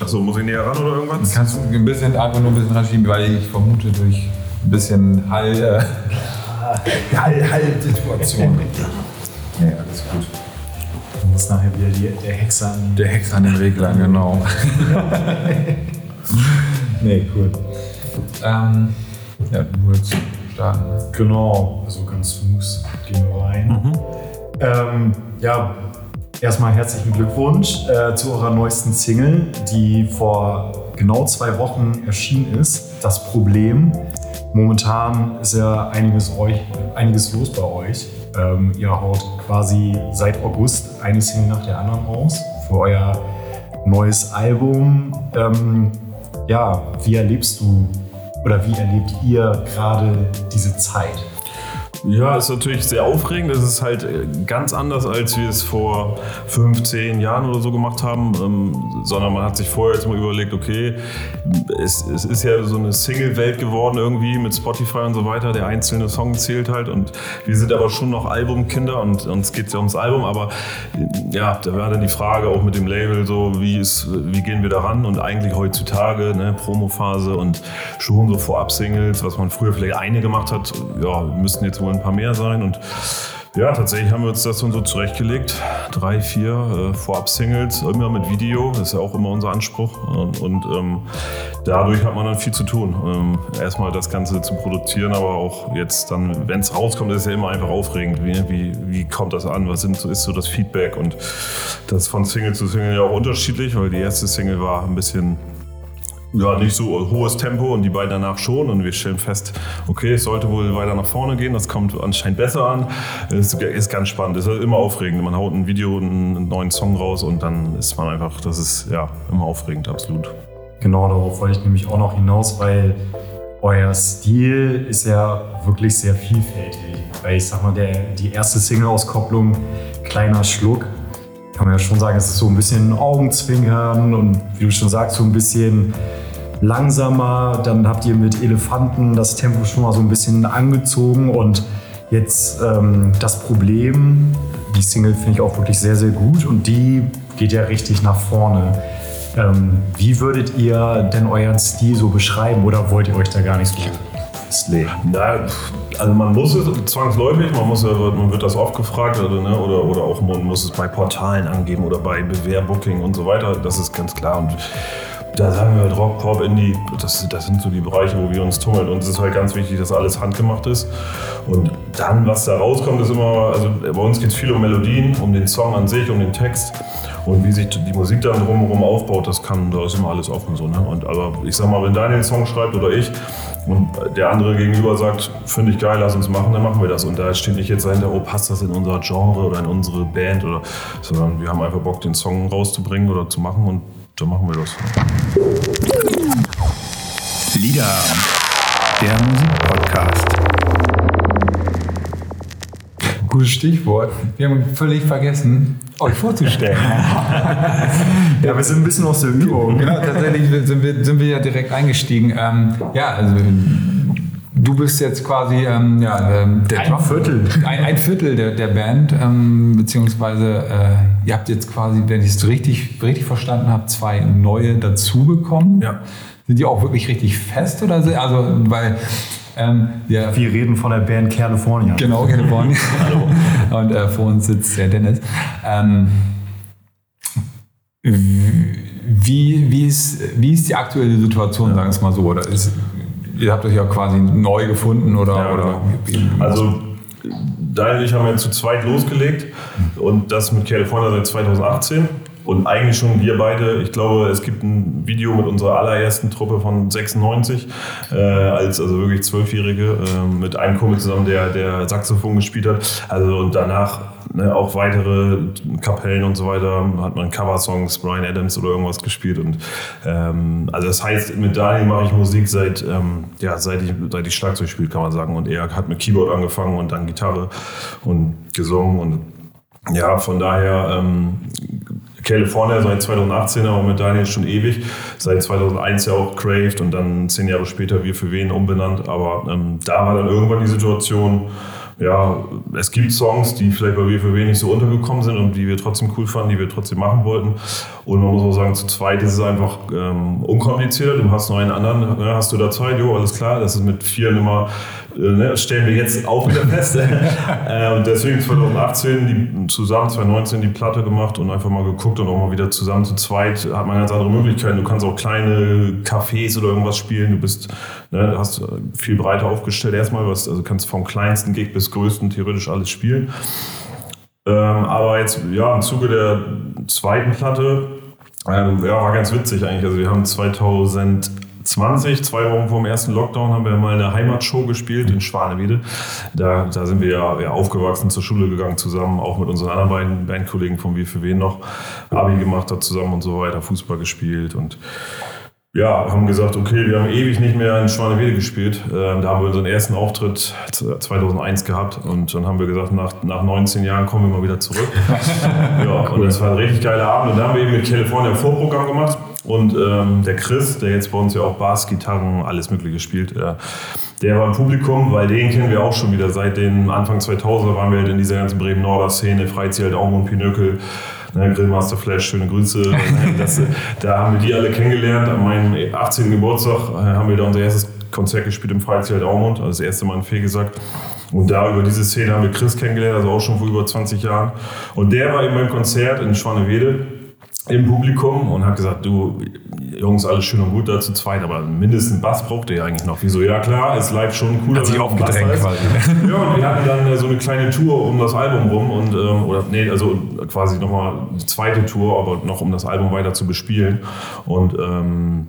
Achso, muss ich näher ran oder irgendwas? Kannst du ein bisschen, einfach nur ein bisschen ranschieben, weil ich vermute durch ein bisschen Hall, äh, Hall, Hall-Situation. Ja, alles gut. Du musst nachher wieder die, der Hexer an. Der Hex an den Reglern, genau. Nee, cool. ähm, ja, du willst starten. Genau, also ganz smooth gehen wir rein. Ähm, ja, erstmal herzlichen Glückwunsch äh, zu eurer neuesten Single, die vor genau zwei Wochen erschienen ist. Das Problem. Momentan ist ja einiges, euch, einiges los bei euch. Ähm, ihr haut quasi seit August eine Single nach der anderen raus für euer neues Album. Ähm, ja, wie erlebst du oder wie erlebt ihr gerade diese Zeit? Ja, ist natürlich sehr aufregend. Es ist halt äh, ganz anders, als wir es vor 15 Jahren oder so gemacht haben, ähm, sondern man hat sich vorher jetzt mal überlegt, okay, es, es ist ja so eine Single-Welt geworden irgendwie mit Spotify und so weiter. Der einzelne Song zählt halt und wir sind aber schon noch Albumkinder und uns geht es ja ums Album. Aber äh, ja, da war dann die Frage auch mit dem Label so, wie, ist, wie gehen wir daran? Und eigentlich heutzutage, ne, Promophase und schon so Vorab-Singles, was man früher vielleicht eine gemacht hat, ja, müssten jetzt wohl ein paar mehr sein. Und ja, tatsächlich haben wir uns das dann so zurechtgelegt. Drei, vier äh, Vorab-Singles, immer mit Video, ist ja auch immer unser Anspruch. Und, und ähm, dadurch hat man dann viel zu tun. Ähm, erstmal das Ganze zu produzieren, aber auch jetzt dann, wenn es rauskommt, ist es ja immer einfach aufregend. Wie, wie, wie kommt das an? Was sind, ist so das Feedback? Und das von Single zu Single ja auch unterschiedlich, weil die erste Single war ein bisschen ja, nicht so hohes Tempo und die beiden danach schon. Und wir stellen fest, okay, es sollte wohl weiter nach vorne gehen. Das kommt anscheinend besser an. Es ist ganz spannend. Es ist immer aufregend. Man haut ein Video, einen neuen Song raus und dann ist man einfach, das ist ja immer aufregend, absolut. Genau, darauf wollte ich nämlich auch noch hinaus, weil euer Stil ist ja wirklich sehr vielfältig. Weil ich sag mal, der, die erste Single-Auskopplung, Kleiner Schluck, kann man ja schon sagen, es ist so ein bisschen Augenzwinkern und wie du schon sagst, so ein bisschen langsamer. Dann habt ihr mit Elefanten das Tempo schon mal so ein bisschen angezogen und jetzt ähm, das Problem, die Single finde ich auch wirklich sehr, sehr gut und die geht ja richtig nach vorne. Ähm, wie würdet ihr denn euren Stil so beschreiben oder wollt ihr euch da gar nicht so festlegen? Na, also man muss es zwangsläufig, man, muss, man wird das oft gefragt oder, ne, oder, oder auch man muss es bei Portalen angeben oder bei Bewährbooking und so weiter, das ist ganz klar. Und da sagen wir halt Rock, Pop, Indie, das, das sind so die Bereiche, wo wir uns tummeln. Es ist halt ganz wichtig, dass alles handgemacht ist. Und dann, was da rauskommt, ist immer, also bei uns geht es viel um Melodien, um den Song an sich, um den Text. Und wie sich die Musik dann drumherum aufbaut, das kann, da ist immer alles offen so. Ne? Und aber ich sag mal, wenn Daniel einen Song schreibt oder ich und der andere gegenüber sagt, finde ich geil, lass uns machen, dann machen wir das. Und da steht nicht jetzt dahinter, oh, passt das in unser Genre oder in unsere Band oder, sondern wir haben einfach Bock, den Song rauszubringen oder zu machen und dann machen wir das. Lieder, der Musikpodcast. Gutes Stichwort. Wir haben völlig vergessen, euch vorzustellen. Ja, wir sind ein bisschen aus der Übung. genau, tatsächlich sind wir, sind wir ja direkt eingestiegen. Ähm, ja, also du bist jetzt quasi ähm, ja, ähm, der Ein Viertel. Ein, ein Viertel der, der Band, ähm, beziehungsweise äh, ihr habt jetzt quasi, wenn ich es richtig, richtig verstanden habe, zwei neue dazu bekommen. Ja. Sind die auch wirklich richtig fest oder so? Also, weil ähm, ja, Wir reden von der Band California. Genau, California. Und äh, vor uns sitzt der Dennis. Ähm, wie, wie, ist, wie ist die aktuelle Situation, sagen wir es mal so? Oder ist, ihr habt euch ja quasi neu gefunden oder? Ja, oder Also, Daniel und ich haben ja zu zweit losgelegt und das mit California seit 2018. Und eigentlich schon wir beide, ich glaube, es gibt ein Video mit unserer allerersten Truppe von 96, äh, als also wirklich Zwölfjährige, äh, mit einem Kumpel zusammen, der, der Saxophon gespielt hat. Also und danach ne, auch weitere Kapellen und so weiter, hat man Coversongs, Brian Adams oder irgendwas gespielt. Und ähm, also das heißt, mit Daniel mache ich Musik seit, ähm, ja, seit ich, seit ich Schlagzeug spiele, kann man sagen. Und er hat mit Keyboard angefangen und dann Gitarre und gesungen und ja, von daher ähm, California seit 2018, aber mit Daniel schon ewig. Seit 2001 ja auch Craved und dann zehn Jahre später Wir für Wen umbenannt. Aber ähm, da war dann irgendwann die Situation, ja, es gibt Songs, die vielleicht bei WFW nicht so untergekommen sind und die wir trotzdem cool fanden, die wir trotzdem machen wollten. Und man muss auch sagen, zu zweit ist es einfach ähm, unkomplizierter. Du hast noch einen anderen, ne, hast du da Zeit? Jo, alles klar. Das ist mit vier immer ne, stellen wir jetzt auch wieder fest. äh, und deswegen 2018 die, zusammen, 2019 die Platte gemacht und einfach mal geguckt und auch mal wieder zusammen zu zweit hat man ganz andere Möglichkeiten. Du kannst auch kleine Cafés oder irgendwas spielen. Du bist, ne, hast viel breiter aufgestellt erstmal, was, also kannst vom kleinsten Gig bis größten theoretisch alles spielen. Ähm, aber jetzt, ja, im Zuge der zweiten Platte, ähm, ja, war ganz witzig eigentlich. Also wir haben 2000 20, zwei Wochen vor dem ersten Lockdown, haben wir mal eine Heimatshow gespielt in Schwanewede. Da, da sind wir ja, ja, aufgewachsen, zur Schule gegangen zusammen, auch mit unseren anderen beiden Bandkollegen von Wie für wen noch. Abi gemacht hat zusammen und so weiter, Fußball gespielt und ja, haben gesagt, okay, wir haben ewig nicht mehr in Schwanewede gespielt. Ähm, da haben wir unseren ersten Auftritt 2001 gehabt und dann haben wir gesagt, nach, nach 19 Jahren kommen wir mal wieder zurück. ja, und das war ein richtig geiler Abend und da haben wir eben mit California ein Vorprogramm gemacht und ähm, der Chris, der jetzt bei uns ja auch Bass, Gitarren, alles Mögliche spielt, äh, der war im Publikum, weil den kennen wir auch schon wieder. Seit den Anfang 2000er waren wir halt in dieser ganzen Bremen-Norder-Szene, Freizelt, Aum und Pinökel. Ne, Grillmaster Flash, schöne Grüße. das, da haben wir die alle kennengelernt. An meinem 18. Geburtstag äh, haben wir da unser erstes Konzert gespielt im Freizelt Aumund, also das erste Mal in Fee gesagt. Und da über diese Szene haben wir Chris kennengelernt, also auch schon vor über 20 Jahren. Und der war in meinem Konzert in Schwanewede im Publikum und hat gesagt, du Jungs, alles schön und gut da zu zweit, aber mindestens Bass braucht ihr eigentlich noch. Wieso? Ja klar, ist live schon cool. Hat sich aufgedrängt quasi. Ja, und wir hatten dann so eine kleine Tour um das Album rum und ähm, oder nee, also quasi nochmal eine zweite Tour, aber noch um das Album weiter zu bespielen. Und ähm,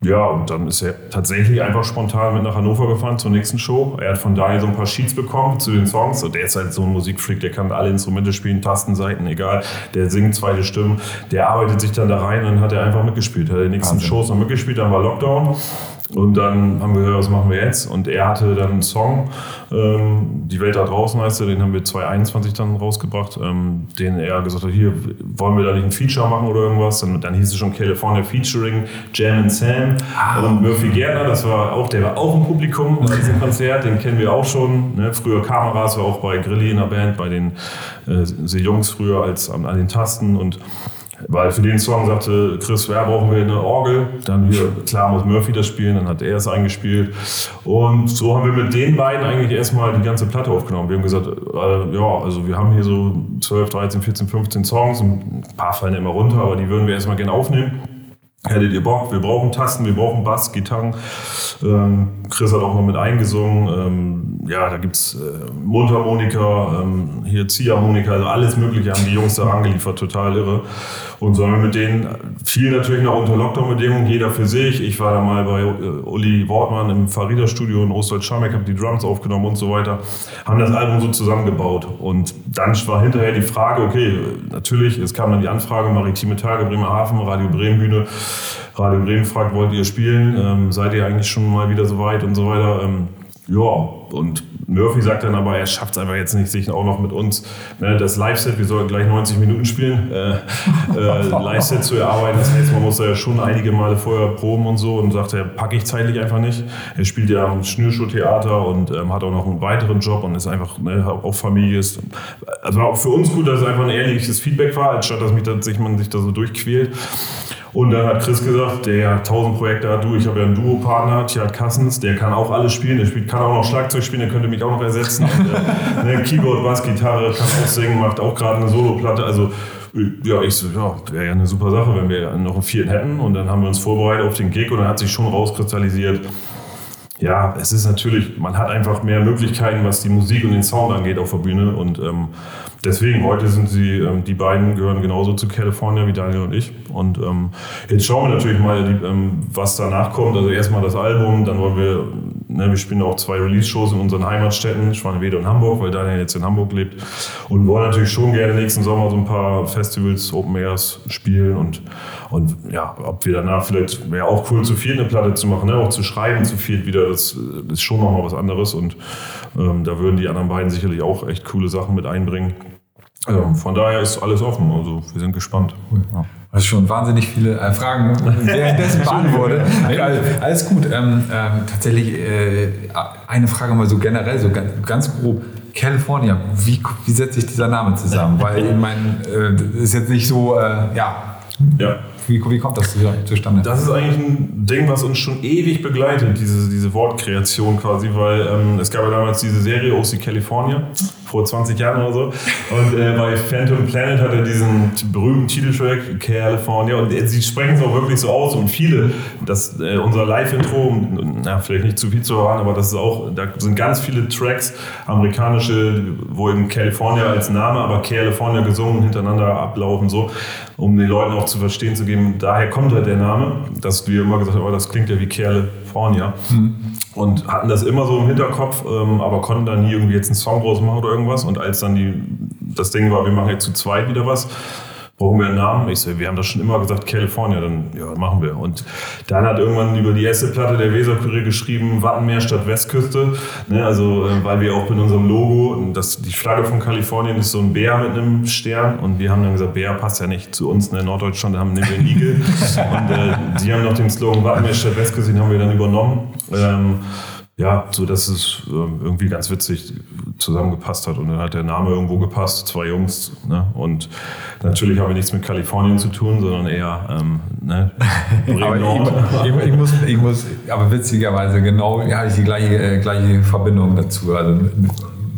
ja, und dann ist er tatsächlich einfach spontan mit nach Hannover gefahren zur nächsten Show. Er hat von daher so ein paar Sheets bekommen zu den Songs. Und der ist halt so ein Musikfreak, der kann alle Instrumente spielen, Tastenseiten, egal. Der singt zweite Stimmen. Der arbeitet sich dann da rein und hat er einfach mitgespielt. Hat die nächsten Wahnsinn. Shows noch mitgespielt, dann war Lockdown. Und dann haben wir gehört, was machen wir jetzt? Und er hatte dann einen Song, ähm, Die Welt da draußen heißt er, den haben wir 2021 dann rausgebracht, ähm, den er gesagt hat, hier, wollen wir da nicht ein Feature machen oder irgendwas? Dann, dann hieß es schon California Featuring, Jam and Sam ah, und Murphy Gärtner, das war auch, der war auch im Publikum bei diesem Konzert, den kennen wir auch schon. Ne? Früher Kameras, war auch bei Grilli in der Band, bei den äh, Jungs früher als an, an den Tasten und weil für den Song sagte Chris, ja, brauchen wir eine Orgel. Dann hier, klar, muss Murphy das spielen, dann hat er es eingespielt. Und so haben wir mit den beiden eigentlich erstmal die ganze Platte aufgenommen. Wir haben gesagt, äh, ja, also wir haben hier so 12, 13, 14, 15 Songs. Ein paar fallen immer runter, aber die würden wir erstmal gerne aufnehmen. Hättet ihr Bock? Wir brauchen Tasten, wir brauchen Bass, Gitarren. Ähm, Chris hat auch noch mit eingesungen. Ähm, ja, da gibt es äh, Mundharmonika, ähm, hier Ziehharmonika, also alles Mögliche haben die Jungs da angeliefert, total irre. Und so haben wir mit denen viel natürlich noch unter Lockdown-Bedingungen, jeder für sich. Ich war da mal bei äh, Uli Wortmann im Farida-Studio in Schamek, habe die Drums aufgenommen und so weiter. Haben das Album so zusammengebaut. Und dann war hinterher die Frage, okay, natürlich, es kam dann die Anfrage, Maritime Tage, Bremerhaven, Radio Bremenbühne. Radio Bremen fragt, wollt ihr spielen? Ähm, seid ihr eigentlich schon mal wieder so weit und so weiter? Ähm, ja, und Murphy sagt dann aber, er schafft es einfach jetzt nicht, sich auch noch mit uns ne, das Live-Set, wir sollen gleich 90 Minuten spielen, äh, äh, Live-Set zu erarbeiten. Das heißt, man muss da ja schon einige Male vorher proben und so und sagt, er packe ich zeitlich einfach nicht. Er spielt ja am Schnürschuhtheater und ähm, hat auch noch einen weiteren Job und ist einfach ne, auch Familie. Ist, also auch für uns gut, dass es einfach ein ehrliches Feedback war, anstatt dass mich da, sich, man sich da so durchquält. Und dann hat Chris gesagt, der ja tausend Projekte hat, du, ich habe ja einen Duo-Partner, Tjad Kassens, der kann auch alles spielen, der spielt, kann auch noch Schlagzeug spielen, der könnte mich auch noch ersetzen. Und, äh, ne, Keyboard, Bass, Gitarre, kann auch singen, macht auch gerade eine Soloplatte. Also ja, ich so, ja, wäre ja eine super Sache, wenn wir noch einen vierten hätten. Und dann haben wir uns vorbereitet auf den Gig und dann hat sich schon rauskristallisiert, ja, es ist natürlich, man hat einfach mehr Möglichkeiten, was die Musik und den Sound angeht auf der Bühne. Und ähm, deswegen, heute sind sie, ähm, die beiden gehören genauso zu California wie Daniel und ich. Und ähm, jetzt schauen wir natürlich mal, die, ähm, was danach kommt. Also erstmal das Album, dann wollen wir, ne, wir spielen auch zwei Release-Shows in unseren Heimatstädten, Schwanewede und Hamburg, weil Daniel jetzt in Hamburg lebt. Und wollen natürlich schon gerne nächsten Sommer so ein paar Festivals, Open Airs spielen. Und, und ja, ob wir danach vielleicht, wäre auch cool, zu viert eine Platte zu machen, ne? auch zu schreiben zu viert wieder, das, das ist schon nochmal was anderes. Und ähm, da würden die anderen beiden sicherlich auch echt coole Sachen mit einbringen. Ähm, von daher ist alles offen. Also wir sind gespannt. Cool. Ja. Also schon wahnsinnig viele äh, Fragen währenddessen beantwortet. also, alles gut. Ähm, ähm, tatsächlich äh, eine Frage mal so generell, so ganz, ganz grob. California, wie, wie setzt sich dieser Name zusammen? Weil ich meine, äh, das ist jetzt nicht so, äh, ja, Ja. Wie, wie kommt das zu- zustande? Das ist eigentlich ein Ding, was uns schon ewig begleitet, diese, diese Wortkreation quasi, weil ähm, es gab ja damals diese Serie OC California, vor 20 Jahren oder so. Und äh, bei Phantom Planet hat er diesen berühmten Titeltrack California und äh, sie sprechen es auch wirklich so aus und viele, das, äh, unser Live-Intro, vielleicht nicht zu viel zu hören, aber das ist auch, da sind ganz viele Tracks, amerikanische, wo eben California als Name, aber California gesungen, hintereinander ablaufen, so, um den Leuten auch zu verstehen zu geben, daher kommt halt der Name, dass wir immer gesagt haben, oh, das klingt ja wie California. Und hatten das immer so im Hinterkopf, ähm, aber konnten da nie irgendwie jetzt einen Song draus machen oder irgendwas. Und als dann die, das Ding war, wir machen jetzt zu zweit wieder was, brauchen wir einen Namen? Ich so, wir haben das schon immer gesagt, California, dann ja, machen wir. Und dann hat irgendwann über die erste Platte der Weserkurier geschrieben, Wattenmeer statt Westküste. Ne, also, äh, weil wir auch in unserem Logo, das, die Flagge von Kalifornien ist so ein Bär mit einem Stern. Und wir haben dann gesagt, Bär passt ja nicht zu uns. Ne? In Norddeutschland haben nehmen wir einen Igel. und äh, die haben noch den Slogan Wattenmeer statt Westküste, den haben wir dann übernommen. Ähm, ja, so dass es ähm, irgendwie ganz witzig zusammengepasst hat und dann hat der Name irgendwo gepasst, zwei Jungs. Ne? Und natürlich haben wir nichts mit Kalifornien zu tun, sondern eher ähm, ne? Aber ich, ich, ich, muss, ich muss, aber witzigerweise genau, ja, habe ich die gleiche, äh, gleiche Verbindung dazu. Also mit,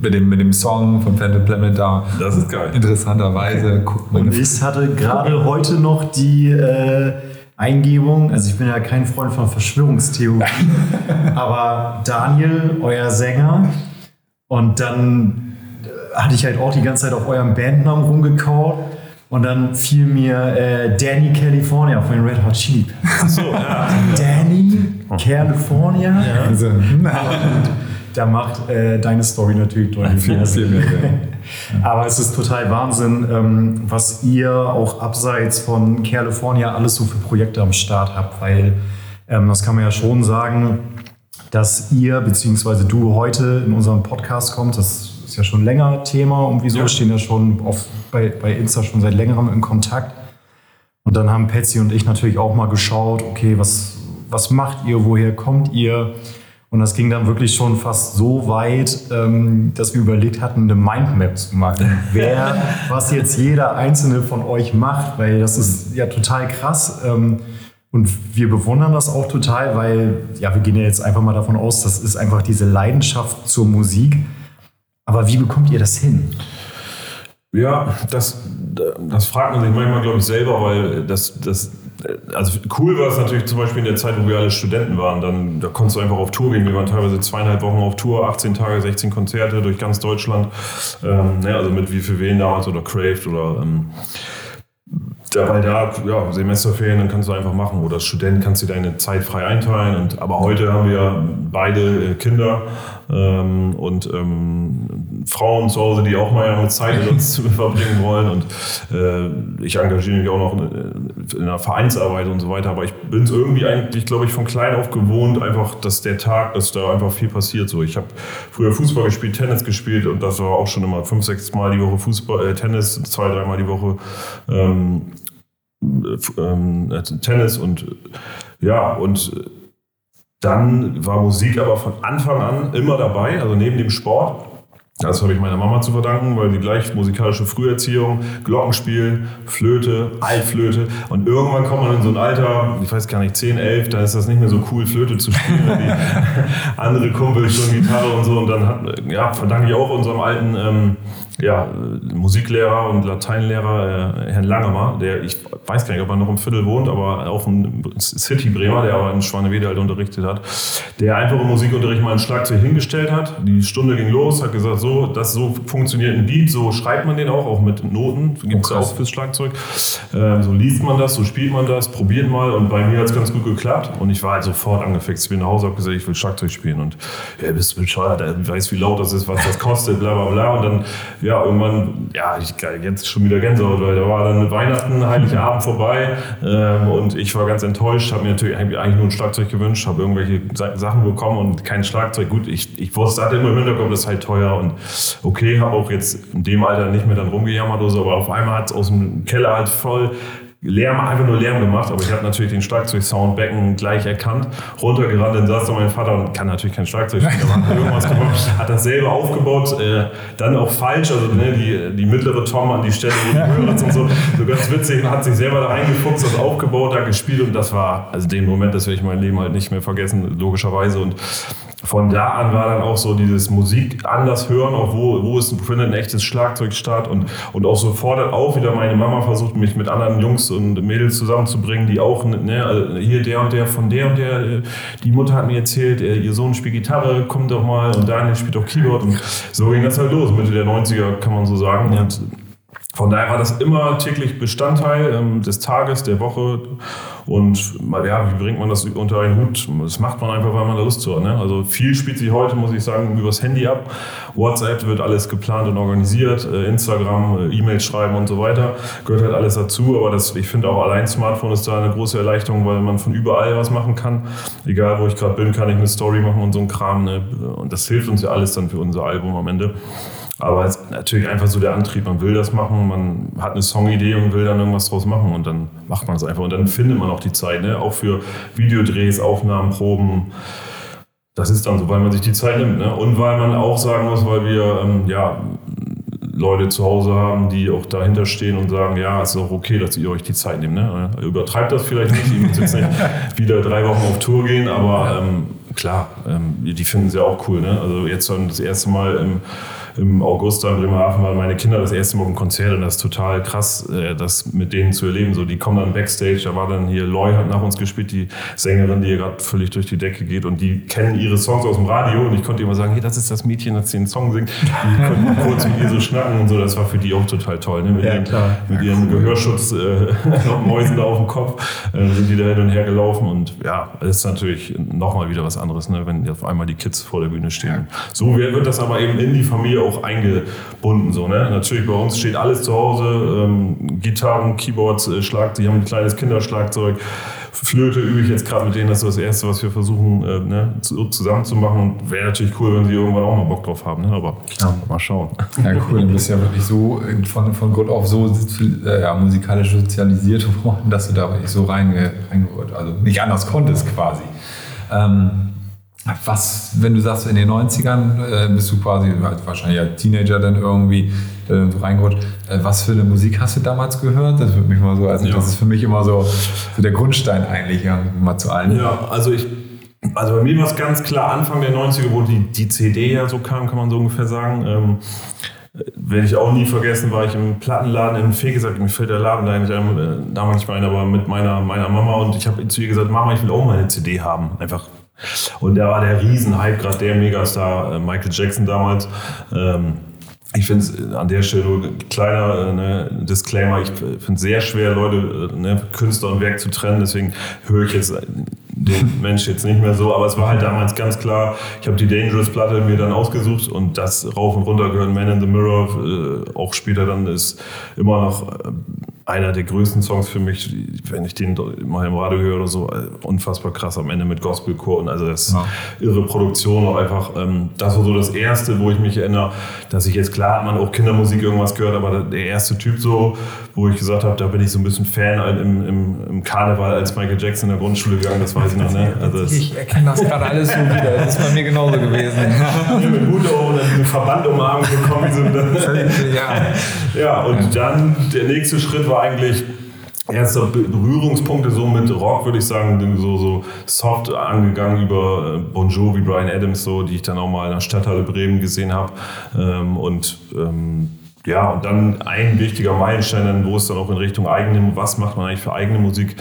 mit, dem, mit dem Song von Phantom Planet da. Das ist geil. Interessanterweise guckt man. Und ich hatte gerade heute noch die äh, Eingebung, also ich bin ja kein Freund von Verschwörungstheorien, aber Daniel, euer Sänger, und dann äh, hatte ich halt auch die ganze Zeit auf eurem Bandnamen rumgekaut. Und dann fiel mir äh, Danny California von den Red Hot Chili Peppers. So, ja. Danny California? Also, Da macht äh, deine Story natürlich deutlich mehr Sinn. Aber es ist total Wahnsinn, ähm, was ihr auch abseits von California alles so für Projekte am Start habt, weil ähm, das kann man ja schon sagen, dass ihr bzw. du heute in unserem Podcast kommt. Das ist ja schon länger Thema und wieso Ja. stehen ja schon auf, bei, bei Insta schon seit längerem in Kontakt. Und dann haben Patsy und ich natürlich auch mal geschaut, okay, was, was macht ihr, woher kommt ihr? Und das ging dann wirklich schon fast so weit, ähm, dass wir überlegt hatten, eine Mindmap zu machen. Wer, was jetzt jeder einzelne von euch macht, weil das ist ja total krass. Ähm, und wir bewundern das auch total, weil, ja, wir gehen ja jetzt einfach mal davon aus, das ist einfach diese Leidenschaft zur Musik. Aber wie bekommt ihr das hin? Ja, das, das fragt man sich manchmal, glaube ich, selber, weil das, das, also cool war es natürlich zum Beispiel in der Zeit, wo wir alle Studenten waren. Dann, da konntest du einfach auf Tour gehen. Wir waren teilweise zweieinhalb Wochen auf Tour, 18 Tage, 16 Konzerte durch ganz Deutschland. Ähm, ne, also mit wie für wen damals oder Craved oder ähm, da, weil da, ja, Semesterferien, dann kannst du einfach machen. Oder als Student kannst du deine Zeit frei einteilen. Und, aber heute haben wir beide äh, Kinder ähm, und ähm, Frauen zu Hause, die auch mal mit Zeit mit uns verbringen wollen. Und äh, ich engagiere mich auch noch in, in der Vereinsarbeit und so weiter. Aber ich bin es irgendwie eigentlich, glaube ich, von klein auf gewohnt, einfach, dass der Tag, dass da einfach viel passiert. So, ich habe früher Fußball gespielt, Tennis gespielt und das war auch schon immer fünf, sechs Mal die Woche Fußball, äh, Tennis, zwei, dreimal die Woche. Ähm, ähm, äh, Tennis und äh, ja, und äh, dann war Musik aber von Anfang an immer dabei, also neben dem Sport. Das habe ich meiner Mama zu verdanken, weil die gleich musikalische Früherziehung, Glockenspiel, Flöte, Altflöte. Und irgendwann kommt man in so ein Alter, ich weiß gar nicht, 10, 11, dann ist das nicht mehr so cool, Flöte zu spielen, wenn die andere Kumpels schon Gitarre und so. Und dann hat, ja, verdanke ich auch unserem alten ähm, ja, äh, Musiklehrer und Lateinlehrer, äh, Herrn Langemer, der, ich weiß gar nicht, ob er noch im Viertel wohnt, aber auch ein City-Bremer, der aber in Schwanewede halt unterrichtet hat, der einfach im Musikunterricht mal ein Schlagzeug hingestellt hat. Die Stunde ging los, hat gesagt, so, das so funktioniert ein Beat, so schreibt man den auch, auch mit Noten, gibt es Oh, auch fürs Schlagzeug. Ähm, so liest man das, so spielt man das, probiert mal und bei mir hat es ganz gut geklappt und ich war halt sofort angefixt. Ich bin nach Hause, habe gesagt, ich will Schlagzeug spielen und ja, bist du bescheuert, er weiß, wie laut das ist, was das kostet, bla bla bla und dann, ja, irgendwann, ja, ich jetzt schon wieder Gänsehaut, weil da war dann Weihnachten, Heiligabend vorbei ähm, und ich war ganz enttäuscht, habe mir natürlich eigentlich nur ein Schlagzeug gewünscht, habe irgendwelche Sa- Sachen bekommen und kein Schlagzeug. Gut, ich, ich wusste, hatte immer im Hinterkopf, das ist halt teuer und okay, habe auch jetzt in dem Alter nicht mehr dann rumgejammert oder so, aber auf einmal hat es aus dem Keller halt voll Lärm, einfach nur Lärm gemacht, aber ich habe natürlich den Schlagzeug-Soundbecken gleich erkannt, runtergerannt, dann saß da mein Vater und kann natürlich kein Schlagzeug spielen, aber hat irgendwas gemacht, hat das selber aufgebaut, äh, dann auch falsch, also ne, die, die mittlere Tom an die Stelle, wo die Hörer sind, so, so ganz witzig, hat sich selber da reingefuchst, das aufgebaut, da gespielt und das war, also den Moment, das werde ich mein Leben halt nicht mehr vergessen, logischerweise und von da an war dann auch so dieses Musik anders hören, auch wo, wo ist ein, ein echtes Schlagzeug statt und, und auch so fordert auch wieder meine Mama versucht, mich mit anderen Jungs und Mädels zusammenzubringen, die auch, ne, also hier der und der von der und der, äh, die Mutter hat mir erzählt, äh, ihr Sohn spielt Gitarre, kommt doch mal und Daniel spielt auch Keyboard und so ging das halt los, Mitte der 90er kann man so sagen und von daher war das immer täglich Bestandteil ähm, des Tages, der Woche. Und ja, wie bringt man das unter einen Hut? Das macht man einfach, weil man da Lust zu hat. Ne? Also viel spielt sich heute, muss ich sagen, übers Handy ab. WhatsApp wird alles geplant und organisiert, äh, Instagram, äh, E-Mails schreiben und so weiter. Gehört halt alles dazu. Aber das, ich finde auch allein Smartphone ist da eine große Erleichterung, weil man von überall was machen kann. Egal wo ich gerade bin, kann ich eine Story machen und so ein Kram. Ne? Und das hilft uns ja alles dann für unser Album am Ende. Aber es ist natürlich einfach so der Antrieb, man will das machen, man hat eine Songidee und will dann irgendwas draus machen und dann macht man es einfach. Und dann findet man auch die Zeit, ne? auch für Videodrehs, Aufnahmen, Proben. Das ist dann so, weil man sich die Zeit nimmt. Ne? Und weil man auch sagen muss, weil wir ähm, ja, Leute zu Hause haben, die auch dahinter stehen und sagen, ja, es ist auch okay, dass ihr euch die Zeit nehmt. Ne? Übertreibt das vielleicht nicht, ihr müsst jetzt nicht wieder drei Wochen auf Tour gehen, aber ähm, klar, ähm, die finden es ja auch cool. Ne? Also jetzt dann das erste Mal im im August in Bremerhaven waren meine Kinder das erste Mal im Konzert und das ist total krass, äh, das mit denen zu erleben. So, die kommen dann Backstage, da war dann hier Loy hat nach uns gespielt, die Sängerin, die hier gerade völlig durch die Decke geht und die kennen ihre Songs aus dem Radio und ich konnte immer sagen, hey, das ist das Mädchen, das den Song singt. Die konnten kurz mit ihr so schnacken und so, das war für die auch total toll. Ne? Mit, ja, ihrem, mit cool. Gehörschutz, äh, Mäusen da auf dem Kopf, äh, sind die da hin und her gelaufen und ja, das ist natürlich nochmal wieder was anderes, ne? wenn auf einmal die Kids vor der Bühne stehen. So wird das aber eben in die Familie auch eingebunden. So, ne? Natürlich bei uns steht alles zu Hause, ähm, Gitarren, Keyboards, äh, Schlag, die haben ein kleines Kinderschlagzeug. Flöte übe ich jetzt gerade mit denen, das ist das Erste, was wir versuchen äh, ne, zu, zusammen zu machen. Und wäre natürlich cool, wenn sie irgendwann auch mal Bock drauf haben. Ne? Aber ja. mal schauen. Ja, cool. Du bist ja wirklich so von, von Grund auf so äh, ja, musikalisch sozialisiert worden, dass du da wirklich so reinge, reingerührt, also nicht anders konntest quasi. Ähm, was, wenn du sagst, in den 90ern äh, bist du quasi halt wahrscheinlich als Teenager dann irgendwie äh, so reingerutscht. Äh, was für eine Musik hast du damals gehört? Das würde mich mal so, also ja. das ist für mich immer so, so der Grundstein eigentlich ja, mal zu allen. Ja, also ich, also bei mir war es ganz klar Anfang der 90er, wo die, die CD ja so kam, kann man so ungefähr sagen. Ähm, werde ich auch nie vergessen, war ich im Plattenladen in Fee gesagt, mir fällt der Laden da nicht ein, äh, damals nicht mehr ein, aber mit meiner, meiner Mama und ich habe zu ihr gesagt, Mama, ich will auch mal eine CD haben. Einfach und da war der Riesenhype, gerade der Megastar, äh, Michael Jackson damals. Ähm, ich finde es an der Stelle nur kleiner äh, ne, Disclaimer. Ich finde es sehr schwer, Leute, äh, ne, Künstler und Werk zu trennen. Deswegen höre ich jetzt den Mensch jetzt nicht mehr so. Aber es war halt damals ganz klar. Ich habe die Dangerous Platte mir dann ausgesucht und das rauf und runter gehört. Man in the Mirror, äh, auch später dann ist immer noch äh, einer der größten Songs für mich, wenn ich den mal im Radio höre oder so, äh, unfassbar krass am Ende mit Gospelchor und also das ja. irre Produktion und einfach, ähm, das war so das erste, wo ich mich erinnere, dass ich jetzt klar hat man auch Kindermusik irgendwas gehört, aber der erste Typ so, wo ich gesagt habe, da bin ich so ein bisschen Fan im, im, im Karneval als Michael Jackson in der Grundschule gegangen, das weiß ich noch, ne? Also ich erkenne das gerade alles so wieder, das ist bei mir genauso gewesen. mit Hut und dann diesen Verband umarmt bekommen. So, ja. ja, und dann der nächste Schritt war eigentlich erste Berührungspunkte so mit Rock, würde ich sagen, so, so soft angegangen über äh, Bon Jovi, Brian Adams, so, die ich dann auch mal in der Stadthalle Bremen gesehen habe. Ähm, und ähm, ja, und dann ein wichtiger Meilenstein, wo es dann auch in Richtung eigene, was macht man eigentlich für eigene Musik,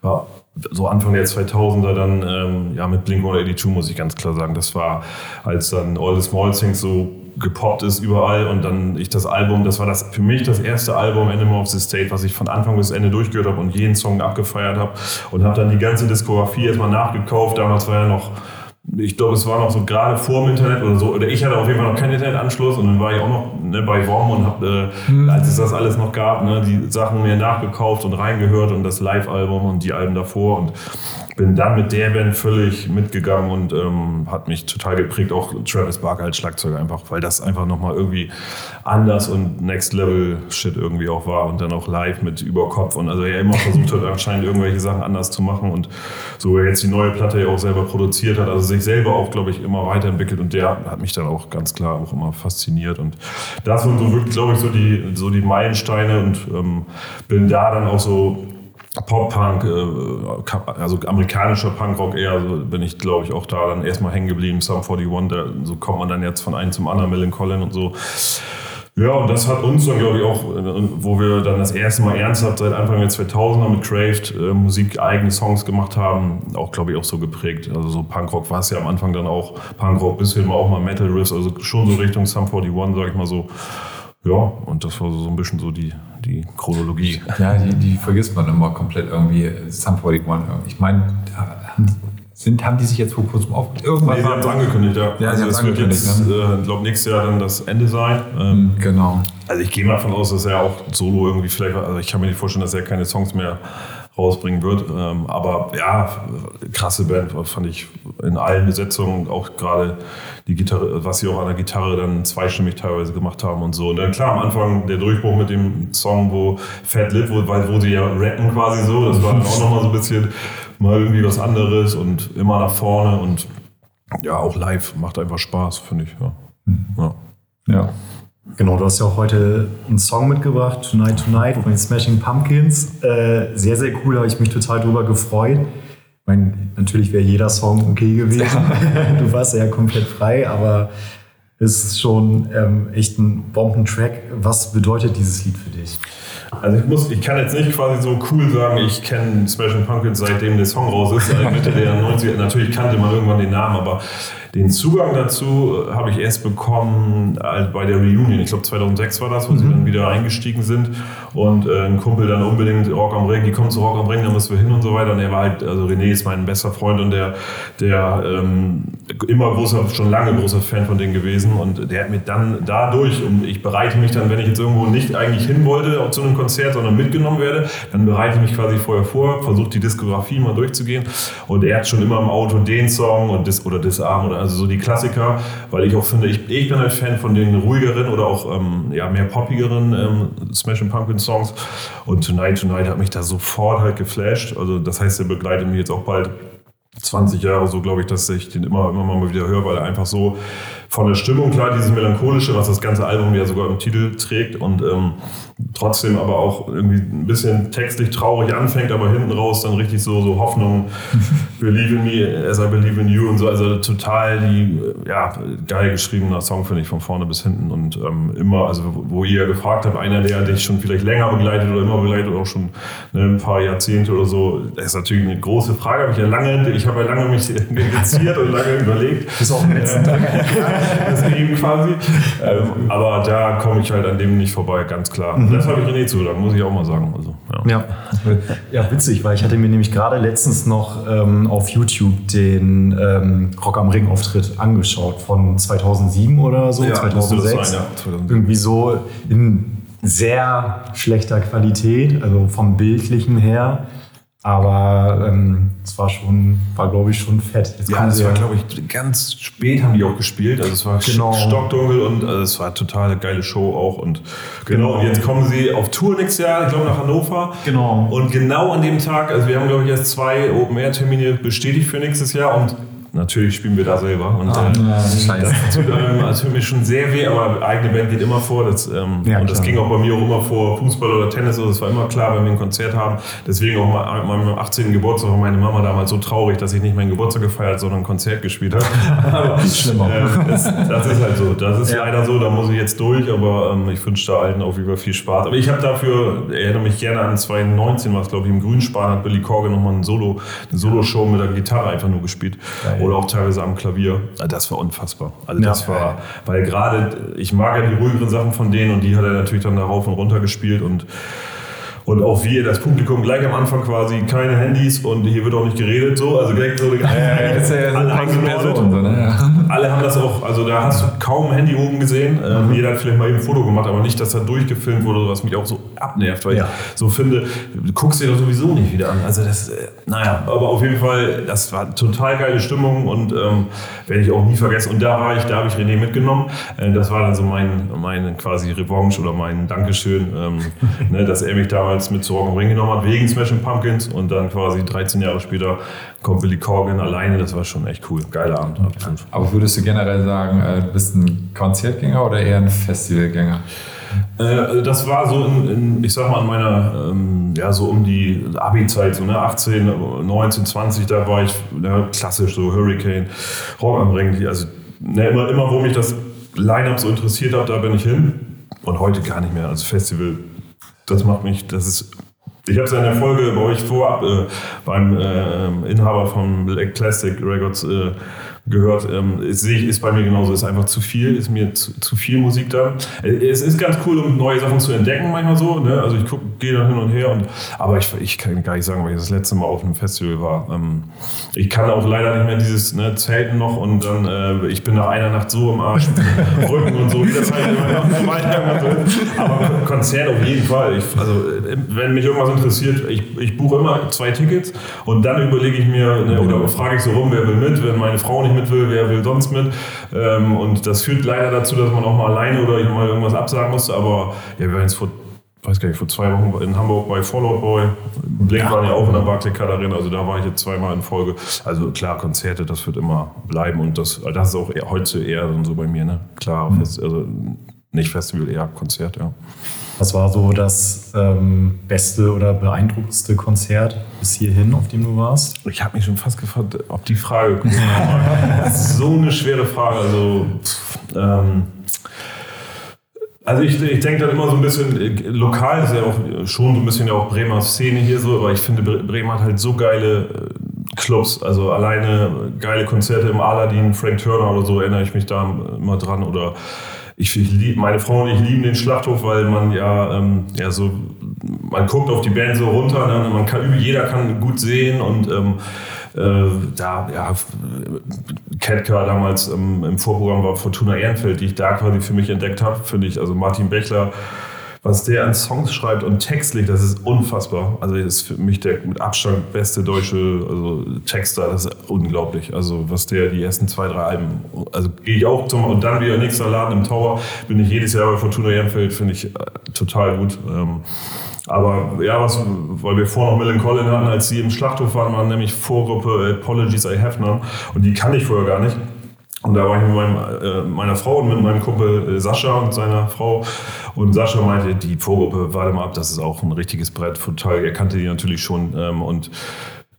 war so Anfang der 2000er dann ähm, ja, mit Blink-182 muss ich ganz klar sagen. Das war, als dann All the Small Things so gepoppt ist überall und dann ich das Album, das war das für mich das erste Album Animal of the State, was ich von Anfang bis Ende durchgehört habe und jeden Song abgefeiert habe und habe dann die ganze Diskografie erstmal nachgekauft. Damals war ja noch ich glaube, es war noch so gerade vor dem Internet oder so, oder ich hatte auf jeden Fall noch keinen Internetanschluss und dann war ich auch noch ne, bei WOM und habe, äh, als es das alles noch gab, ne, die Sachen mir nachgekauft und reingehört und das Live-Album und die Alben davor und bin dann mit der Band völlig mitgegangen und ähm, hat mich total geprägt, auch Travis Barker als Schlagzeuger einfach, weil das einfach nochmal irgendwie anders und Next Level Shit irgendwie auch war und dann auch live mit Überkopf und also er immer versucht hat anscheinend irgendwelche Sachen anders zu machen und so er jetzt die neue Platte ja auch selber produziert hat, also sich selber auch glaube ich immer weiterentwickelt und der hat mich dann auch ganz klar auch immer fasziniert und das waren so wirklich glaube ich so die so die Meilensteine und ähm, bin da dann auch so Pop-Punk, äh, also amerikanischer Punkrock eher, so bin ich glaube ich auch da dann erstmal hängen geblieben, Sum 41, da, so kommt man dann jetzt von einem zum anderen, Millen Collin und so. Ja, und das hat uns dann, glaube ich, auch, wo wir dann das erste Mal ernsthaft seit Anfang der 2000er mit Craved äh, Musik eigene Songs gemacht haben, auch, glaube ich, auch so geprägt. Also so Punkrock war es ja am Anfang dann auch, Punkrock bis hin auch mal Metal Riffs, also schon so Richtung Sum 41, sag ich mal so. Ja, und das war so ein bisschen so die, die Chronologie. Ja, die, die vergisst man immer komplett irgendwie. Sum 41. Ich meine, sind, haben die sich jetzt vor kurzem auf irgendwas? Nee, die haben es angekündigt, ja. ja also es wird jetzt, ne? äh, glaube nächstes Jahr dann das Ende sein. Ähm, genau. Also ich gehe mal davon aus, dass er auch solo irgendwie vielleicht, also ich kann mir nicht vorstellen, dass er keine Songs mehr rausbringen wird. Ähm, aber ja, krasse Band, fand ich in allen Besetzungen, auch gerade die Gitarre, was sie auch an der Gitarre dann zweistimmig teilweise gemacht haben und so. Und dann klar, am Anfang der Durchbruch mit dem Song, wo Fat Lip, wo, weil, wo sie ja rappen quasi so, das war dann auch nochmal so ein bisschen mal irgendwie was anderes und immer nach vorne und ja, auch live macht einfach Spaß, finde ich. Ja. ja. ja. Genau, du hast ja auch heute einen Song mitgebracht, Tonight Tonight von den Smashing Pumpkins. Äh, sehr, sehr cool, habe ich mich total drüber gefreut. Ich meine, natürlich wäre jeder Song okay gewesen. du warst ja komplett frei, aber ist schon ähm, echt ein Bombentrack. Was bedeutet dieses Lied für dich? Also ich muss, ich kann jetzt nicht quasi so cool sagen, ich kenne Smashing Pumpkins seitdem der Song raus ist, also Mitte der 90er. Natürlich kannte man irgendwann den Namen, aber den Zugang dazu habe ich erst bekommen äh, bei der Reunion. Ich glaube 2006 war das, wo mhm. sie dann wieder eingestiegen sind und äh, ein Kumpel dann unbedingt Rock am Ring, die kommen zu Rock am Ring, da müssen wir hin und so weiter. Und er war halt, also René ist mein bester Freund und der, der ähm, immer großer, schon lange großer Fan von denen gewesen und der hat mir dann dadurch, und ich bereite mich dann, wenn ich jetzt irgendwo nicht eigentlich hin wollte zu einem Konzert, sondern mitgenommen werde, dann bereite ich mich quasi vorher vor, versuche die Diskografie mal durchzugehen und er hat schon immer im Auto den Song und das oder das Arm oder also so die Klassiker, weil ich auch finde, ich, ich bin halt Fan von den ruhigeren oder auch ähm, ja, mehr poppigeren ähm, Smash Pumpkin Songs. Und Tonight Tonight hat mich da sofort halt geflasht. Also das heißt, er begleitet mich jetzt auch bald 20 Jahre so, glaube ich, dass ich den immer, immer mal wieder höre, weil er einfach so von der Stimmung, klar, dieses Melancholische, was das ganze Album ja sogar im Titel trägt und ähm, trotzdem aber auch irgendwie ein bisschen textlich traurig anfängt, aber hinten raus dann richtig so, so Hoffnung, Believe in me as I believe in you und so. Also total die, ja, geil geschriebener Song, finde ich, von vorne bis hinten und ähm, immer, also wo ihr gefragt habt, einer, der dich schon vielleicht länger begleitet oder immer begleitet oder auch schon ne, ein paar Jahrzehnte oder so, das ist natürlich eine große Frage, habe ich ja lange, ich habe ja lange mich geziert und lange überlegt. Bis auf den letzten Tag. das Leben quasi. Ähm, aber da komme ich halt an dem nicht vorbei, ganz klar. Mhm. Das habe ich René zugesagt, muss ich auch mal sagen. Also, ja. ja. Ja. witzig, weil ich hatte mir nämlich gerade letztens noch ähm, auf YouTube den ähm, Rock am Ring Auftritt angeschaut von 2007 oder so, ja, 2006. Sein, ja, 2007. Irgendwie so in sehr schlechter Qualität, also vom Bildlichen her. Aber ähm, es war schon, war glaube ich schon fett. Jetzt ja, es war glaube ich ganz spät haben die auch gespielt. Also es war genau. stockdunkel und also es war total eine geile Show auch. Und genau, genau. und jetzt kommen sie auf Tour nächstes Jahr, ich glaube nach Hannover. Genau. Und genau an dem Tag, also wir haben glaube ich erst zwei Open Air Termine bestätigt für nächstes Jahr und natürlich spielen wir da selber. Und ah, äh, das tut, ähm, das tut mir schon sehr weh, aber eigene Band geht immer vor. Das, ähm, ja, und das ging auch bei mir auch immer vor Fußball oder Tennis. Also das war immer klar, wenn wir ein Konzert haben. Deswegen auch mal an meinem 18. Geburtstag war meine Mama damals so traurig, dass ich nicht meinen Geburtstag gefeiert, sondern ein Konzert gespielt habe. aber, Schlimmer. Äh, das, das, ist halt so. Das ist ja. leider so, da muss ich jetzt durch, aber ähm, ich wünsche da allen auf jeden Fall viel Spaß. Aber ich habe dafür, erinnere mich gerne an 2019, was glaube ich im Grünspan hat Billy Corgan nochmal ein Solo, eine Solo-Show mit der Gitarre einfach nur gespielt. Geil. Oder auch teilweise am Klavier. Ah, das war unfassbar. Also ja. das war, weil gerade, ich mag ja die ruhigeren Sachen von denen und die hat er natürlich dann da rauf und runter gespielt und Und auch wir, das Publikum, gleich am Anfang quasi keine Handys und hier wird auch nicht geredet, so. Also direkt so, ist ja alle eingenordet. So, ne? Ja. Alle haben das auch, also da hast du kaum Handy oben gesehen. Ähm, Jeder hat vielleicht mal eben ein Foto gemacht, aber nicht, dass da durchgefilmt wurde, was mich auch so abnervt, weil Ja. ich so finde, du guckst dir doch sowieso nicht wieder an. Also das, äh, naja, aber auf jeden Fall, das war total geile Stimmung und ähm, werde ich auch nie vergessen. Und da war ich, da habe ich René mitgenommen. Äh, das war dann so mein, mein quasi Revanche oder mein Dankeschön, ähm, ne, dass er mich damals mit zu Rock am Ring genommen hat, wegen Smashing Pumpkins und dann quasi 13 Jahre später kommt Billy Corgan alleine. Das war schon echt cool. Geiler Abend. absolut. Aber würdest du generell sagen, äh, du bist ein Konzertgänger oder eher ein Festivalgänger? Äh, also das war so in, in, ich sag mal, in meiner, ähm, ja, so um die Abi-Zeit, so ne, 18, 19, 20, da war ich ne, klassisch, so Hurricane, Rock am Ring, also ne, immer, immer, wo mich das Line-Up so interessiert hat, da bin ich hin. Und heute gar nicht mehr. Also Festival, das macht mich, das ist. Ich habe es in der Folge bei euch vorab äh, beim äh, Inhaber von Black Classic Records äh, gehört. Ähm, ist, sehe ich, ist bei mir genauso. Ist einfach zu viel, ist mir zu, zu viel Musik da. Äh, Es ist ganz cool, um neue Sachen zu entdecken, manchmal so. Ne? Also ich gehe da hin und her. Und, aber ich, ich kann gar nicht sagen, weil ich das letzte Mal auf einem Festival war. Ähm, ich kann auch leider nicht mehr dieses ne, Zelten noch und dann, äh, ich bin nach einer Nacht so im Arsch, Rücken und so, wie das halt immer weiter. Aber Konzert auf jeden Fall. Ich, also, äh, wenn mich irgendwas interessiert, ich, ich buche immer zwei Tickets und dann überlege ich mir, ne, oder frage ich so rum, wer will mit, wenn meine Frau nicht mit will, wer will sonst mit. Ähm, und das führt leider dazu, dass man auch mal alleine oder ich mal irgendwas absagen musste. Aber ja, wir waren jetzt vor, weiß gar nicht, vor zwei Wochen in Hamburg bei Fallout Boy. Blink waren ja auch in der Barclaycard Arena, also da war ich jetzt zweimal in Folge. Also klar, Konzerte, das wird immer bleiben und das, das ist auch eher, heute eher so bei mir, ne? Klar, Fest, also nicht Festival, eher Konzert, ja. Was war so das ähm, beste oder beeindruckendste Konzert bis hierhin, auf dem du warst? Ich habe mich schon fast gefragt, ob die Frage kommt. so eine schwere Frage. Also, ähm, also ich, ich denke dann immer so ein bisschen, äh, lokal ist ja auch schon so ein bisschen ja auch Bremer Szene hier so, aber ich finde Bre- Bremen hat halt so geile äh, Clubs, also alleine geile Konzerte im Aladdin, Frank Turner oder so erinnere ich mich da immer dran oder ich, ich lieb, meine Frau und ich lieben den Schlachthof, weil man ja, ähm, ja so, man guckt auf die Band so runter, ne? man kann, jeder kann gut sehen und ähm, äh, da, ja, Ketka damals ähm, im Vorprogramm war Fortuna Ehrenfeld, die ich da quasi für mich entdeckt habe, finde ich, also Martin Bechler, was der an Songs schreibt und textlich, das ist unfassbar. Also das ist für mich der mit Abstand beste deutsche also Texter, das ist unglaublich. Also was der die ersten zwei, drei Alben, also gehe ich auch zum und dann wieder nächster Laden im Tower, bin ich jedes Jahr bei Fortuna Ehrenfeld, finde ich äh, total gut. Ähm, aber ja, was, weil wir vorher noch Millen Collin hatten, als sie im Schlachthof waren, waren nämlich Vorgruppe Apologies I Have None und die kannte ich vorher gar nicht. Und da war ich mit meinem, äh, meiner Frau und mit meinem Kumpel äh, Sascha und seiner Frau. Und Sascha meinte, die Vorgruppe, warte mal ab, das ist auch ein richtiges Brett. Total, er kannte die natürlich schon. Ähm, und,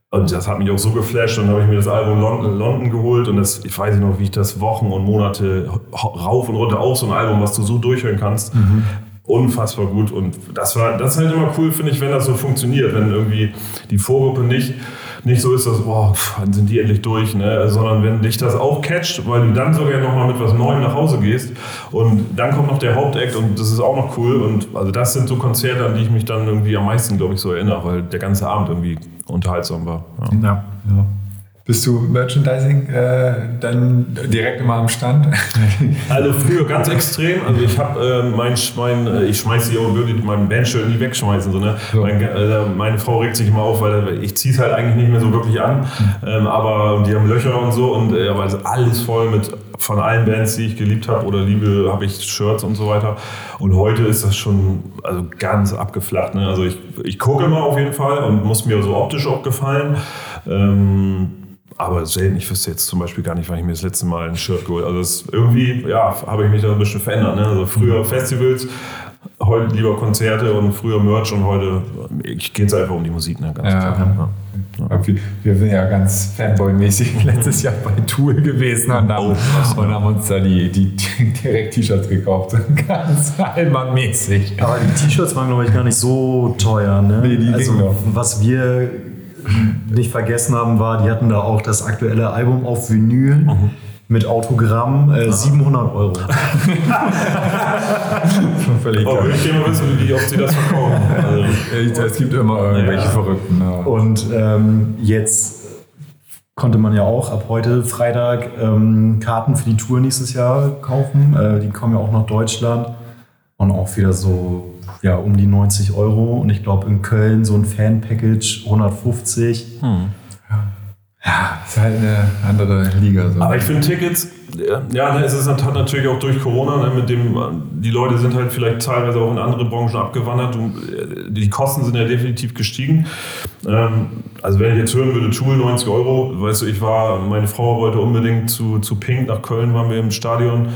und das hat mich auch so geflasht. Und dann habe ich mir das Album London, London geholt. Und das, ich weiß nicht noch, wie ich das Wochen und Monate rauf und runter, auch so ein Album, was du so durchhören kannst. Unfassbar gut. Und das war, das ist halt immer cool, finde ich, wenn das so funktioniert. Wenn irgendwie die Vorgruppe nicht, nicht so ist, dass, boah, wann sind die endlich durch, ne? sondern wenn dich das auch catcht, weil du dann sogar nochmal mit was Neuem nach Hause gehst und dann kommt noch der Hauptakt und das ist auch noch cool und also das sind so Konzerte, an die ich mich dann irgendwie am meisten, glaube ich, so erinnere, weil der ganze Abend irgendwie unterhaltsam war. Ja. Ja. ja. Bist du Merchandising äh, dann direkt immer am Stand? Also früher ganz extrem. Also ich habe äh, mein, mein äh, ich schmeiß die auch wirklich meinen Bandshirt nie wegschmeißen. So, ne? So. Mein, äh, meine Frau regt sich immer auf, weil ich ziehe es halt eigentlich nicht mehr so wirklich an. Ähm, aber die haben Löcher und so und äh, aber also alles voll mit von allen Bands, die ich geliebt habe oder liebe, habe ich Shirts und so weiter. Und heute ist das schon also ganz abgeflacht. Ne? Also ich, ich gucke immer auf jeden Fall und muss mir so optisch auch gefallen. Ähm, aber selten, ich wüsste jetzt zum Beispiel gar nicht, wann ich mir das letzte Mal ein Shirt geholt habe. Also das irgendwie, ja, habe ich mich da ein bisschen verändert. Ne? Also früher Festivals, heute lieber Konzerte und früher Merch und heute ich gehe jetzt einfach um die Musik, ne? Ganz Ja. klar. Ja. Wir, wir sind ja ganz Fanboy-mäßig letztes Jahr bei Tool gewesen und haben, Oh, und haben uns da die, die, die direkt T-Shirts gekauft. Ganz albernmäßig. Aber die T-Shirts waren, glaube ich, gar nicht so teuer. Ne? Nee, die also, was wir nicht vergessen haben, war, die hatten da auch das aktuelle Album auf Vinyl. mit Autogramm äh, 700 Euro. Schon völlig Oh, geil. ich mal wissen, wie ob sie das verkaufen. Also, Es gibt immer irgendwelche Ja. Verrückten. Ja. Und ähm, jetzt konnte man ja auch ab heute Freitag ähm, Karten für die Tour nächstes Jahr kaufen. Äh, die kommen ja auch nach Deutschland und auch wieder so ja, um die 90 Euro. Und ich glaube in Köln so ein Fan-Package 150. Ja, ist halt eine andere Liga. So. Aber ich finde Tickets, ja, ne, es ist hat natürlich auch durch Corona, ne, mit dem, die Leute sind halt vielleicht teilweise auch in andere Branchen abgewandert. Äh, die Kosten sind ja definitiv gestiegen. Ähm, also wenn ich jetzt hören würde, Tool 90 Euro, weißt du, ich war, meine Frau wollte unbedingt zu, zu Pink nach Köln, waren wir im Stadion.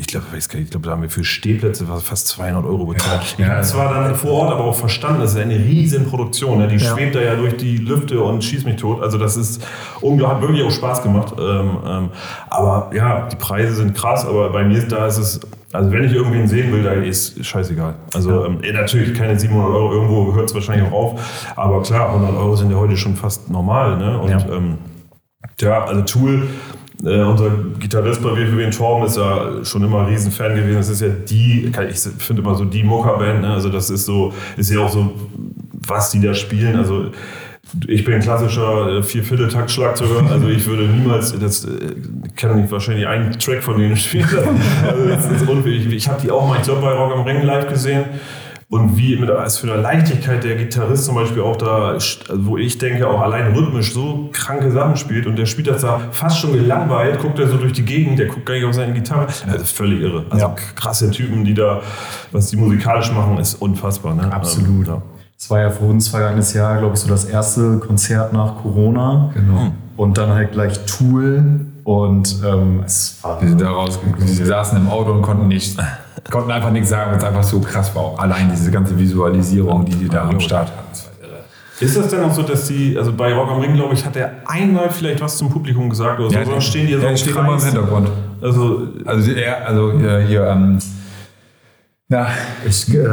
Ich glaube, ich glaube, da haben wir für Stehplätze fast 200 Euro bezahlt. Ja, ich habe zwar dann vor Ort aber auch verstanden, das ist eine riesen Produktion. Ne? Die Ja. schwebt da ja durch die Lüfte und schießt mich tot. Also das ist unglaublich, hat wirklich auch Spaß gemacht. Ähm, ähm, aber ja, die Preise sind krass, aber bei mir da ist es, also wenn ich irgendwen sehen will, da ist scheißegal. Also ähm, eh, natürlich keine 700 Euro, irgendwo hört es wahrscheinlich auch auf. Aber klar, 100 Euro sind ja heute schon fast normal. Ne? Und Ja. ähm, ja, also Tool, äh, unser Gitarrist bei WFW in Torben ist ja schon immer ein Riesenfan gewesen. Das ist ja die, ich finde immer so die Muckerband, ne? also das ist so, ist ja auch so, was die da spielen. Also ich bin ein klassischer äh, Viervierteltakt-Schlagzeuger, also ich würde niemals, das äh, kann ich wahrscheinlich einen Track von denen spielen. also das ist unfähig. Ich habe die auch mal, ich glaube, bei Rock am Ring live gesehen. Und wie mit was für einer Leichtigkeit der Gitarrist zum Beispiel auch da, also wo ich denke, auch allein rhythmisch so kranke Sachen spielt und der spielt das da fast schon gelangweilt, guckt er so durch die Gegend, der guckt gar nicht auf seine Gitarre. Also das ist völlig irre. Also Ja. krasse Typen, die da, was die musikalisch machen, ist unfassbar. Ne? Absolut. Ähm, ja. Das war ja für uns vergangenes Jahr, glaube ich, so das erste Konzert nach Corona. Genau. Und dann halt gleich Tool. Und ähm, es war Wir sind da rausgekommen. Sie saßen im Auto und konnten nicht, konnten einfach nichts sagen, weil es einfach so krass war. Allein diese ganze Visualisierung, die die da am Start hatten. Das war irre. Ist das denn auch so, dass die, also bei Rock am Ring, glaube ich, hat er einmal vielleicht was zum Publikum gesagt oder so, sonst stehen die ja so der im steht immer im. Hintergrund. Also, Also er, also hier, hier ähm, na, ich, äh,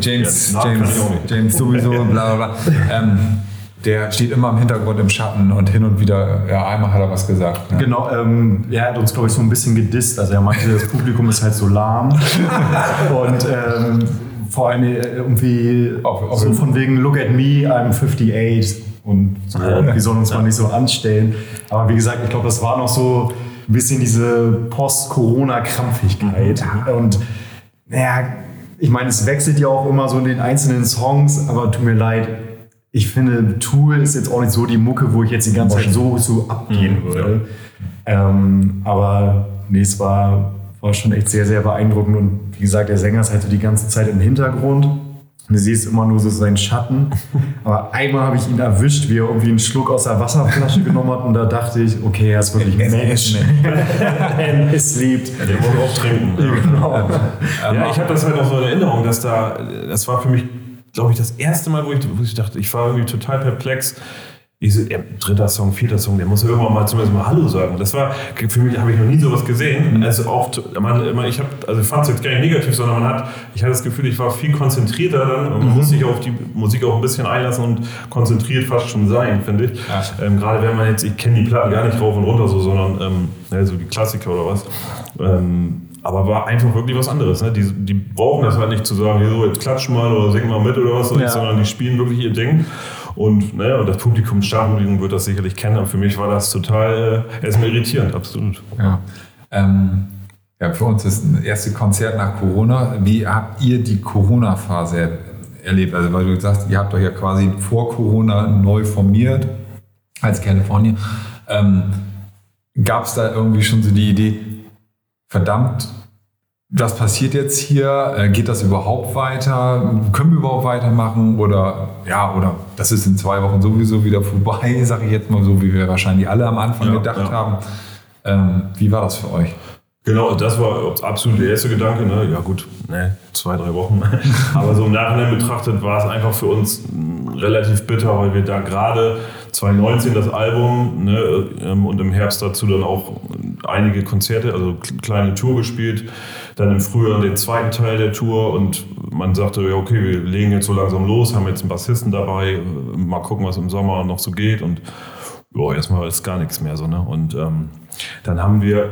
James, Ja, James. James sowieso, bla bla bla. ähm, der steht immer im Hintergrund im Schatten und hin und wieder, ja, einmal hat er was gesagt. Ne? Genau, ähm, er hat uns, glaube ich, so ein bisschen gedisst. Also er meinte, das Publikum ist halt so lahm. und ähm, vor allem äh, irgendwie Auf- auf- so von wegen Look at me, I'm 58. Und so, wir sollen uns mal nicht so anstellen. Aber wie gesagt, ich glaube, das war noch so ein bisschen diese Post-Corona-Krampfigkeit. Und naja, ich meine, es wechselt ja auch immer so in den einzelnen Songs, aber tut mir leid, ich finde, Tool ist jetzt auch nicht so die Mucke, wo ich jetzt die ganze Zeit so, so abgehen würde. Ähm, aber nee, es war, war schon echt sehr, sehr beeindruckend. Und wie gesagt, der Sänger ist halt so die ganze Zeit im Hintergrund. Und du siehst immer nur so seinen Schatten. Aber einmal habe ich ihn erwischt, wie er irgendwie einen Schluck aus der Wasserflasche genommen hat. Und da dachte ich, okay, er ist wirklich ein Mensch. Er ist liebt. der muss auch trinken. Genau. Ja, ich habe das halt auch so in Erinnerung, dass da, das war für mich, glaube ich, das erste Mal, wo ich, wo ich dachte, ich war irgendwie total perplex. Ich so, ja, dritter Song, vierter Song, der muss ja irgendwann mal zumindest mal Hallo sagen. Das war, für mich habe ich noch nie sowas gesehen. Also auch, man, man, ich habe, also fand es jetzt gar nicht negativ, sondern man hat, ich hatte das Gefühl, ich war viel konzentrierter dann und man musste sich auf die Musik auch ein bisschen einlassen und konzentriert fast schon sein, finde ich. Ähm, Gerade wenn man jetzt, ich kenne die Platten gar nicht rauf und runter so, sondern ähm, ja, so die Klassiker oder was. Ähm, aber war einfach wirklich was anderes. Ne? Die, die brauchen das halt nicht zu sagen, hier so, jetzt klatsch mal oder sing mal mit oder was, Ja. sondern die spielen wirklich ihr Ding. Und, ne, und das Publikum, Startpublikum wird das sicherlich kennen. Aber für mich war das total äh, erstmal irritierend, absolut. Ja. Ähm, ja, für uns ist das erste Konzert nach Corona. Wie habt ihr die Corona-Phase erlebt? Also, weil du sagst, ihr habt euch ja quasi vor Corona neu formiert als Kalifornien. Ähm, Gab es da irgendwie schon so die Idee, verdammt, was passiert jetzt hier? Äh, Geht das überhaupt weiter? Können wir überhaupt weitermachen? Oder ja, oder das ist in zwei Wochen sowieso wieder vorbei, sage ich jetzt mal so, wie wir wahrscheinlich alle am Anfang Ja, gedacht ja. haben. Ähm, wie war das für euch? Genau, das war absolut der erste Gedanke. Ne? Ja gut, ne, zwei, drei Wochen. Aber so im Nachhinein betrachtet war es einfach für uns relativ bitter, weil wir da gerade 2019 das Album ne, ähm, und im Herbst dazu dann auch einige Konzerte, also kleine Tour gespielt. Dann im Frühjahr den zweiten Teil der Tour und man sagte, ja okay, wir legen jetzt so langsam los, haben jetzt einen Bassisten dabei, äh, mal gucken, was im Sommer noch so geht und boah, erstmal ist gar nichts mehr so, ne? Und ähm, dann haben wir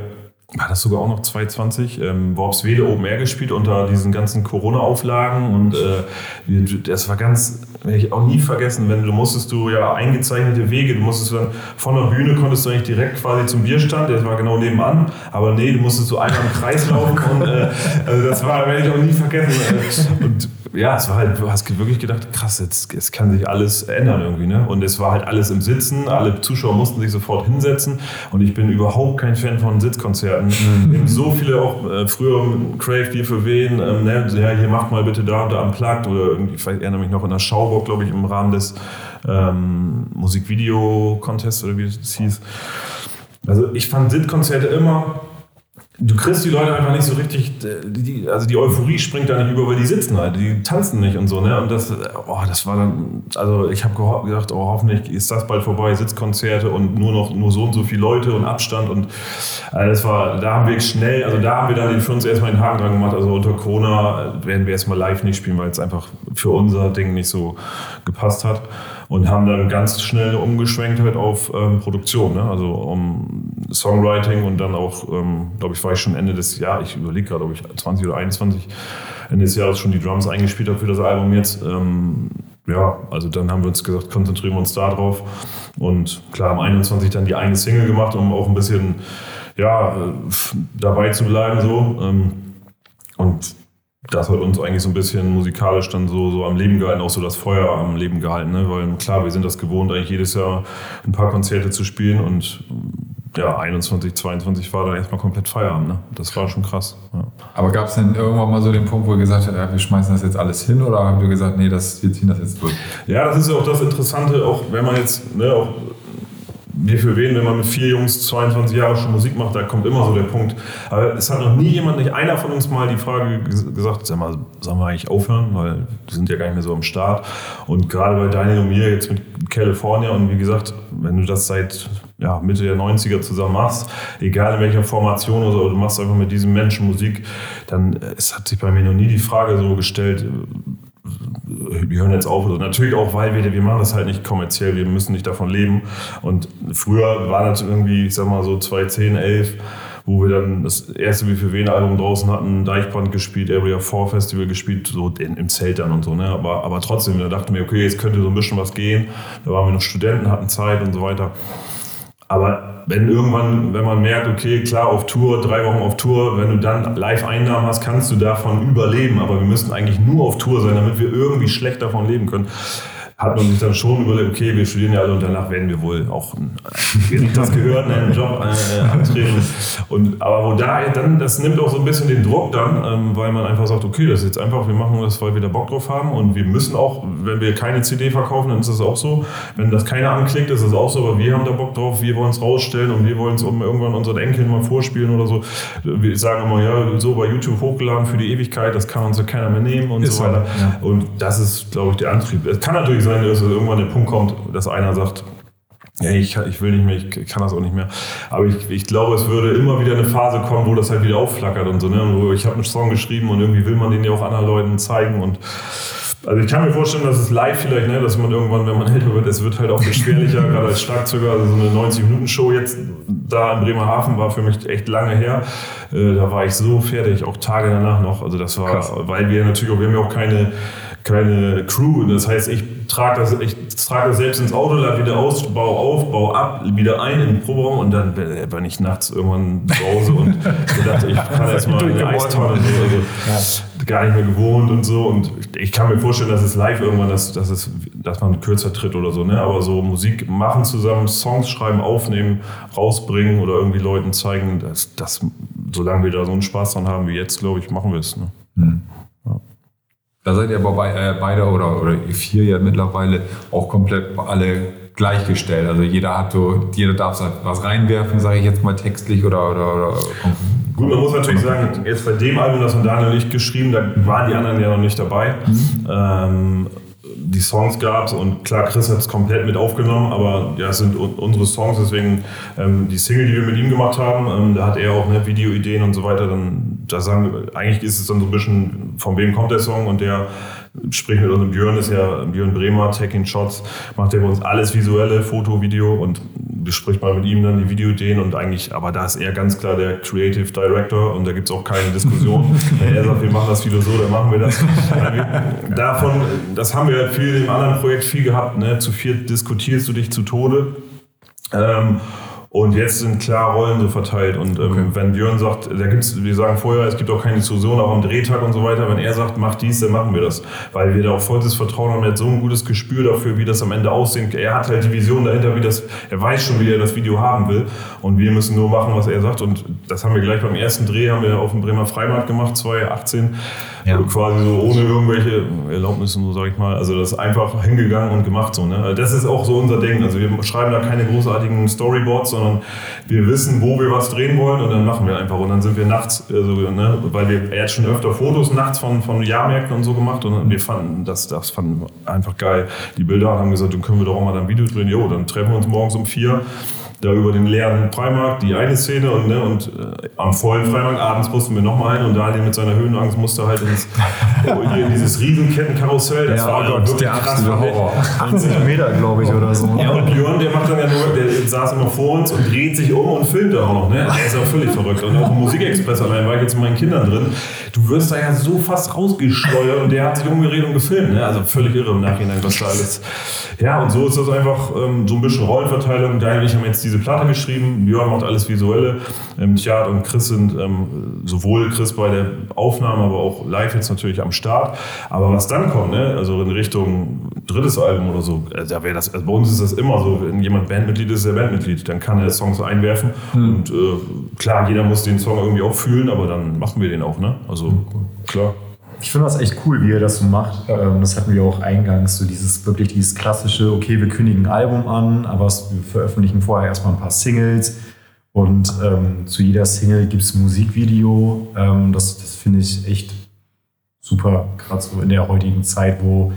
war das sogar auch noch 2020, ähm, Worpswede Open Air gespielt unter diesen ganzen Corona-Auflagen und äh, das war ganz, werde ich auch nie vergessen, wenn du musstest du ja eingezeichnete Wege, du musstest dann von der Bühne konntest du eigentlich direkt quasi zum Bierstand, der war genau nebenan, aber nee, du musstest so einmal im Kreis laufen und äh, also das war, werde ich auch nie vergessen. Und ja, es war halt, du hast wirklich gedacht, krass, jetzt, jetzt kann sich alles ändern irgendwie, ne? Und es war halt alles im Sitzen, alle Zuschauer mussten sich sofort hinsetzen und ich bin überhaupt kein Fan von Sitzkonzerten. Mhm. So viele auch äh, früher Crave Bier für wen, ähm, ne? ja, hier macht mal bitte da und da unplugged oder irgendwie, ich erinnere mich noch in der Schauburg, glaube ich, im Rahmen des ähm, Musikvideo-Contests oder wie das hieß. Also ich fand Sitzkonzerte immer du kriegst die Leute einfach nicht so richtig, die, also die Euphorie springt da nicht über, weil die sitzen halt, die tanzen nicht und so, ne? Und das, oh, das war dann, also ich habe gedacht, oh, hoffentlich ist das bald vorbei, Sitzkonzerte und nur noch nur so und so viele Leute und Abstand und also das war, da haben wir schnell, also da haben wir dann für uns erstmal den Haken dran gemacht, also unter Corona werden wir erstmal live nicht spielen, weil es einfach für unser Ding nicht so gepasst hat und haben dann ganz schnell umgeschwenkt halt auf ähm, Produktion, ne? also um Songwriting und dann auch, ähm, glaube ich, war ich schon Ende des Jahres, ich überlege gerade, ob ich 20 oder 21 Ende des Jahres schon die Drums eingespielt habe für das Album jetzt. Ähm, ja, also dann haben wir uns gesagt, konzentrieren wir uns da drauf. Und klar, am 21 dann die eine Single gemacht, um auch ein bisschen ja, dabei zu bleiben. So. Ähm, und das hat uns eigentlich so ein bisschen musikalisch dann so, so am Leben gehalten, auch so das Feuer am Leben gehalten. Ne? Weil klar, wir sind das gewohnt, eigentlich jedes Jahr ein paar Konzerte zu spielen und ja, 21, 22 war dann erstmal komplett Feierabend. Ne? Das war schon krass. Ja. Aber gab es denn irgendwann mal so den Punkt, wo ihr gesagt habt, ja, wir schmeißen das jetzt alles hin oder habt ihr gesagt, nee, das, wir ziehen das jetzt durch? Ja, das ist ja auch das Interessante, auch wenn man jetzt, ne, auch wie für wen, wenn man mit vier Jungs 22 Jahre schon Musik macht, da kommt immer so der Punkt. Aber es hat noch nie jemand, nicht einer von uns mal die Frage gesagt, sag mal, sollen wir eigentlich aufhören, weil wir sind ja gar nicht mehr so am Start. Und gerade bei Daniel und mir jetzt mit California und wie gesagt, wenn du das seit ja, Mitte der 90er zusammen machst, egal in welcher Formation oder so, du machst einfach mit diesem Menschen Musik, dann äh, es hat sich bei mir noch nie die Frage so gestellt, wir hören jetzt auf. Also natürlich auch, weil wir, wir machen das halt nicht kommerziell, wir müssen nicht davon leben. Und früher war das irgendwie, ich sag mal so 2010, 11, wo wir dann das erste Wie für wen Album draußen hatten, Deichbrand gespielt, Area 4 Festival gespielt, so in, im Zelt dann und so. Ne? Aber, aber trotzdem, da dachten wir, okay, jetzt könnte so ein bisschen was gehen. Da waren wir noch Studenten, hatten Zeit und so weiter. Aber wenn irgendwann, wenn man merkt, okay, klar, auf Tour, drei Wochen auf Tour, wenn du dann Live-Einnahmen hast, kannst du davon überleben. Aber wir müssen eigentlich nur auf Tour sein, damit wir irgendwie schlecht davon leben können hat man sich dann schon überlegt, okay, wir studieren ja alle und danach werden wir wohl auch, das gehört, einen Job äh, antreten. Und, aber wo da dann, das nimmt auch so ein bisschen den Druck dann, ähm, weil man einfach sagt, okay, das ist jetzt einfach, wir machen das, weil wir da Bock drauf haben und wir müssen auch, wenn wir keine CD verkaufen, dann ist das auch so. Wenn das keiner anklickt, ist das auch so, aber wir haben da Bock drauf, wir wollen es rausstellen und wir wollen es irgendwann unseren Enkeln mal vorspielen oder so. Wir sagen immer, ja, so bei YouTube hochgeladen für die Ewigkeit, das kann uns ja keiner mehr nehmen und ist so weiter. Ja. Und das ist, glaube ich, der Antrieb. Es kann natürlich sein, dass irgendwann der Punkt kommt, dass einer sagt, ja, ich, ich will nicht mehr, ich kann das auch nicht mehr. Aber ich, ich glaube, es würde immer wieder eine Phase kommen, wo das halt wieder aufflackert und so. Ne? Und ich habe einen Song geschrieben und irgendwie will man den ja auch anderen Leuten zeigen und also ich kann mir vorstellen, dass es live vielleicht, ne, dass man irgendwann, wenn man älter wird, es wird halt auch beschwerlicher, gerade als Schlagzeuger, also so eine 90-Minuten-Show jetzt da in Bremerhaven war für mich echt lange her. Äh, da war ich so fertig, auch Tage danach noch. Also das war, Krass. weil wir natürlich auch, wir haben ja auch keine keine Crew. Das heißt, ich trage das, ich trage das selbst ins Auto, lade wieder aus, baue auf, baue ab, wieder ein in den Proberaum und dann bin ich nachts irgendwann zu Hause und dachte, ich kann jetzt mal eine Eistonne. Also, ja. gar nicht mehr gewohnt und so. Und ich kann mir vorstellen, dass es live irgendwann, dass, dass, es, dass man kürzer tritt oder so. Ne? Aber so Musik machen zusammen, Songs schreiben, aufnehmen, rausbringen oder irgendwie Leuten zeigen, dass, dass solange wir da so einen Spaß dran haben wie jetzt, glaube ich, machen wir es. Ne? Mhm. Da seid ihr aber bei, äh, beide oder, oder ihr vier ja mittlerweile auch komplett alle gleichgestellt. Also jeder hat so, jeder darf was reinwerfen, sage ich jetzt mal textlich oder, oder, oder Gut, man muss natürlich sagen, jetzt bei dem Album, das von Daniel und ich geschrieben, da waren die anderen ja noch nicht dabei. Mhm. Ähm, die Songs gab es und klar, Chris hat es komplett mit aufgenommen, aber ja, es sind unsere Songs, deswegen ähm, die Single, die wir mit ihm gemacht haben, ähm, da hat er auch ne, Videoideen und so weiter, dann da sagen wir, eigentlich ist es dann so ein bisschen, von wem kommt der Song und der spricht mit unserem Björn, ist ja Björn Bremer, Taking Shots, macht ja bei uns alles visuelle, Foto, Video und bespricht man mit ihm dann die Videoideen und eigentlich, aber da ist er ganz klar der Creative Director und da gibt es auch keine Diskussion. Wenn er sagt, wir machen das Video so, dann machen wir das. Davon, das haben wir halt viel im anderen Projekt viel gehabt. Ne? Zu viel diskutierst du dich zu Tode. Ähm, und jetzt sind klar Rollen so verteilt. Und ähm, okay. wenn Björn sagt, da gibt's, wir sagen vorher, es gibt auch keine Diskussion, auch am Drehtag und so weiter. Wenn er sagt, mach dies, dann machen wir das. Weil wir da auch vollstes Vertrauen haben. Er hat so ein gutes Gespür dafür, wie das am Ende aussehen. Er hat halt die Vision dahinter, wie das, er weiß schon, wie er das Video haben will. Und wir müssen nur machen, was er sagt. Und das haben wir gleich beim ersten Dreh, haben wir auf dem Bremer Freimarkt gemacht, 2018 ja. quasi so ohne irgendwelche Erlaubnisse, so sage ich mal. Also das ist einfach hingegangen und gemacht so. Ne? Das ist auch so unser Ding. Also wir schreiben da keine großartigen Storyboards, sondern wir wissen, wo wir was drehen wollen und dann machen wir einfach. Und dann sind wir nachts, also, ne, weil wir, er hat schon öfter Fotos nachts von, von Jahrmärkten und so gemacht und wir fanden das, das fanden einfach geil. Die Bilder haben gesagt, dann können wir doch auch mal ein Video drehen. Jo, dann treffen wir uns morgens um vier da über den leeren Freimarkt, die eine Szene und, ne, und äh, am vollen Freimarkt abends mussten wir nochmal hin und Daniel mit seiner Höhenangst musste halt ins, hier in dieses Riesenkettenkarussell. Das ja, war oh Gott, der absolute Horror. 80 Meter, glaube ich, oder so. Ja, und Björn, der macht dann ja nur, der saß immer vor uns und dreht sich um und filmt auch noch. Ne? Der ist ja völlig verrückt. Und auch im Musikexpress allein war ich jetzt mit meinen Kindern drin. Du wirst da ja so fast rausgesteuert und der hat sich umgedreht und gefilmt. Ne? Also völlig irre im Nachhinein, was da alles. Ja, und so ist das einfach ähm, so ein bisschen Rollenverteilung. Daniel und ich haben jetzt diese Platte geschrieben. Björn macht alles Visuelle. Ähm, Tjad und Chris sind ähm, sowohl Chris bei der Aufnahme, aber auch live jetzt natürlich am Start. Aber was dann kommt, ne? also in Richtung drittes Album oder so, äh, da wäre das, also bei uns ist das immer so, wenn jemand Bandmitglied ist, der Bandmitglied, dann kann er Songs einwerfen. Mhm. Und äh, klar, jeder muss den Song irgendwie auch fühlen, aber dann machen wir den auch, ne? Also mhm. klar. Ich finde das echt cool, wie ihr das so macht. Ähm, das hatten wir auch eingangs, so dieses wirklich dieses klassische, okay, wir kündigen ein Album an, aber wir veröffentlichen vorher erstmal ein paar Singles. Und ähm, zu jeder Single gibt es ein Musikvideo. Ähm, das das finde ich echt super, gerade so in der heutigen Zeit, wo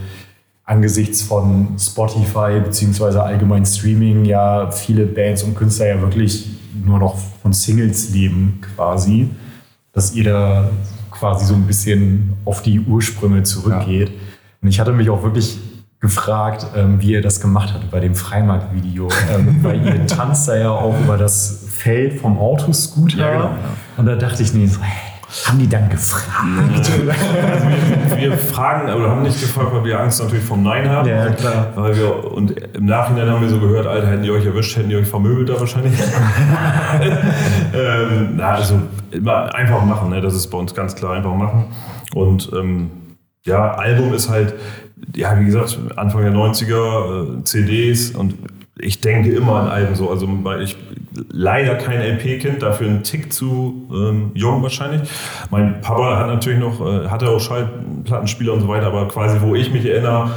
angesichts von Spotify beziehungsweise allgemein Streaming ja viele Bands und Künstler ja wirklich nur noch von Singles leben quasi, dass ihr da quasi so ein bisschen auf die Ursprünge zurückgeht. Ja. Und ich hatte mich auch wirklich gefragt, ähm, wie ihr das gemacht habt bei dem Freimarkt-Video. Ähm, weil ihr tanzt da ja auch über das Feld vom Autoscooter. Ja, genau, ja. Und da dachte ich, nee, so, hey, haben die dann gefragt? Also wir, wir, fragen, oder haben nicht gefragt, weil wir Angst natürlich vom Nein haben. Ja, klar. Weil wir, und im Nachhinein haben wir so gehört, Alter, hätten die euch erwischt, hätten die euch vermöbelt da wahrscheinlich. ähm, na, also immer einfach machen, ne? das ist bei uns ganz klar einfach machen. Und ähm, ja, Album ist halt, ja, wie gesagt, Anfang der 90er, äh, CDs und ich denke immer an Alben so. Also ich leider kein LP-Kind, dafür ein Tick zu ähm, jung wahrscheinlich. Mein Papa hat natürlich noch, äh, hatte auch Schallplattenspieler und so weiter, aber quasi wo ich mich erinnere,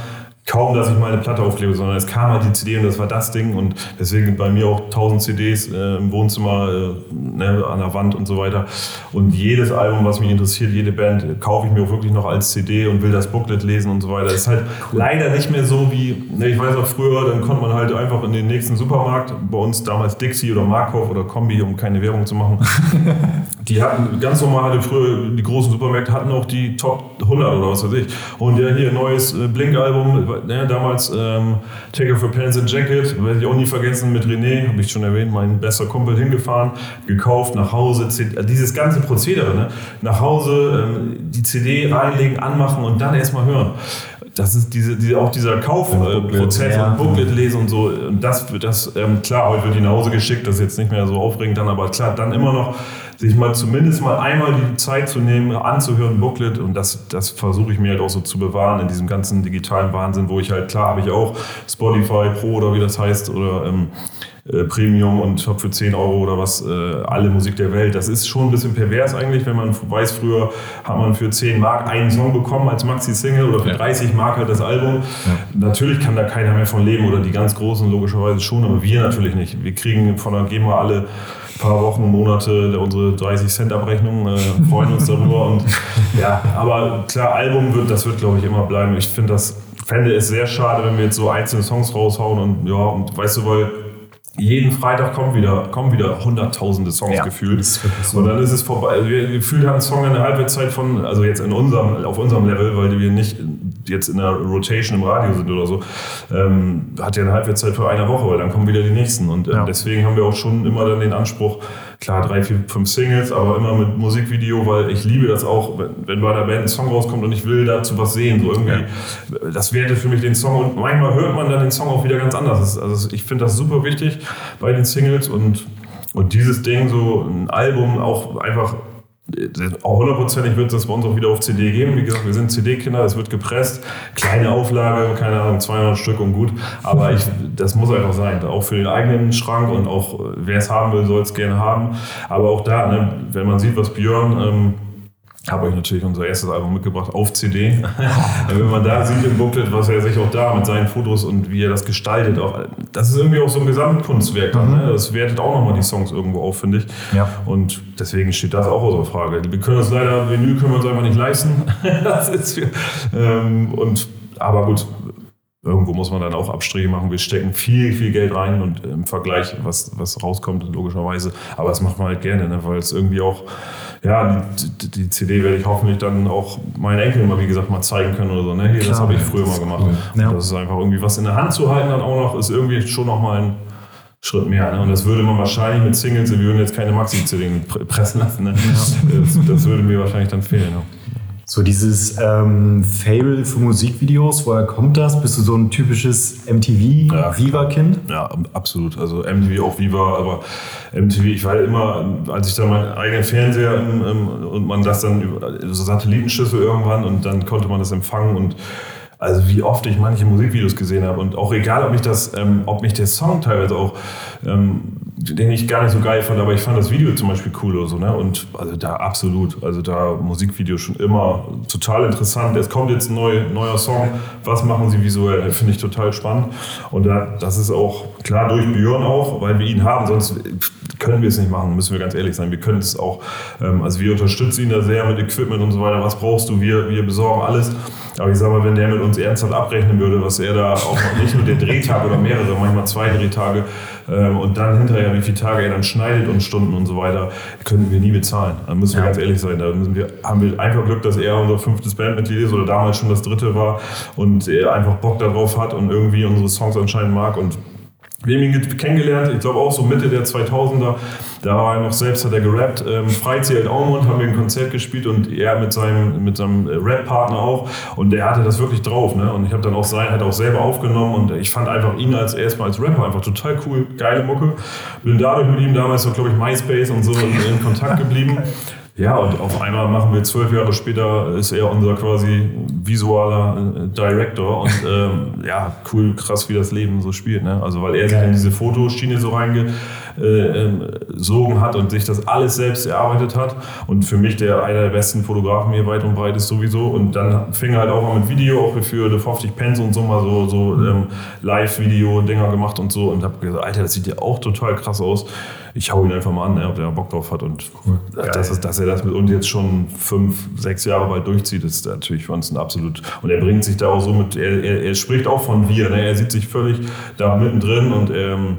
kaum, dass ich mal eine Platte aufklebe, sondern es kam halt die CD und das war das Ding und deswegen bei mir auch 1000 CDs äh, im Wohnzimmer, äh, ne, an der Wand und so weiter. Und jedes Album, was mich interessiert, jede Band, äh, kaufe ich mir auch wirklich noch als CD und will das Booklet lesen und so weiter. Das ist halt leider nicht mehr so wie, ne, ich weiß auch früher, dann konnte man halt einfach in den nächsten Supermarkt, bei uns damals Dixie oder Markov oder Kombi, um keine Werbung zu machen, die hatten ganz normal, hatte früher die großen Supermärkte hatten auch die Top 100 oder was weiß ich. Und ja, hier neues äh, Blink-Album, ne, damals ähm, Take Off Your Pants and Jacket, werde ich auch nie vergessen, mit René, habe ich schon erwähnt, mein bester Kumpel hingefahren, gekauft, nach Hause, CD, dieses ganze Prozedere, ne? nach Hause, ähm, die CD reinlegen, anmachen und dann erstmal hören das ist diese, diese, auch dieser Kaufprozess ja. und Booklet lesen und so. Und das das, ähm, klar, heute wird die nach Hause geschickt, das ist jetzt nicht mehr so aufregend dann, aber klar, dann immer noch sich mal zumindest mal einmal die Zeit zu nehmen, anzuhören, Booklet. Und das, das versuche ich mir halt auch so zu bewahren in diesem ganzen digitalen Wahnsinn, wo ich halt, klar, habe ich auch Spotify Pro oder wie das heißt oder ähm, äh, Premium und habe für 10 Euro oder was äh, alle Musik der Welt. Das ist schon ein bisschen pervers eigentlich, wenn man weiß, früher hat man für 10 Mark einen Song bekommen als Maxi-Single oder für ja. 30 Mark halt das Album. Ja. Natürlich kann da keiner mehr von leben oder die ganz Großen logischerweise schon, aber wir natürlich nicht. Wir kriegen von der GEMA alle paar Wochen, Monate unsere 30 Cent Abrechnung, äh, freuen uns darüber. Und ja, aber klar, Album wird, das wird glaube ich immer bleiben. Ich finde das, fände es sehr schade, wenn wir jetzt so einzelne Songs raushauen und ja, und weißt du, weil jeden Freitag kommen wieder, kommen wieder hunderttausende Songs Ja, gefühlt. so. Und dann ist es vorbei. Also wir gefühlt haben Song eine Halbwertszeit von, also jetzt in unserem, auf unserem Level, weil wir nicht jetzt in der Rotation im Radio sind oder so, ähm, hat ja eine Halbwertszeit für eine Woche, weil dann kommen wieder die nächsten. Und äh, Ja. deswegen haben wir auch schon immer dann den Anspruch, klar, drei, vier, fünf Singles, aber immer mit Musikvideo, weil ich liebe das auch, wenn, wenn bei einer Band ein Song rauskommt und ich will dazu was sehen. So irgendwie, das wertet für mich den Song und manchmal hört man dann den Song auch wieder ganz anders. Also ich finde das super wichtig bei den Singles und, und dieses Ding, so ein Album auch einfach hundertprozentig wird es bei uns auch wieder auf CD geben. Wie gesagt, wir sind CD-Kinder, es wird gepresst. Kleine Auflage, keine Ahnung, 200 Stück und gut. Aber ich, das muss einfach sein. Auch für den eigenen Schrank und auch äh, wer es haben will, soll es gerne haben. Aber auch da, ne, wenn man sieht, was Björn. Ähm, habe euch natürlich unser erstes Album mitgebracht auf CD. Wenn man da sieht im Booklet, was er sich auch da mit seinen Fotos und wie er das gestaltet, auch, das ist irgendwie auch so ein Gesamtkunstwerk. Dann, ne? Das wertet auch nochmal die Songs irgendwo auf, finde ich. Ja. Und deswegen steht das auch außer Frage. Wir können uns leider, Vinyl können wir uns einfach nicht leisten. das ist ähm, und, aber gut, irgendwo muss man dann auch Abstriche machen. Wir stecken viel, viel Geld rein und im Vergleich, was, was rauskommt, logischerweise. Aber das macht man halt gerne, ne? weil es irgendwie auch, ja, die, die, CD werde ich hoffentlich dann auch meinen Enkeln mal, wie gesagt, mal zeigen können oder so. Ne? Hier, das Klar, habe ich ja, früher das mal gemacht. cool. Ja. Das ist einfach irgendwie was in der Hand zu halten dann auch noch, ist irgendwie schon noch mal ein Schritt mehr. Ne? Und das würde man wahrscheinlich mit Singles, wir würden jetzt keine Maxi-CD pre- pressen lassen. Ne? Das, das würde mir wahrscheinlich dann fehlen. Ne? So dieses ähm, Fable für Musikvideos, woher kommt das? Bist du so ein typisches Ja, MTV-Viva-Kind? Ja, absolut. Also MTV auch Viva, aber MTV, ich war immer, als ich dann meinen eigenen Fernseher im, im, und man das dann über so Satellitenschüssel irgendwann und dann konnte man das empfangen und also wie oft ich manche Musikvideos gesehen habe und auch egal, ob mich das, ähm, ob mich der Song teilweise auch, ähm, den ich gar nicht so geil fand, aber ich fand das Video zum Beispiel cool oder so, ne? Und also da absolut, also da Musikvideo schon immer total interessant. Es kommt jetzt ein neu, neuer Song, was machen sie visuell? Finde ich total spannend. Und da, das ist auch klar durch Björn auch, weil wir ihn haben, sonst können wir es nicht machen, müssen wir ganz ehrlich sein. Wir können es auch, ähm, also wir unterstützen ihn da sehr mit Equipment und so weiter. Was brauchst du? Wir, wir besorgen alles. Aber ich sag mal, wenn der mit uns ernsthaft abrechnen würde, was er da auch nicht nur den Drehtag oder mehrere, manchmal zwei Drehtage ähm, und dann hinterher, wie viele Tage er dann schneidet und Stunden und so weiter, könnten wir nie bezahlen. Da müssen wir Ja. ganz ehrlich sein. Da müssen wir, haben wir einfach Glück, dass er unser fünftes Bandmitglied ist oder damals schon das dritte war und er einfach Bock darauf hat und irgendwie unsere Songs anscheinend mag und wir haben ihn ge- kennengelernt, ich glaube auch so Mitte der 2000er. Da war er noch selbst, hat er gerappt. Ähm, Freizelt Aumund haben wir ein Konzert gespielt und er mit seinem, mit seinem äh, Rap-Partner auch. Und der hatte das wirklich drauf. Ne? Und ich habe dann auch sein, hat auch selber aufgenommen und ich fand einfach ihn als erstmal als Rapper einfach total cool, geile Mucke. Bin dadurch mit ihm damals glaube ich, MySpace und so in, in Kontakt geblieben. Ja, und auf einmal machen wir zwölf Jahre später, ist er unser quasi visualer äh, Director und ähm, ja, cool, krass, wie das Leben so spielt. Ne? Also, weil er sich in diese Fotoschiene so reingesogen hat und sich das alles selbst erarbeitet hat. Und für mich der einer der besten Fotografen hier weit und breit ist sowieso. Und dann fing er halt auch mal mit Video, auch für The 50 Pence und so mal so, so ähm, Live-Video-Dinger gemacht und so. Und hab gesagt, Alter, das sieht ja auch total krass aus. Ich hau ihn einfach mal an, ne, ob der Bock drauf hat. Und das ist, dass er das mit uns jetzt schon fünf, sechs Jahre bald durchzieht, ist natürlich für uns ein absolut. Und er bringt sich da auch so mit, er, er, er spricht auch von wir, ne? er sieht sich völlig da mittendrin und ähm,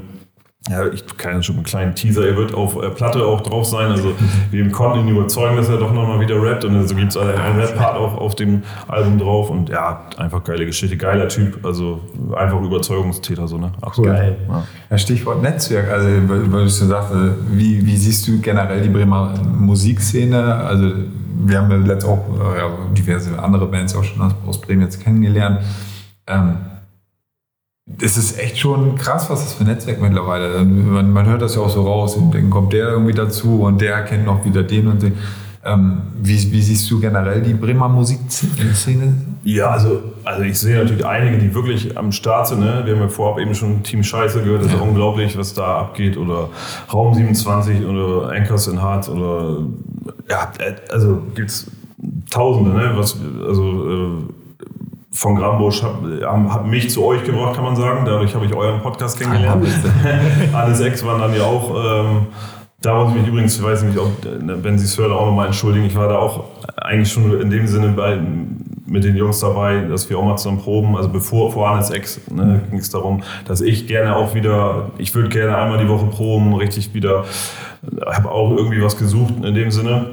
ja, ich kann schon einen kleinen Teaser, er wird auf äh, Platte auch drauf sein. Also wir konnten ihn überzeugen, dass er doch nochmal wieder rappt. Und so gibt es einen Rap-Part auch auf dem Album drauf. Und ja, einfach geile Geschichte, geiler Typ. Also einfach Überzeugungstäter, so, ne? Absolut. Geil. Ja. Ja, Stichwort Netzwerk, also weil du schon sagte, wie, wie siehst du generell die Bremer Musikszene? Also wir haben ja letzt auch äh, ja, diverse andere Bands auch schon aus, aus Bremen jetzt kennengelernt. Ähm, es ist echt schon krass, was das für ein Netzwerk mittlerweile. Man, man hört das ja auch so raus, und dann kommt der irgendwie dazu und der kennt noch wieder den und den. Ähm, wie, wie siehst du generell die Bremer Musikszene? Ja, also, also ich sehe natürlich einige, die wirklich am Start sind. Ne? Wir haben ja vorab eben schon Team Scheiße gehört. Das ist unglaublich, was da abgeht. Oder Raum 27 oder Anchors in Heart oder ja, also gibt's Tausende. Ne? Was, also äh, von Grambusch hat, hat mich zu euch gebracht, kann man sagen. Dadurch habe ich euren Podcast kennengelernt. Alles Ex waren dann ja auch. Ähm, da muss ich mich übrigens, ich weiß nicht, ob, wenn Sie es hören, auch nochmal entschuldigen. Ich war da auch eigentlich schon in dem Sinne bei, mit den Jungs dabei, dass wir auch mal zusammen proben. Also bevor vor Hannes Ex ne, ging es darum, dass ich gerne auch wieder, ich würde gerne einmal die Woche proben, richtig wieder, habe auch irgendwie was gesucht in dem Sinne.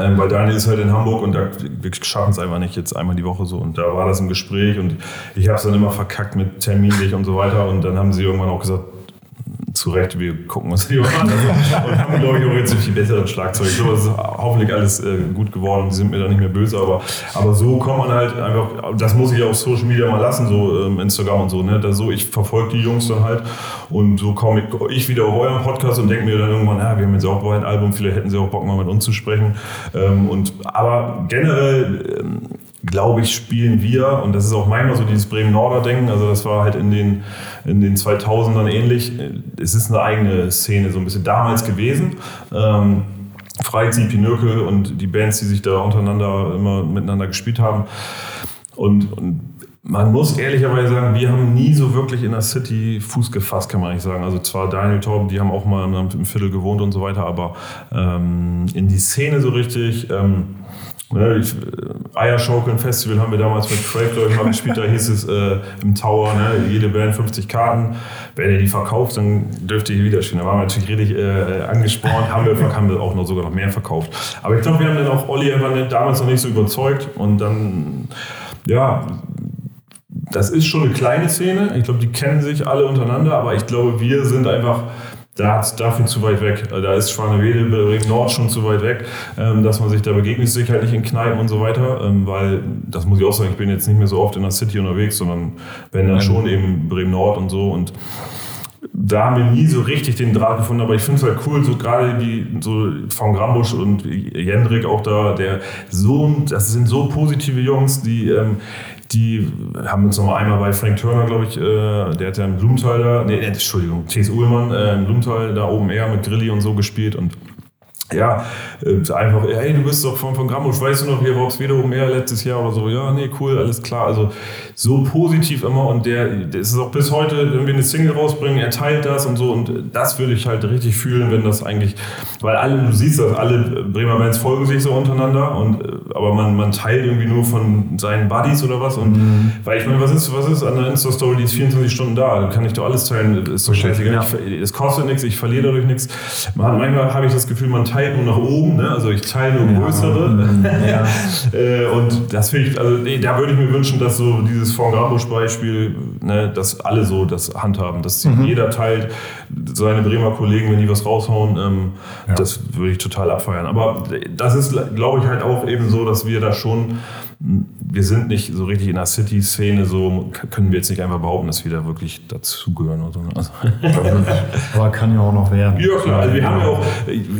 Ähm, weil Daniel ist halt in Hamburg und da, wir schaffen es einfach nicht jetzt einmal die Woche so. Und da war das im Gespräch und ich habe es dann immer verkackt mit terminlich und so weiter. Und dann haben sie irgendwann auch gesagt, zu Recht, wir gucken uns lieber an. Und haben, glaube ich, auch jetzt viel besseren Schlagzeug. Ich glaube, es ist hoffentlich alles äh, gut geworden. Die sind mir da nicht mehr böse, aber, aber so kommt man halt einfach, das muss ich auf Social Media mal lassen, so ähm, Instagram und so. Ne? Das so ich verfolge die Jungs dann halt und so komme ich, ich wieder auf euren Podcast und denke mir dann irgendwann, ja, wir haben jetzt auch ein Album, vielleicht hätten sie auch Bock, mal mit uns zu sprechen. Ähm, und, aber generell, ähm, glaube ich, spielen wir, und das ist auch manchmal so dieses Bremen-Norder-Denken, also das war halt in den, in den 2000ern ähnlich, es ist eine eigene Szene so ein bisschen damals gewesen. Ähm, Freizeit, Pinökel und die Bands, die sich da untereinander immer miteinander gespielt haben. Und, und man muss ehrlicherweise sagen, wir haben nie so wirklich in der City Fuß gefasst, kann man nicht sagen. Also zwar Daniel Torben, die haben auch mal im Viertel gewohnt und so weiter, aber ähm, in die Szene so richtig. Ähm, Ne, ich, äh, Eierschaukeln Festival haben wir damals mit Craig, glaube ich, mal gespielt. Da hieß es äh, im Tower, ne, jede Band 50 Karten. Wenn ihr die verkauft, dann dürft ihr hier wieder spielen. Da waren wir natürlich richtig äh, angespornt. haben wir, haben wir auch noch sogar noch mehr verkauft. Aber ich glaube, wir haben dann auch Olli damals noch nicht so überzeugt. Und dann, ja, das ist schon eine kleine Szene. Ich glaube, die kennen sich alle untereinander. Aber ich glaube, wir sind einfach da ist dafür zu weit weg. Da ist Schwanewede, Nord schon zu weit weg, ähm, dass man sich da begegnet, sicherlich in Kneipen und so weiter, ähm, weil, das muss ich auch sagen, ich bin jetzt nicht mehr so oft in der City unterwegs, sondern wenn dann schon eben Bremen Nord und so und da haben wir nie so richtig den Draht gefunden, aber ich finde es halt cool, so gerade die so von Grambusch und Jendrik auch da, der so, das sind so positive Jungs, die, ähm, die haben uns nochmal einmal bei Frank Turner, glaube ich, äh, der hat ja im Blumenthal da, nee, Entschuldigung, T.S. Uhlmann äh, im Blumenthal da oben eher mit Grilli und so gespielt und ja, äh, einfach, hey, du bist doch von, von Grammusch, weißt du noch, hier war es wieder mehr letztes Jahr oder so. Ja, nee, cool, alles klar. Also so positiv immer und der, der ist auch bis heute, wenn wir eine Single rausbringen, er teilt das und so und das würde ich halt richtig fühlen, wenn das eigentlich, weil alle, du siehst das, alle Bremer Bands folgen sich so untereinander und äh, aber man, man teilt irgendwie nur von seinen Buddies oder was und mhm. weil ich meine, was ist, was ist an der Insta-Story, die ist 24 Stunden da, da kann ich doch alles teilen, ist doch scheißegal, es kostet nichts, ich verliere dadurch nichts. manchmal habe ich das Gefühl, man teilt nur nach oben, ne? also ich teile nur größere. Mhm. Ja. Äh, und das finde ich, also nee, da würde ich mir wünschen, dass so dieses von Grabusch-Beispiel, ne, dass alle so das handhaben, dass mhm. jeder teilt, seine Bremer Kollegen, wenn die was raushauen, ähm, ja. das würde ich total abfeiern. Aber das ist, glaube ich, halt auch eben so, dass wir da schon wir sind nicht so richtig in der City-Szene, so können wir jetzt nicht einfach behaupten, dass wir da wirklich dazugehören oder so. Ne? Also. Aber kann ja auch noch werden. Ja, klar. Also wir haben ja auch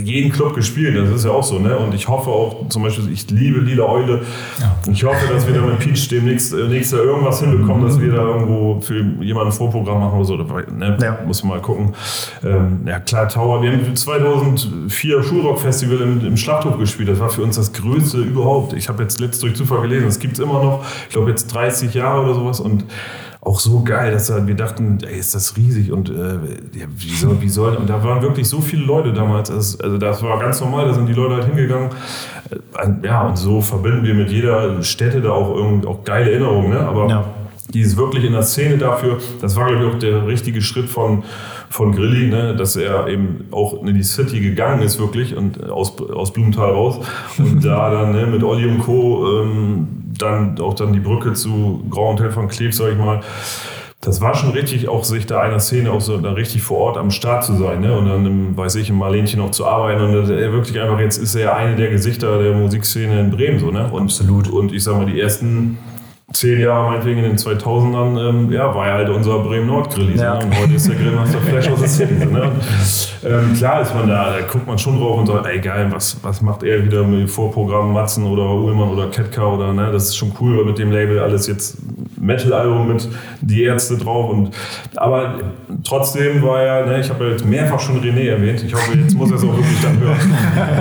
jeden Club gespielt, das ist ja auch so. Ne? Und ich hoffe auch, zum Beispiel, ich liebe Lila Eule. Ja. Ich hoffe, dass wir da mit Peach demnächst äh, nächstes Jahr irgendwas hinbekommen, dass wir da irgendwo für jemanden ein Vorprogramm machen oder so. Ne? Ja. Muss man mal gucken. Ähm, ja, klar, Tower. Wir haben 2004 Schulrock-Festival im, im Schlachthof gespielt. Das war für uns das Größte überhaupt. Ich habe jetzt letztens durch Zufall gelesen, es gibt es immer noch. Ich glaube jetzt 30 Jahre oder sowas und auch so geil, dass wir dachten, ey, ist das riesig und äh, ja, wie soll, wie soll, und da waren wirklich so viele Leute damals, also das war ganz normal, da sind die Leute halt hingegangen, äh, ja, und so verbinden wir mit jeder Stätte da auch irgendwie auch geile Erinnerungen, ne? aber ja. die ist wirklich in der Szene dafür, das war glaube ich auch der richtige Schritt von, von Grilli, ne? dass er eben auch in die City gegangen ist wirklich und aus, aus Blumenthal raus und da dann ne, mit Olli und Co. Ähm, dann auch dann die Brücke zu Grand Hotel von Kleef, sag ich mal. Das war schon richtig, auch sich da einer Szene auch so da richtig vor Ort am Start zu sein, ne? Und dann, im, weiß ich, im Marlenchen noch zu arbeiten. Und er wirklich einfach, jetzt ist er ja eine der Gesichter der Musikszene in Bremen, so, ne? Und, Absolut. Und ich sag mal, die ersten zehn Jahre, meinetwegen in den 2000ern, ähm, ja, war er halt unser Bremen-Nord-Grill. Ja. Ne? Und heute ist der Grillmaster Flash aus der City. Ne? ähm, klar ist man da, da guckt man schon drauf und sagt, ey geil, was, was macht er wieder mit Vorprogrammen Matzen oder Ullmann oder Ketka oder, ne, das ist schon cool, weil mit dem Label alles jetzt Metal-Album mit die Ärzte drauf und, aber trotzdem war er, ne, ich habe ja jetzt mehrfach schon René erwähnt, ich hoffe, jetzt muss er es auch wirklich dann hören.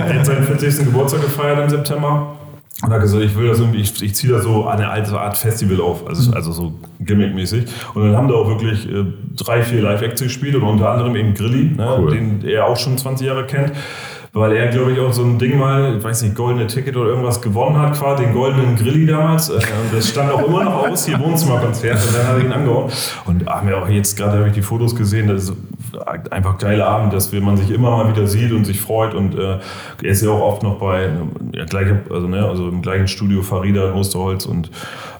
er hat seinen 40. Geburtstag gefeiert im September und hat gesagt, ich will das irgendwie, ich, ich ziehe da so eine alte Art Festival auf, also, also so gimmickmäßig. Und dann haben da auch wirklich äh, drei, vier Live-Acts gespielt und unter anderem eben Grilli, ne, cool. den er auch schon 20 Jahre kennt. weil er, glaube ich, auch so ein Ding mal, ich weiß nicht, goldene Ticket oder irgendwas gewonnen hat, quasi den goldenen Grilli damals. Äh, und das stand auch immer noch aus, hier Wohnzimmerkonzert. Und dann habe ich ihn angehauen. Und haben wir auch jetzt gerade habe ich die Fotos gesehen, das ist einfach geiler Abend, dass man sich immer mal wieder sieht und sich freut. Und äh, er ist ja auch oft noch bei, ja, gleiche, also, ne, also im gleichen Studio Farida in Osterholz und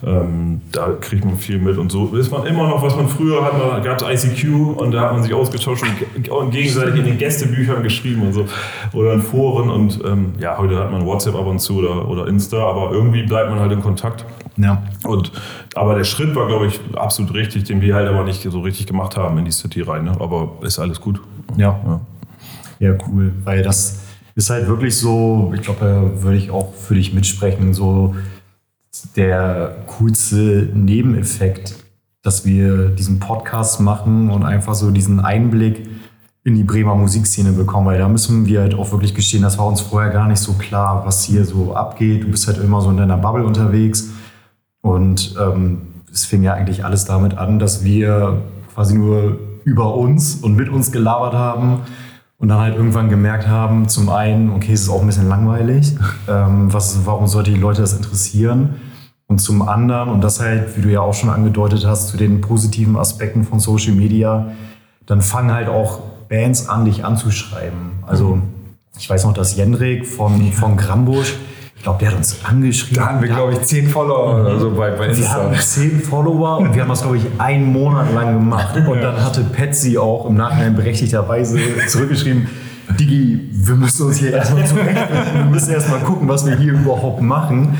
ähm, da kriegt man viel mit. Und so ist man immer noch, was man früher hat, da gab es ICQ und da hat man sich ausgetauscht und, und gegenseitig in den Gästebüchern geschrieben und so. Oder in Foren und ähm, ja, heute hat man WhatsApp ab und zu oder, oder Insta, aber irgendwie bleibt man halt in Kontakt. Ja. Und, aber der Schritt war, glaube ich, absolut richtig, den wir halt aber nicht so richtig gemacht haben in die City rein. Ne? Aber ist alles gut. Ja. ja. Ja, cool. Weil das ist halt wirklich so, ich glaube, da würde ich auch für dich mitsprechen, so der coolste Nebeneffekt, dass wir diesen Podcast machen und einfach so diesen Einblick in die Bremer Musikszene bekommen, weil da müssen wir halt auch wirklich gestehen, das war uns vorher gar nicht so klar, was hier so abgeht. Du bist halt immer so in deiner Bubble unterwegs und ähm, es fing ja eigentlich alles damit an, dass wir quasi nur über uns und mit uns gelabert haben und dann halt irgendwann gemerkt haben, zum einen, okay, es ist auch ein bisschen langweilig, ähm, was, warum sollte die Leute das interessieren? Und zum anderen, und das halt, wie du ja auch schon angedeutet hast, zu den positiven Aspekten von Social Media, dann fangen halt auch Bands an, dich anzuschreiben. Also ich weiß noch, dass Jendrik von, von Grambusch, ich glaube, der hat uns angeschrieben. Da haben wir, glaube ich, zehn Follower oder so bei, bei Wir hatten zehn Follower und wir haben das, glaube ich, einen Monat lang gemacht. Und dann hatte Patsy auch im Nachhinein berechtigterweise zurückgeschrieben, Digi, wir müssen uns hier erstmal zurechtfinden. Wir müssen erstmal gucken, was wir hier überhaupt machen.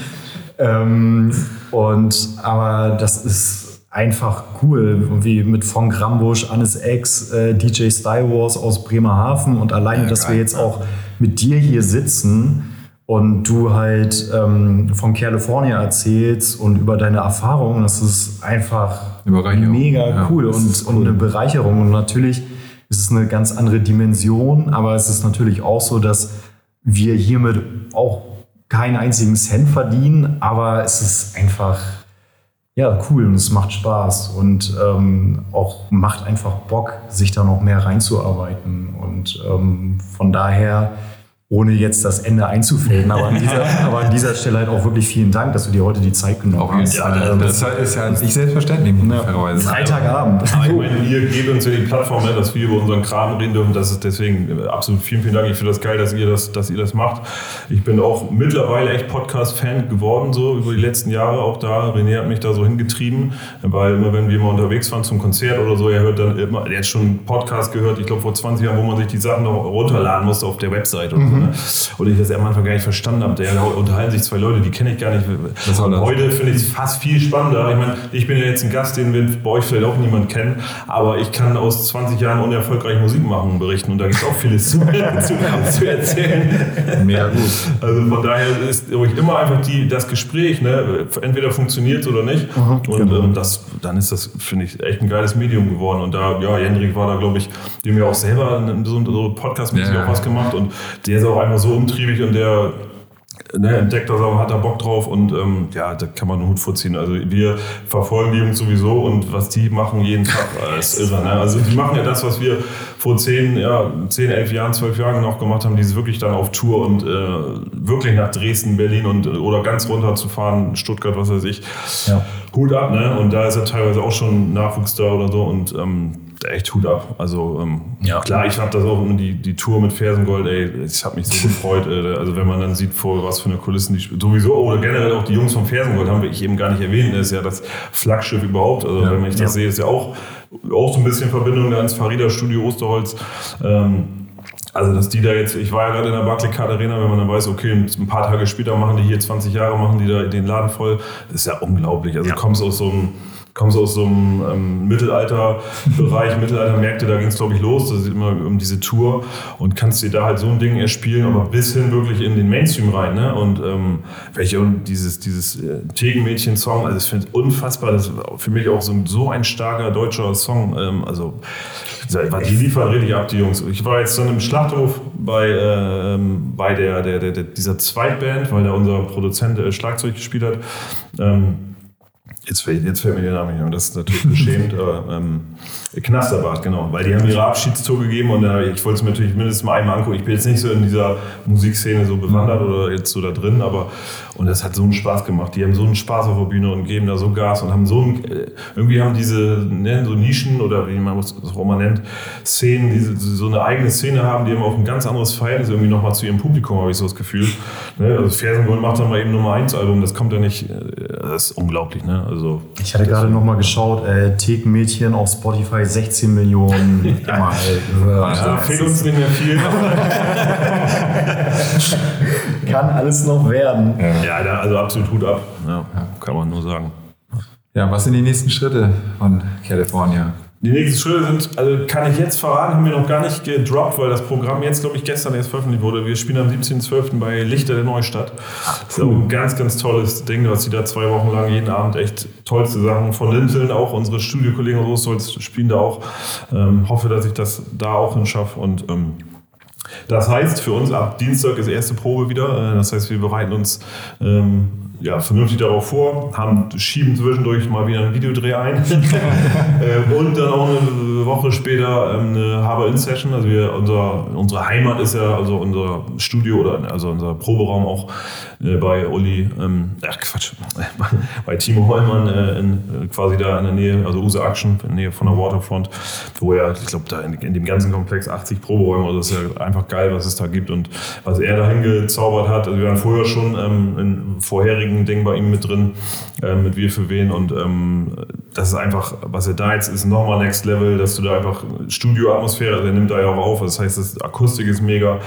Ähm, und, aber das ist einfach cool, wie mit von Grambusch, Annes X, äh, DJ Star Wars aus Bremerhaven und alleine, dass wir jetzt auch mit dir hier sitzen und du halt ähm, von California erzählst und über deine Erfahrungen, das ist einfach mega Ja, cool und, ist und eine Bereicherung. Und natürlich ist es eine ganz andere Dimension, aber es ist natürlich auch so, dass wir hiermit auch keinen einzigen Cent verdienen, aber es ist einfach ja cool und es macht Spaß und ähm, auch macht einfach Bock, sich da noch mehr reinzuarbeiten. Und ähm, von daher ohne jetzt das Ende einzufäden. Aber an, dieser, aber an dieser Stelle halt auch wirklich vielen Dank, dass du dir heute die Zeit genommen jeden hast. Fall. Ähm, das ist ja nicht selbstverständlich, fairerweise. Freitagabend. Aber ich meine, ihr gebt uns ja die Plattform, ne, dass wir über unseren Kram reden dürfen. Das ist deswegen äh, absolut vielen, vielen Dank. Ich finde das geil, dass ihr das, dass ihr das macht. Ich bin auch mittlerweile echt Podcast-Fan geworden, so über die letzten Jahre auch da. René hat mich da so hingetrieben, weil immer, wenn wir mal unterwegs waren zum Konzert oder so, er hört dann immer, er hat schon einen Podcast gehört, ich glaube vor 20 Jahren, wo man sich die Sachen noch runterladen musste auf der Website und so. Ne? Und ich das am Anfang gar nicht verstanden habe. Da unterhalten sich zwei Leute, die kenne ich gar nicht. Heute finde ich es fast viel spannender. Ich meine, ich bin ja jetzt ein Gast, den wir bei euch vielleicht auch niemand kennen, aber ich kann aus 20 Jahren unerfolgreich Musik machen berichten und da gibt es auch vieles zu, zu, zu erzählen. Mega gut. Also von daher ist ruhig immer einfach die, das Gespräch, ne? entweder funktioniert es oder nicht. und genau. ähm, das, dann ist das, finde ich, echt ein geiles Medium geworden. Und da, ja, Jendrik war da, glaube ich, dem ja auch selber in so, so Podcast-mäßig Ja. auch was gemacht und der ist auch einfach so umtriebig und der ne, entdeckt das auch, hat da Bock drauf und ähm, ja, da kann man einen Hut vorziehen. Also wir verfolgen die Jungs sowieso und was die machen jeden Tag, äh, ist irre. Ne? Also die machen ja das, was wir vor 10, ja, 10, 11 Jahren, 12 Jahren noch gemacht haben, die ist wirklich dann auf Tour und äh, wirklich nach Dresden, Berlin und oder ganz runter zu fahren, Stuttgart, was weiß ich. Ja. Hut ab, ne? Und da ist ja teilweise auch schon Nachwuchs da oder so und ähm, echt Hut ab. Also ähm, Ja. klar, ich habe das auch die, die Tour mit Fersengold, ey, ich habe mich so gefreut. Äh, also wenn man dann sieht, vor was für eine Kulissen die sowieso oder generell auch die Jungs vom Fersengold haben wir ich eben gar nicht erwähnt. Das ist ja das Flaggschiff überhaupt. Also wenn ich das Ja. sehe, ist ja auch auch so ein bisschen Verbindung da ins Farida Studio Osterholz. Ähm, also, dass die da jetzt, ich war ja gerade in der Barclaycard Arena, wenn man dann weiß, okay, ein paar Tage später machen die hier 20 Jahre, machen die da den Laden voll, das ist ja unglaublich. Also, kommst aus so einem, kommst aus so einem ähm, Mittelalterbereich, Mittelaltermärkte, da ging es, glaube ich, los, das ist immer um diese Tour und kannst dir da halt so ein Ding erspielen, aber bis hin wirklich in den Mainstream rein, ne? Und ähm, welche, und dieses, dieses äh, Tegenmädchen-Song, also, ich finde es unfassbar, das ist für mich auch so, ein- so ein starker deutscher Song, ähm, also, die liefern richtig ab, die Jungs. Ich war jetzt dann im Schlachthof bei, ähm, bei der, der, der, der, dieser Zweitband, weil da unser Produzent äh, Schlagzeug gespielt hat. Ähm, Jetzt fällt, jetzt fällt mir der Name nicht an. Das ist natürlich beschämt. aber, ähm, Knasterbart, genau. Weil die haben ihre Abschiedstour gegeben und äh, ich wollte es mir natürlich mindestens mal einmal angucken. Ich bin jetzt nicht so in dieser Musikszene so bewandert oder jetzt so da drin, aber und das hat so einen Spaß gemacht. Die haben so einen Spaß auf der Bühne und geben da so Gas und haben so ein, äh, irgendwie haben diese ne, so Nischen oder wie man das auch immer nennt, Szenen, die so eine eigene Szene haben, die haben auch ein ganz anderes Verhältnis irgendwie nochmal zu ihrem Publikum, habe ich so das Gefühl. Ne? Also Fersengold macht dann mal eben Nummer 1 Album, das kommt ja nicht, äh, das ist unglaublich, ne? Also, ich hatte gerade nochmal geschaut, äh, Thekenmädchen auf Spotify 16 Millionen Mal. Also, da fehlt uns nicht mehr viel. Kann alles noch werden. Ja, da, also absolut Hut ab. Ja, kann man nur sagen. Ja, was sind die nächsten Schritte von California? Die nächsten Schritte sind, also kann ich jetzt verraten, haben wir noch gar nicht gedroppt, weil das Programm jetzt, glaube ich, gestern erst veröffentlicht wurde. Wir spielen am 17.12. bei Lichter der Neustadt. Das ist auch ein ganz, ganz tolles Ding, was die da zwei Wochen lang jeden Abend echt tollste Sachen von Linseln, auch unsere Studiokollegen und so spielen da auch. Ähm, hoffe, dass ich das da auch hinschaffe und ähm, das heißt für uns ab Dienstag ist erste Probe wieder. Äh, das heißt, wir bereiten uns ähm, ja, vernünftig darauf vor, haben, schieben zwischendurch mal wieder einen Videodreh ein äh, und dann auch eine Woche später ähm, eine Haber-In-Session. Also wir, unser, unsere Heimat ist ja also unser Studio oder also unser Proberaum auch äh, bei Uli, ähm, ach Quatsch, bei Timo Heumann äh, in, quasi da in der Nähe, also Use Action, in der Nähe von der Waterfront, wo er, ich glaube, da in, in, dem ganzen Komplex 80 Proberäume, also das ist ja einfach geil, was es da gibt und was er da hingezaubert hat. Also wir waren vorher schon ähm, in vorherigen Dingen bei ihm mit drin, äh, mit Wir für wen und ähm, das ist einfach, was er da jetzt ist, nochmal Next Level, dass du da einfach Studioatmosphäre, also er nimmt da ja auch auf, das heißt, das Akustik ist mega,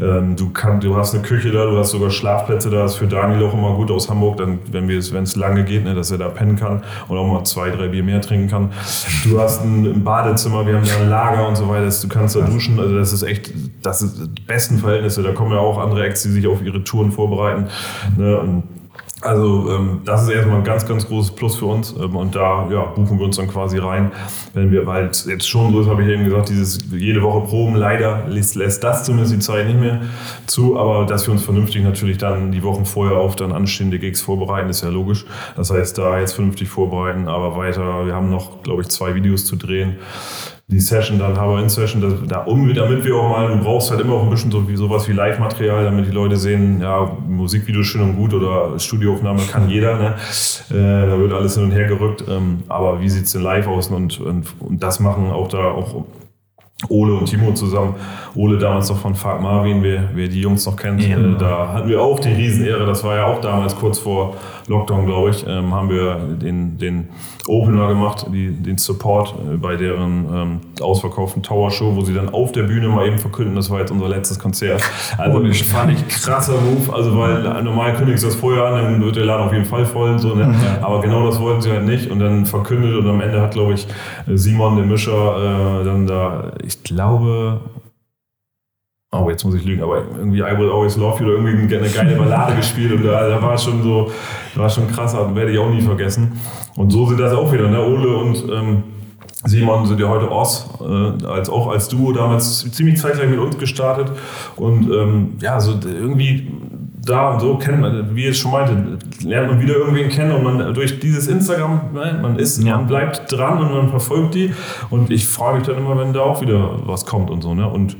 ähm, du, kann, du hast eine Küche da, du hast sogar Schlafplätze da, ist für Daniel auch immer gut aus Hamburg, dann, wenn es lange geht, ne, dass er da pennen kann und auch mal zwei, drei Bier mehr trinken kann. Du hast ein, Badezimmer, wir haben da ein Lager und so weiter, du kannst da duschen, also das ist echt, das sind die besten Verhältnisse, da kommen ja auch andere Acts, die sich auf ihre Touren vorbereiten. Ne, und also ähm, das ist erstmal ein ganz, ganz großes Plus für uns ähm, und da ja, buchen wir uns dann quasi rein, wenn wir, weil jetzt schon so ist, habe ich eben gesagt, dieses jede Woche Proben, leider lässt, lässt das zumindest die Zeit nicht mehr zu, aber dass wir uns vernünftig natürlich dann die Wochen vorher auf dann anstehende Gigs vorbereiten, ist ja logisch. Das heißt, da jetzt vernünftig vorbereiten, aber weiter, wir haben noch, glaube ich, zwei Videos zu drehen die Session, dann haben wir in Session, da, da um, damit wir auch mal, du brauchst halt immer auch ein bisschen so wie sowas wie Live-Material, damit die Leute sehen, ja, Musikvideo schön und gut oder Studioaufnahme kann jeder, ne? Äh, da wird alles hin und her gerückt, ähm, aber wie sieht es denn live aus und, und, und das machen auch da auch Ole und Timo zusammen. Ole damals noch von Fark Marvin, wer, wer die Jungs noch kennt. Ja. Äh, da hatten wir auch die Riesenehre. Das war ja auch damals kurz vor Lockdown, glaube ich. Ähm, haben wir den, den Opener gemacht, die, den Support äh, bei deren ähm, ausverkauften Tower Show, wo sie dann auf der Bühne mal eben verkünden, das war jetzt unser letztes Konzert. Also oh, fand ich krasser Move. Also weil normal kündigst du das vorher an, dann wird der Laden auf jeden Fall voll. So, ne? Mhm. Aber genau das wollten sie halt nicht. Und dann verkündet und am Ende hat, glaube ich, Simon, der Mischer, äh, dann da, ich glaube, Oh, jetzt muss ich lügen, aber irgendwie I Will Always Love You oder irgendwie eine geile Ballade gespielt und da, da war schon so, war schon krass, werde ich auch nie vergessen. Und so sind das auch wieder, ne? Ole und ähm, Simon sind ja heute Oz, äh, als auch als Duo damals ziemlich zeitgleich mit uns gestartet und ähm, ja, so irgendwie da und so kennt man, wie ihr es schon meinte, lernt man wieder irgendwen kennen und man durch dieses Instagram, man ist, ja. man bleibt dran und man verfolgt die und ich freue mich dann immer, wenn da auch wieder was kommt und so, ne? Und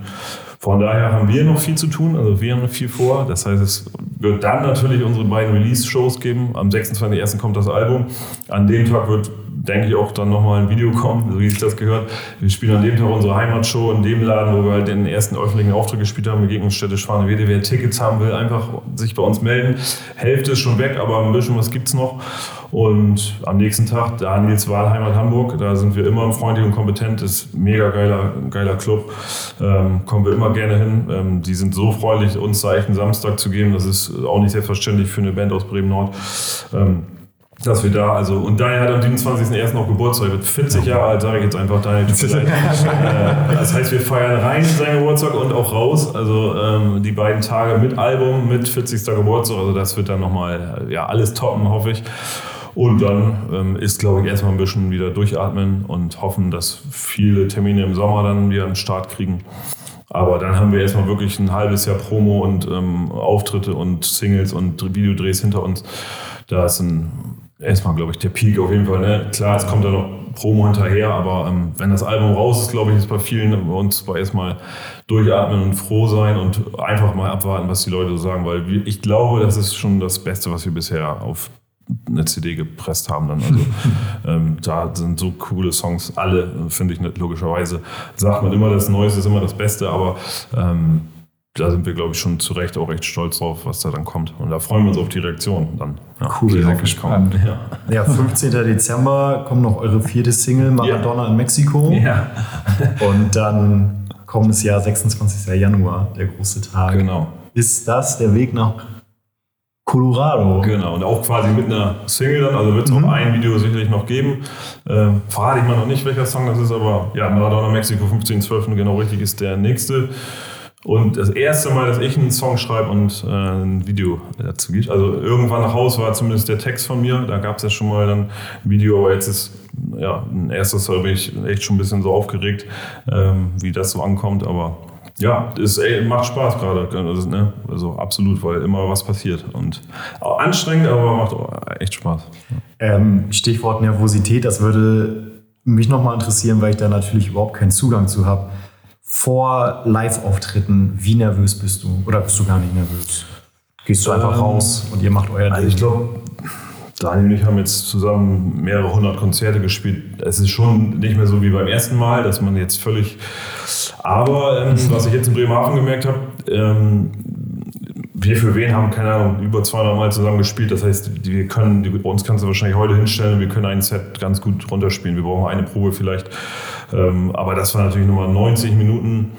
von daher haben wir noch viel zu tun, also wir haben noch viel vor. Das heißt, es wird dann natürlich unsere beiden Release-Shows geben. Am 26.01. kommt das Album. An dem Tag wird denke ich, auch dann nochmal ein Video kommen, so wie sich das gehört. Wir spielen an dem Tag unsere Heimatshow in dem Laden, wo wir halt den ersten öffentlichen Auftritt gespielt haben, Begegnungsstätte Schwanewede. Wer Tickets haben will, einfach sich bei uns melden. Hälfte ist schon weg, aber ein bisschen was gibt's noch. Und am nächsten Tag Daniels Wahlheimat Hamburg. Da sind wir immer freundlich und kompetent. Ist mega geiler, geiler Club. Ähm, kommen wir immer gerne hin. Ähm, die sind so freundlich, uns einen Samstag zu geben. Das ist auch nicht selbstverständlich für eine Band aus Bremen Nord. Ähm, dass wir da, also, und Daniel hat am 27.01. noch Geburtstag, wird 40 Jahre alt, sage ich jetzt einfach, Daniel, äh, Das heißt, wir feiern rein seinen Geburtstag und auch raus, also ähm, die beiden Tage mit Album, mit 40. Geburtstag, also das wird dann nochmal, ja, alles toppen, hoffe ich. Und dann ähm, ist, glaube ich, erstmal ein bisschen wieder durchatmen und hoffen, dass viele Termine im Sommer dann wieder einen Start kriegen. Aber dann haben wir erstmal wirklich ein halbes Jahr Promo und ähm, Auftritte und Singles und Videodrehs hinter uns. Da ist ein erstmal, glaube ich, der Peak auf jeden Fall. Ne? Klar, es kommt da noch Promo hinterher, aber ähm, wenn das Album raus ist, glaube ich, ist bei vielen bei uns erstmal durchatmen und froh sein und einfach mal abwarten, was die Leute so sagen, weil ich glaube, das ist schon das Beste, was wir bisher auf eine CD gepresst haben. Dann. Also, ähm, da sind so coole Songs, alle, finde ich nicht, logischerweise. Sagt man immer, das Neueste ist immer das Beste, aber ähm, da sind wir, glaube ich, schon zu Recht auch recht stolz drauf, was da dann kommt. Und da freuen wir uns auf die Reaktion dann. Ja, cool, die gespannt. Ja. ja, 15. Dezember kommt noch eure vierte Single, Maradona ja. in Mexiko. Ja. Und dann kommendes Jahr, 26. Januar, der große Tag. Genau. Ist das der Weg nach Colorado. Genau, und auch quasi mit einer Single dann, also wird es mhm. auch ein Video sicherlich noch geben. Ähm, verrate ich mal noch nicht, welcher Song das ist, aber ja, Maradona Mexiko 15.12. genau richtig ist der nächste. Und das erste Mal, dass ich einen Song schreibe und äh, ein Video dazu gibt. Also irgendwann nach Hause war zumindest der Text von mir. Da gab es ja schon mal dann ein Video, aber jetzt ist ja ein erstes Mal bin ich echt schon ein bisschen so aufgeregt, ähm, wie das so ankommt. Aber ja, es macht Spaß gerade. Also, ne? also absolut, weil immer was passiert. Und auch anstrengend, aber macht echt Spaß. Ähm, Stichwort Nervosität, das würde mich nochmal interessieren, weil ich da natürlich überhaupt keinen Zugang zu habe vor Live-Auftritten, wie nervös bist du? Oder bist du gar nicht nervös? Gehst du einfach ähm, raus und ihr macht euer Ding? Also ich glaube, Daniel und ich haben jetzt zusammen mehrere hundert Konzerte gespielt. Es ist schon nicht mehr so wie beim ersten Mal, dass man jetzt völlig. Aber ähm, was ich jetzt in Bremerhaven gemerkt habe, ähm, wir für wen haben, keine Ahnung, über 200 Mal zusammen gespielt. Das heißt, wir können, bei uns kannst du wahrscheinlich heute hinstellen und wir können ein Set ganz gut runterspielen. Wir brauchen eine Probe vielleicht. Ähm, aber das war natürlich nochmal 90 Minuten.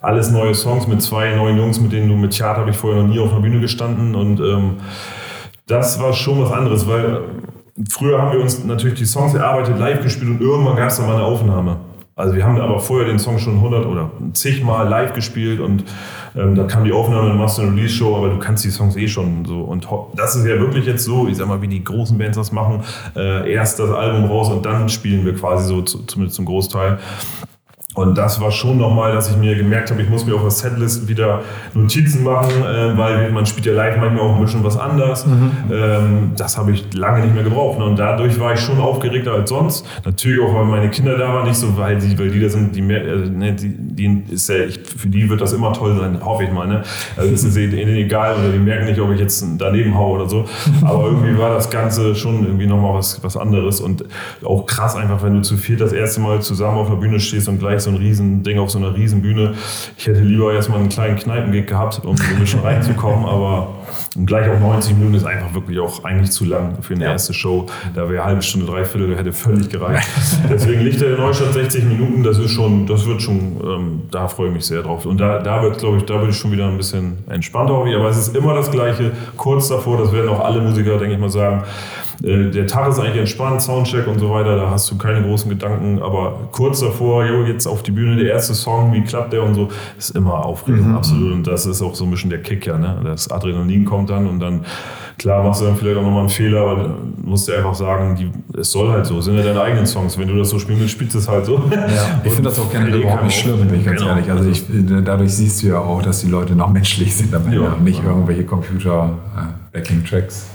Alles neue Songs mit zwei neuen Jungs, mit denen du mit Theater habe ich vorher noch nie auf einer Bühne gestanden. Und ähm, das war schon was anderes, weil früher haben wir uns natürlich die Songs erarbeitet, live gespielt und irgendwann gab es dann mal eine Aufnahme. Also wir haben aber vorher den Song schon 100 oder zigmal live gespielt und ähm, da kam die Aufnahme, dann machst du eine Release-Show, aber du kannst die Songs eh schon so. Und das ist ja wirklich jetzt so, ich sag mal, wie die großen Bands das machen, äh, erst das Album raus und dann spielen wir quasi so, zumindest zum Großteil. Und das war schon nochmal, dass ich mir gemerkt habe, ich muss mir auf der Setlist wieder Notizen machen, äh, weil man spielt ja live manchmal auch ein bisschen was anders. Mhm. Ähm, das habe ich lange nicht mehr gebraucht. Ne? Und dadurch war ich schon aufgeregter als sonst. Natürlich auch, weil meine Kinder da waren, nicht so, weil die, weil die da sind, die, mehr, äh, ne, die, die ist ja, ich, für die wird das immer toll sein, hoffe ich mal. Ne? Also es ist ihnen egal oder die merken nicht, ob ich jetzt daneben haue oder so. Aber irgendwie war das Ganze schon irgendwie nochmal was, was anderes und auch krass einfach, wenn du zu viel das erste Mal zusammen auf der Bühne stehst und gleich so ein Riesending auf so einer Riesenbühne. Ich hätte lieber erstmal einen kleinen Kneipengig gehabt, um so ein bisschen reinzukommen, aber gleich auf 90 Minuten ist einfach wirklich auch eigentlich zu lang für eine ja. erste Show. Da wäre eine halbe Stunde, dreiviertel, der hätte völlig gereicht. Deswegen liegt der Neustadt 60 Minuten, das ist schon, das wird schon, ähm, da freue ich mich sehr drauf. Und da, da wird, glaube ich, da würde ich schon wieder ein bisschen entspannter, aber es ist immer das Gleiche, kurz davor, das werden auch alle Musiker, denke ich mal, sagen, äh, der Tag ist eigentlich entspannt, Soundcheck und so weiter, da hast du keine großen Gedanken, aber kurz davor, jo, jetzt auf die Bühne, der erste Song, wie klappt der und so, ist immer aufregend, mhm. absolut. Und das ist auch so ein bisschen der Kick, ja, ne? Das Adrenalin kommt dann und dann, klar, machst du dann vielleicht auch nochmal einen Fehler, aber musst du einfach sagen, die, es soll halt so, sind ja deine eigenen Songs. Wenn du das so spielen willst, spielst du es halt so. Ja, ich finde das auch gerne überhaupt nicht schlimm, bin ich ganz genau. ehrlich. Also ich, dadurch siehst du ja auch, dass die Leute noch menschlich sind, aber ja, nicht ja. irgendwelche Computer. Äh.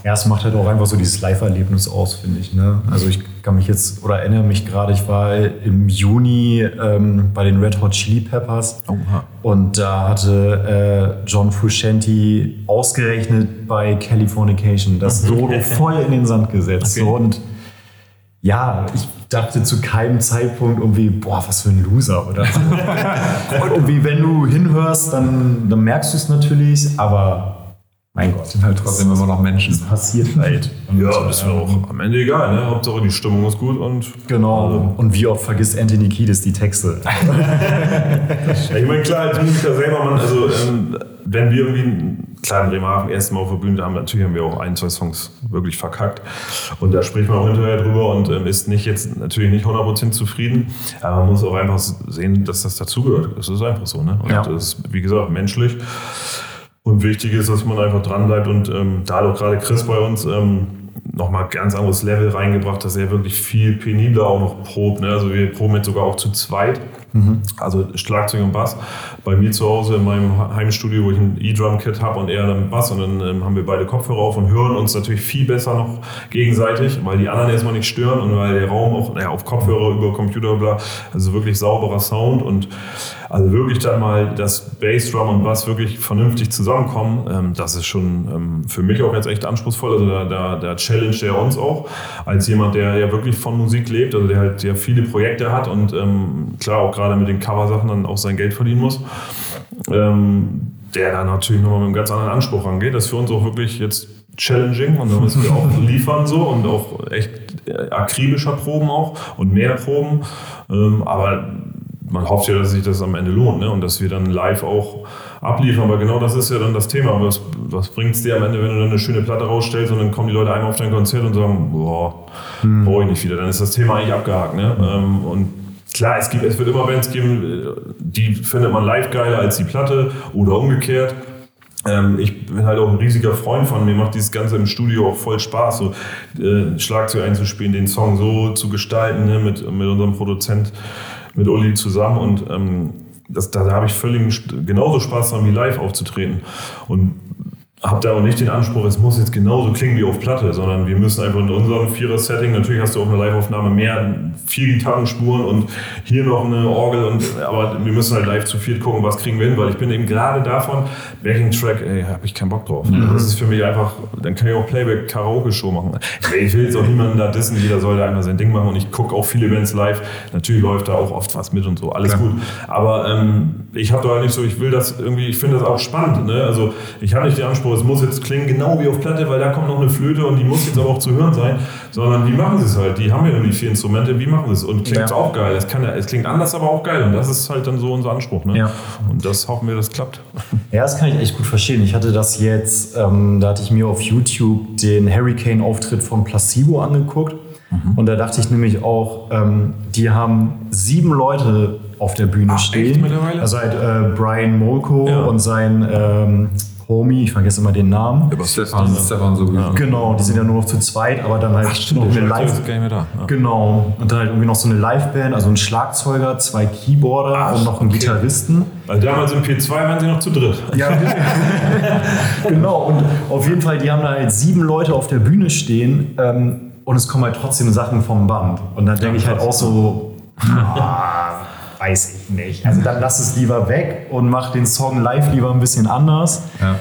Ja, es macht halt auch einfach so dieses Live-Erlebnis aus, finde ich. Ne? Also ich kann mich jetzt oder erinnere mich gerade, ich war im Juni ähm, bei den Red Hot Chili Peppers Oha. und da hatte äh, John Frusciante ausgerechnet bei Californication das Solo voll in den Sand gesetzt. Okay. Und ja, ich dachte zu keinem Zeitpunkt irgendwie, boah, was für ein Loser oder so. und irgendwie, wenn du hinhörst, dann, dann merkst du es natürlich, aber mein Gott. Sind halt trotzdem immer noch Menschen. Es passiert halt. Und ja, das wäre auch am Ende egal, ne? Hauptsache die Stimmung ist gut und. Genau. Und wie oft vergisst Anthony Kiedis die Texte? ich meine, klar, als Musiker selber, man, also ähm, wenn wir irgendwie, klar, in Bremerhaven erst Mal auf der Bühne haben, natürlich haben wir auch ein, zwei Songs wirklich verkackt. Und da spricht man auch hinterher drüber und ähm, ist nicht jetzt natürlich nicht 100% zufrieden. Aber man muss auch einfach sehen, dass das dazugehört. Das ist einfach so, ne? Und ja. das ist, wie gesagt, menschlich. Und wichtig ist, dass man einfach dranbleibt und ähm, da hat auch gerade Chris bei uns ähm, nochmal ganz anderes Level reingebracht, dass er wirklich viel penibler auch noch probt. Ne? Also wir proben jetzt sogar auch zu zweit. Also Schlagzeug und Bass. Bei mir zu Hause in meinem Heimstudio, wo ich ein E-Drum-Kit habe und er dann Bass und dann ähm, haben wir beide Kopfhörer auf und hören uns natürlich viel besser noch gegenseitig, weil die anderen erstmal nicht stören und weil der Raum auch naja, auf Kopfhörer über Computer bla, also wirklich sauberer Sound und also wirklich dann mal das Bass, Drum und Bass wirklich vernünftig zusammenkommen, ähm, das ist schon ähm, für mich auch jetzt echt anspruchsvoll. Also da, da, da challenge der uns auch als jemand, der ja wirklich von Musik lebt, also der halt ja viele Projekte hat und ähm, klar auch gerade mit den Coversachen dann auch sein Geld verdienen muss. Ähm, der da natürlich nochmal mit einem ganz anderen Anspruch rangeht. Das ist für uns auch wirklich jetzt challenging und da müssen wir auch liefern so und auch echt äh, akribischer Proben auch und mehr Proben. Ähm, aber man hofft ja, dass sich das am Ende lohnt ne? und dass wir dann live auch abliefern. Aber genau das ist ja dann das Thema. Was, was bringt es dir am Ende, wenn du dann eine schöne Platte rausstellst und dann kommen die Leute einmal auf dein Konzert und sagen, boah, hm. brauche ich nicht wieder. Dann ist das Thema eigentlich abgehakt. Ne? Ähm, und Klar, es, gibt, es wird immer Bands geben, die findet man live geiler als die Platte oder umgekehrt. Ähm, ich bin halt auch ein riesiger Freund von mir, macht dieses Ganze im Studio auch voll Spaß, so äh, Schlagzeug einzuspielen, den Song so zu gestalten, ne, mit, mit unserem Produzent, mit Uli zusammen und ähm, das, da, da habe ich völlig genauso Spaß dran, wie live aufzutreten. Und habe da auch nicht den Anspruch, es muss jetzt genauso klingen wie auf Platte, sondern wir müssen einfach in unserem Vierer-Setting, natürlich hast du auf einer Live-Aufnahme mehr, vier Gitarrenspuren und hier noch eine Orgel, und, aber wir müssen halt live zu viel gucken, was kriegen wir hin, weil ich bin eben gerade davon, Backing-Track, ey, habe ich keinen Bock drauf. Mhm. Das ist für mich einfach, dann kann ich auch Playback-Karaoke-Show machen. Ich will jetzt auch niemanden da dissen, jeder soll da einmal sein Ding machen und ich gucke auch viele Events live, natürlich läuft da auch oft was mit und so, alles Klar. gut. Aber ähm, ich habe da halt nicht so, ich will das irgendwie, ich finde das auch spannend, ne? also ich habe nicht den Anspruch, Anspruch, es muss jetzt klingen genau wie auf Platte, weil da kommt noch eine Flöte und die muss jetzt aber auch zu hören sein, sondern wie machen sie es halt? Die haben ja nur die vier Instrumente, wie machen sie es? Und klingt ja. auch geil. Es, kann, es klingt anders, aber auch geil. Und das ist halt dann so unser Anspruch. Ne? Ja. Und das hoffen wir, das klappt. Ja, das kann ich echt gut verstehen. Ich hatte das jetzt, ähm, da hatte ich mir auf YouTube den Hurricane-Auftritt von Placebo angeguckt. Mhm. Und da dachte ich nämlich auch, ähm, die haben sieben Leute auf der Bühne Ach, stehen. Also halt äh, Brian Molko ja. und sein ähm, Homie, ich vergesse immer den Namen. Über Stefan, Stefan so ja. Genau, die sind ja nur noch zu zweit, aber dann halt Ach, stimmt, noch eine Live. Ja. Genau. Und dann halt irgendwie noch so eine Liveband, also ein Schlagzeuger, zwei Keyboarder Ach, und noch einen okay. Gitarristen. Weil damals im P2 waren sie noch zu dritt. Ja, genau. Und auf jeden Fall, die haben da halt sieben Leute auf der Bühne stehen ähm, und es kommen halt trotzdem Sachen vom Band. Und dann denke ich halt auch so, ah, weiß ich nicht. Also dann lass es lieber weg und mach den Song live lieber ein bisschen anders. Ja.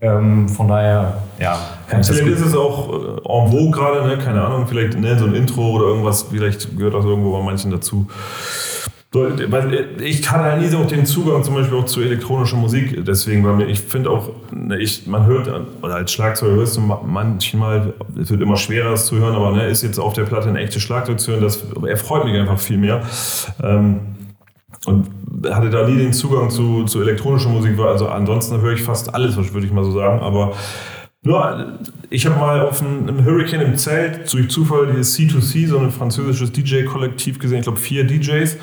Ähm, von daher, ja. Vielleicht ist es auch äh, en vogue gerade, ne? keine Ahnung, vielleicht ne, so ein Intro oder irgendwas, vielleicht gehört das irgendwo bei manchen dazu. Ich kann halt nie so den Zugang zum Beispiel auch zu elektronischer Musik, deswegen, weil ich finde auch, ne, ich, man hört, oder als Schlagzeuger hörst du manchmal, es wird immer schwerer das zu hören, aber ne, ist jetzt auf der Platte ein echtes Schlagzeug zu hören, das erfreut mich einfach viel mehr. Ähm, und hatte da nie den Zugang zu, zu elektronischer Musik. Also ansonsten höre ich fast alles, würde ich mal so sagen. Aber nur, ich habe mal auf einem Hurricane im Zelt durch Zufall dieses C2C, so ein französisches DJ-Kollektiv gesehen, ich glaube vier DJs.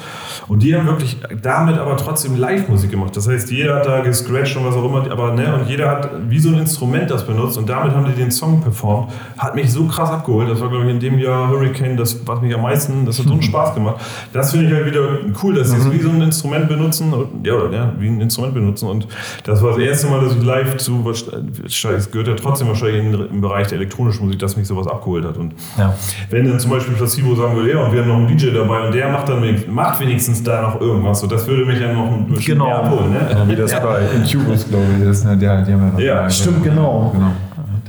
Und die haben wirklich damit aber trotzdem Live-Musik gemacht. Das heißt, jeder hat da gescratcht und was auch immer, aber ne, und jeder hat wie so ein Instrument das benutzt und damit haben die den Song performt. Hat mich so krass abgeholt. Das war, glaube ich, in dem Jahr Hurricane, das was mich am meisten, das hat so einen Spaß gemacht. Das finde ich halt wieder cool, dass sie es mhm. wie so ein Instrument benutzen, ja, ja, wie ein Instrument benutzen. Und das war das erste Mal, dass ich live zu, was, es gehört ja trotzdem trotzdem wahrscheinlich im Bereich der elektronischen Musik, dass mich sowas abgeholt hat. Und ja. wenn dann zum Beispiel Placebo sagen würde, ja, und wir haben noch einen DJ dabei und der macht dann macht wenigstens da noch irgendwas, so das würde mich ja noch ein bisschen genau. mehr abholen. Ne? Ja, wie das bei Incubus, glaube ich, ist. Ne? Der, die haben ja, ja stimmt, genau. genau.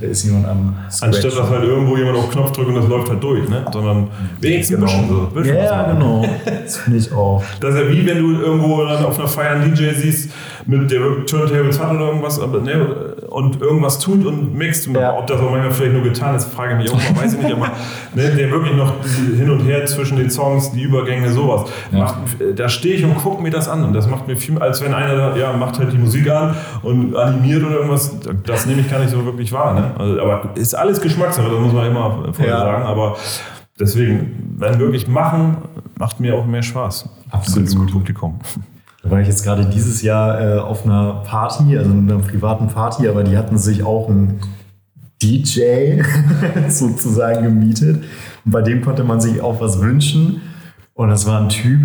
Da ist jemand am Scratch. Anstatt dass halt irgendwo jemand auf Knopf drückt und das läuft halt durch, ne? sondern wenigstens genau. ein bisschen so. Ja, genau. Das finde ich auch. Das ist ja wie wenn du irgendwo dann auf einer Feier einen DJ siehst, mit der Turntables hat oder irgendwas, aber, ne, und irgendwas tut und mixt. Ja. Ob das auch manchmal vielleicht nur getan ist, frage ich mich auch mal, weiß ich nicht, aber ne, der wirklich noch hin und her zwischen den Songs, die Übergänge, sowas. Ja. Macht, da stehe ich und gucke mir das an und das macht mir viel, als wenn einer da, ja, macht halt die Musik an und animiert oder irgendwas, das nehme ich gar nicht so wirklich wahr. Ne? Also, aber ist alles Geschmackssache, das muss man immer vorher ja. sagen, aber deswegen, wenn wirklich machen, macht mir auch mehr Spaß. Absolut. Publikum. Da war ich jetzt gerade dieses Jahr äh, auf einer Party, also einer privaten Party, aber die hatten sich auch einen DJ sozusagen gemietet. Und bei dem konnte man sich auch was wünschen. Und das war ein Typ,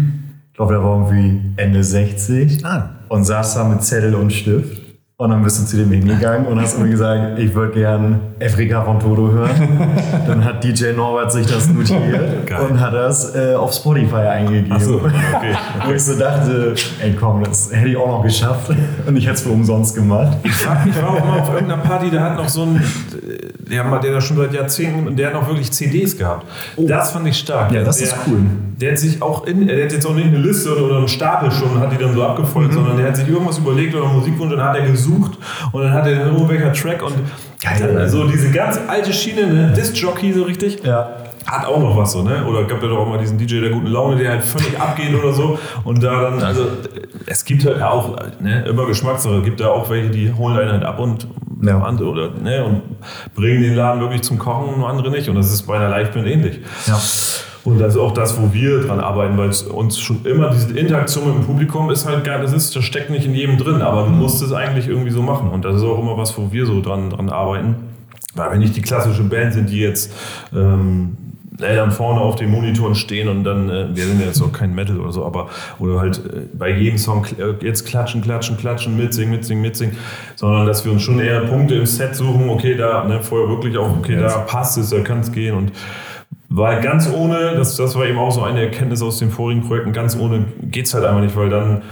glaube, der war irgendwie Ende 60 Ah. und saß da mit Zettel und Stift. Und dann bist du zu dem hingegangen und hast irgendwie gesagt, ich würde gern Afrika von Toto hören. Dann hat DJ Norbert sich das notiert Geil. und hat das äh, auf Spotify eingegeben. So, okay. Wo ich so dachte, ey komm, das hätte ich auch noch geschafft und ich hätte es für umsonst gemacht. Ich frag mich, war auch mal auf irgendeiner Party, der hat noch so ein, der, hat- der da schon seit Jahrzehnten, der hat noch wirklich CDs gehabt. Das fand ich stark. Ja, das der, ist cool. Der hat sich auch in, der hat jetzt auch nicht eine Liste oder, einen Stapel schon hat die dann so abgefolgt, sondern der hat sich irgendwas überlegt oder einen Musikwunsch und dann hat er gesucht und dann hat er dann irgendwelcher Track und Geil. also diese ganz alte Schiene, ne, Disc-Jockey so richtig. Ja. Hat auch noch was so, ne? Oder gab ja doch auch mal diesen DJ der guten Laune, der halt völlig abgeht oder so. Und da dann, also es gibt halt auch, ne, immer Geschmackssache. Es gibt da auch welche, die holen einen halt ab und, Ja. andere, oder, ne, und bringen den Laden wirklich zum Kochen und andere nicht. Und das ist bei einer Liveband ähnlich. Ja. Und das ist auch das, wo wir dran arbeiten, weil es uns schon immer diese Interaktion mit dem Publikum ist halt geil, das ist, das steckt nicht in jedem drin, aber du musst es eigentlich irgendwie so machen. Und das ist auch immer was, wo wir so dran, dran arbeiten. Weil wir nicht die klassische Band sind, die jetzt ähm, äh, dann vorne auf den Monitoren stehen und dann, äh, wir sind ja jetzt auch kein Metal oder so, aber oder halt äh, bei jedem Song kl- äh, jetzt klatschen, klatschen, klatschen, mitsingen, mitsingen, mitsingen, sondern dass wir uns schon eher Punkte im Set suchen, okay, da ne, vorher wirklich auch, okay, da passt es, da kann es gehen und weil ganz ohne, das, das war eben auch so eine Erkenntnis aus den vorigen Projekten, ganz ohne geht's halt einfach nicht, weil dann,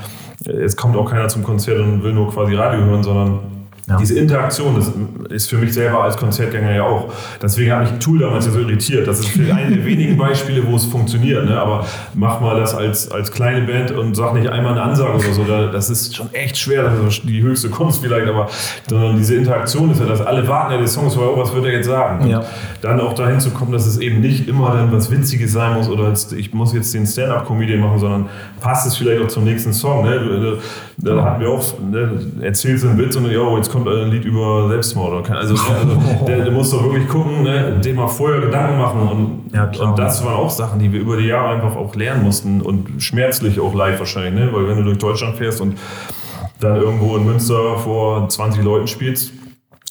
äh, jetzt kommt auch keiner zum Konzert und will nur quasi Radio hören, sondern Ja. diese Interaktion, das ist für mich selber als Konzertgänger ja auch. Deswegen hat mich Tool damals ja so irritiert. Das ist für eine der wenigen Beispiele, wo es funktioniert. Ne? Aber mach mal das als, als kleine Band und sag nicht einmal eine Ansage oder so. Da- Das ist schon echt schwer. Das ist die höchste Kunst vielleicht. Aber sondern diese Interaktion ist ja, dass alle warten ja die Songs, oh, was wird er jetzt sagen? Ja. Dann auch dahin zu kommen, dass es eben nicht immer dann was Witziges sein muss oder ich muss jetzt den Stand-up-Comedian machen, sondern passt es vielleicht auch zum nächsten Song. Ne? Du- Da hatten wir auch, ne, erzählst du einen Witz und ja, jetzt kommt ein Lied über Selbstmord. Also, ne, also der, der muss doch wirklich gucken, ne, dem mal vorher Gedanken machen. Und, Ja, und das waren auch Sachen, die wir über die Jahre einfach auch lernen mussten und schmerzlich auch live wahrscheinlich. Ne? Weil wenn du durch Deutschland fährst und dann irgendwo in Münster vor 20 Leuten spielst,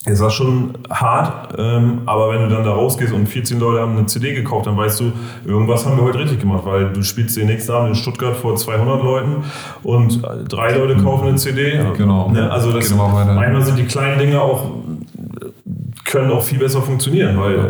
ist das schon hart, ähm, aber wenn du dann da rausgehst und 14 Leute haben eine CD gekauft, dann weißt du, irgendwas haben wir heute richtig gemacht, weil du spielst den nächsten Abend in Stuttgart vor 200 Leuten und äh, drei Leute kaufen eine CD. Genau. Ne, also das, weiter. manchmal sind die kleinen Dinge auch können auch viel besser funktionieren, weil äh,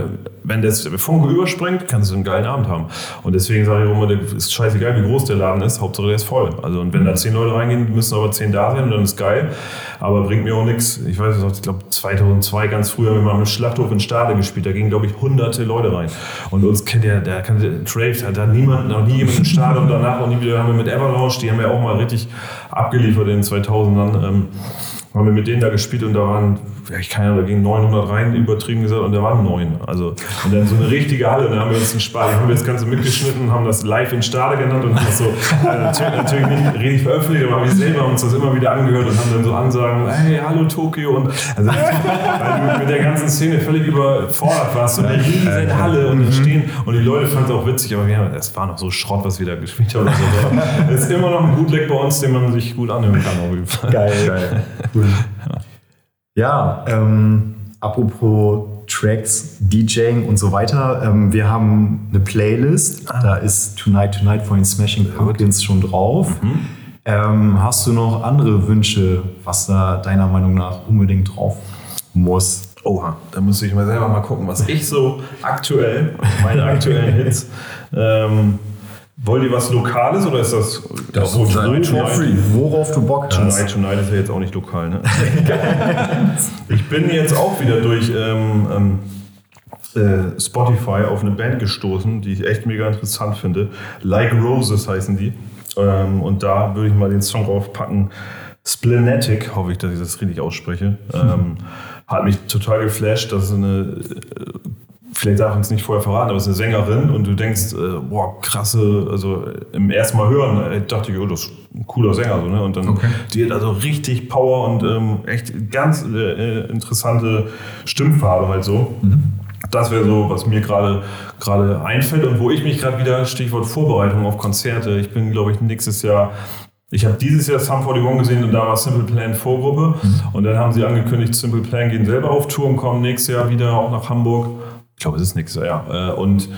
wenn das Funke überspringt, kannst du einen geilen Abend haben. Und deswegen sage ich immer, das ist scheißegal, wie groß der Laden ist, Hauptsache der ist voll. Also und wenn da zehn Leute reingehen, müssen aber zehn da sein und dann ist geil. Aber bringt mir auch nichts. Ich weiß nicht, ich glaube 2002 ganz früher haben wir mal im Schlachthof in Stade gespielt. Da gingen glaube ich hunderte Leute rein. Und uns kennt ja, der kann Trave, hat da niemand, noch nie jemand im Stade und danach auch nie wieder haben wir mit Everlaunch, die haben ja auch mal richtig abgeliefert in den 2000ern. Ähm, haben wir mit denen da gespielt und da waren, ich keine Ahnung, da gingen 900 rein, übertrieben gesagt, und da waren neun. Also, und dann so eine richtige Halle, da haben wir uns einen Spaß, haben wir das Ganze mitgeschnitten, haben das live in Stade genannt und haben das so, äh, natürlich, nicht richtig veröffentlicht, aber wir selber haben uns das immer wieder angehört und haben dann so Ansagen, hey, hallo Tokio und, also, weil du mit der ganzen Szene völlig überfordert warst, so eine riesen Halle und dann stehen, und die Leute fanden es auch witzig, aber wir haben, es war noch so Schrott, was wir da gespielt haben. Also, das ist immer noch ein Bootleg bei uns, den man sich gut anhören kann, auf jeden Fall. Geil. Geil. Ja, ähm, apropos Tracks, DJing und so weiter. Ähm, wir haben eine Playlist. Da ist Tonight Tonight von den Smashing Pumpkins schon drauf. Ähm, hast du noch andere Wünsche, was da deiner Meinung nach unbedingt drauf muss? Oha, da muss ich mal selber mal gucken, was ich so aktuell, meine aktuellen Hits. Ähm, wollt ihr was Lokales oder ist das. Das Obwohl, ist Tonight, Tonight, free. Worauf du Bock Tonight, hast. Tonight ist ja jetzt auch nicht lokal, ne? ich bin jetzt auch wieder durch ähm, ähm, äh, Spotify auf eine Band gestoßen, die ich echt mega interessant finde. Like Roses heißen die. Ähm, und da würde ich mal den Song draufpacken. Splenetic, hoffe ich, dass ich das richtig ausspreche. Ähm, hat mich total geflasht. Das ist eine, äh, vielleicht darf ich es nicht vorher verraten, aber es ist eine Sängerin und du denkst, äh, boah, krasse, also äh, im ersten Mal hören, äh, dachte ich, oh, das ist ein cooler Sänger. So, ne? Und dann, Okay. die hat also richtig Power und ähm, echt ganz äh, interessante Stimmfarbe halt so. Das wäre so, was mir gerade gerade einfällt und wo ich mich gerade wieder, Stichwort Vorbereitung auf Konzerte, ich bin, glaube ich, nächstes Jahr, ich habe dieses Jahr Sum 41 gesehen und da war Simple Plan Vorgruppe und dann haben sie angekündigt, Simple Plan gehen selber auf Tour und kommen nächstes Jahr wieder auch nach Hamburg. Ich glaube, es ist Jahr, ja. Äh, Und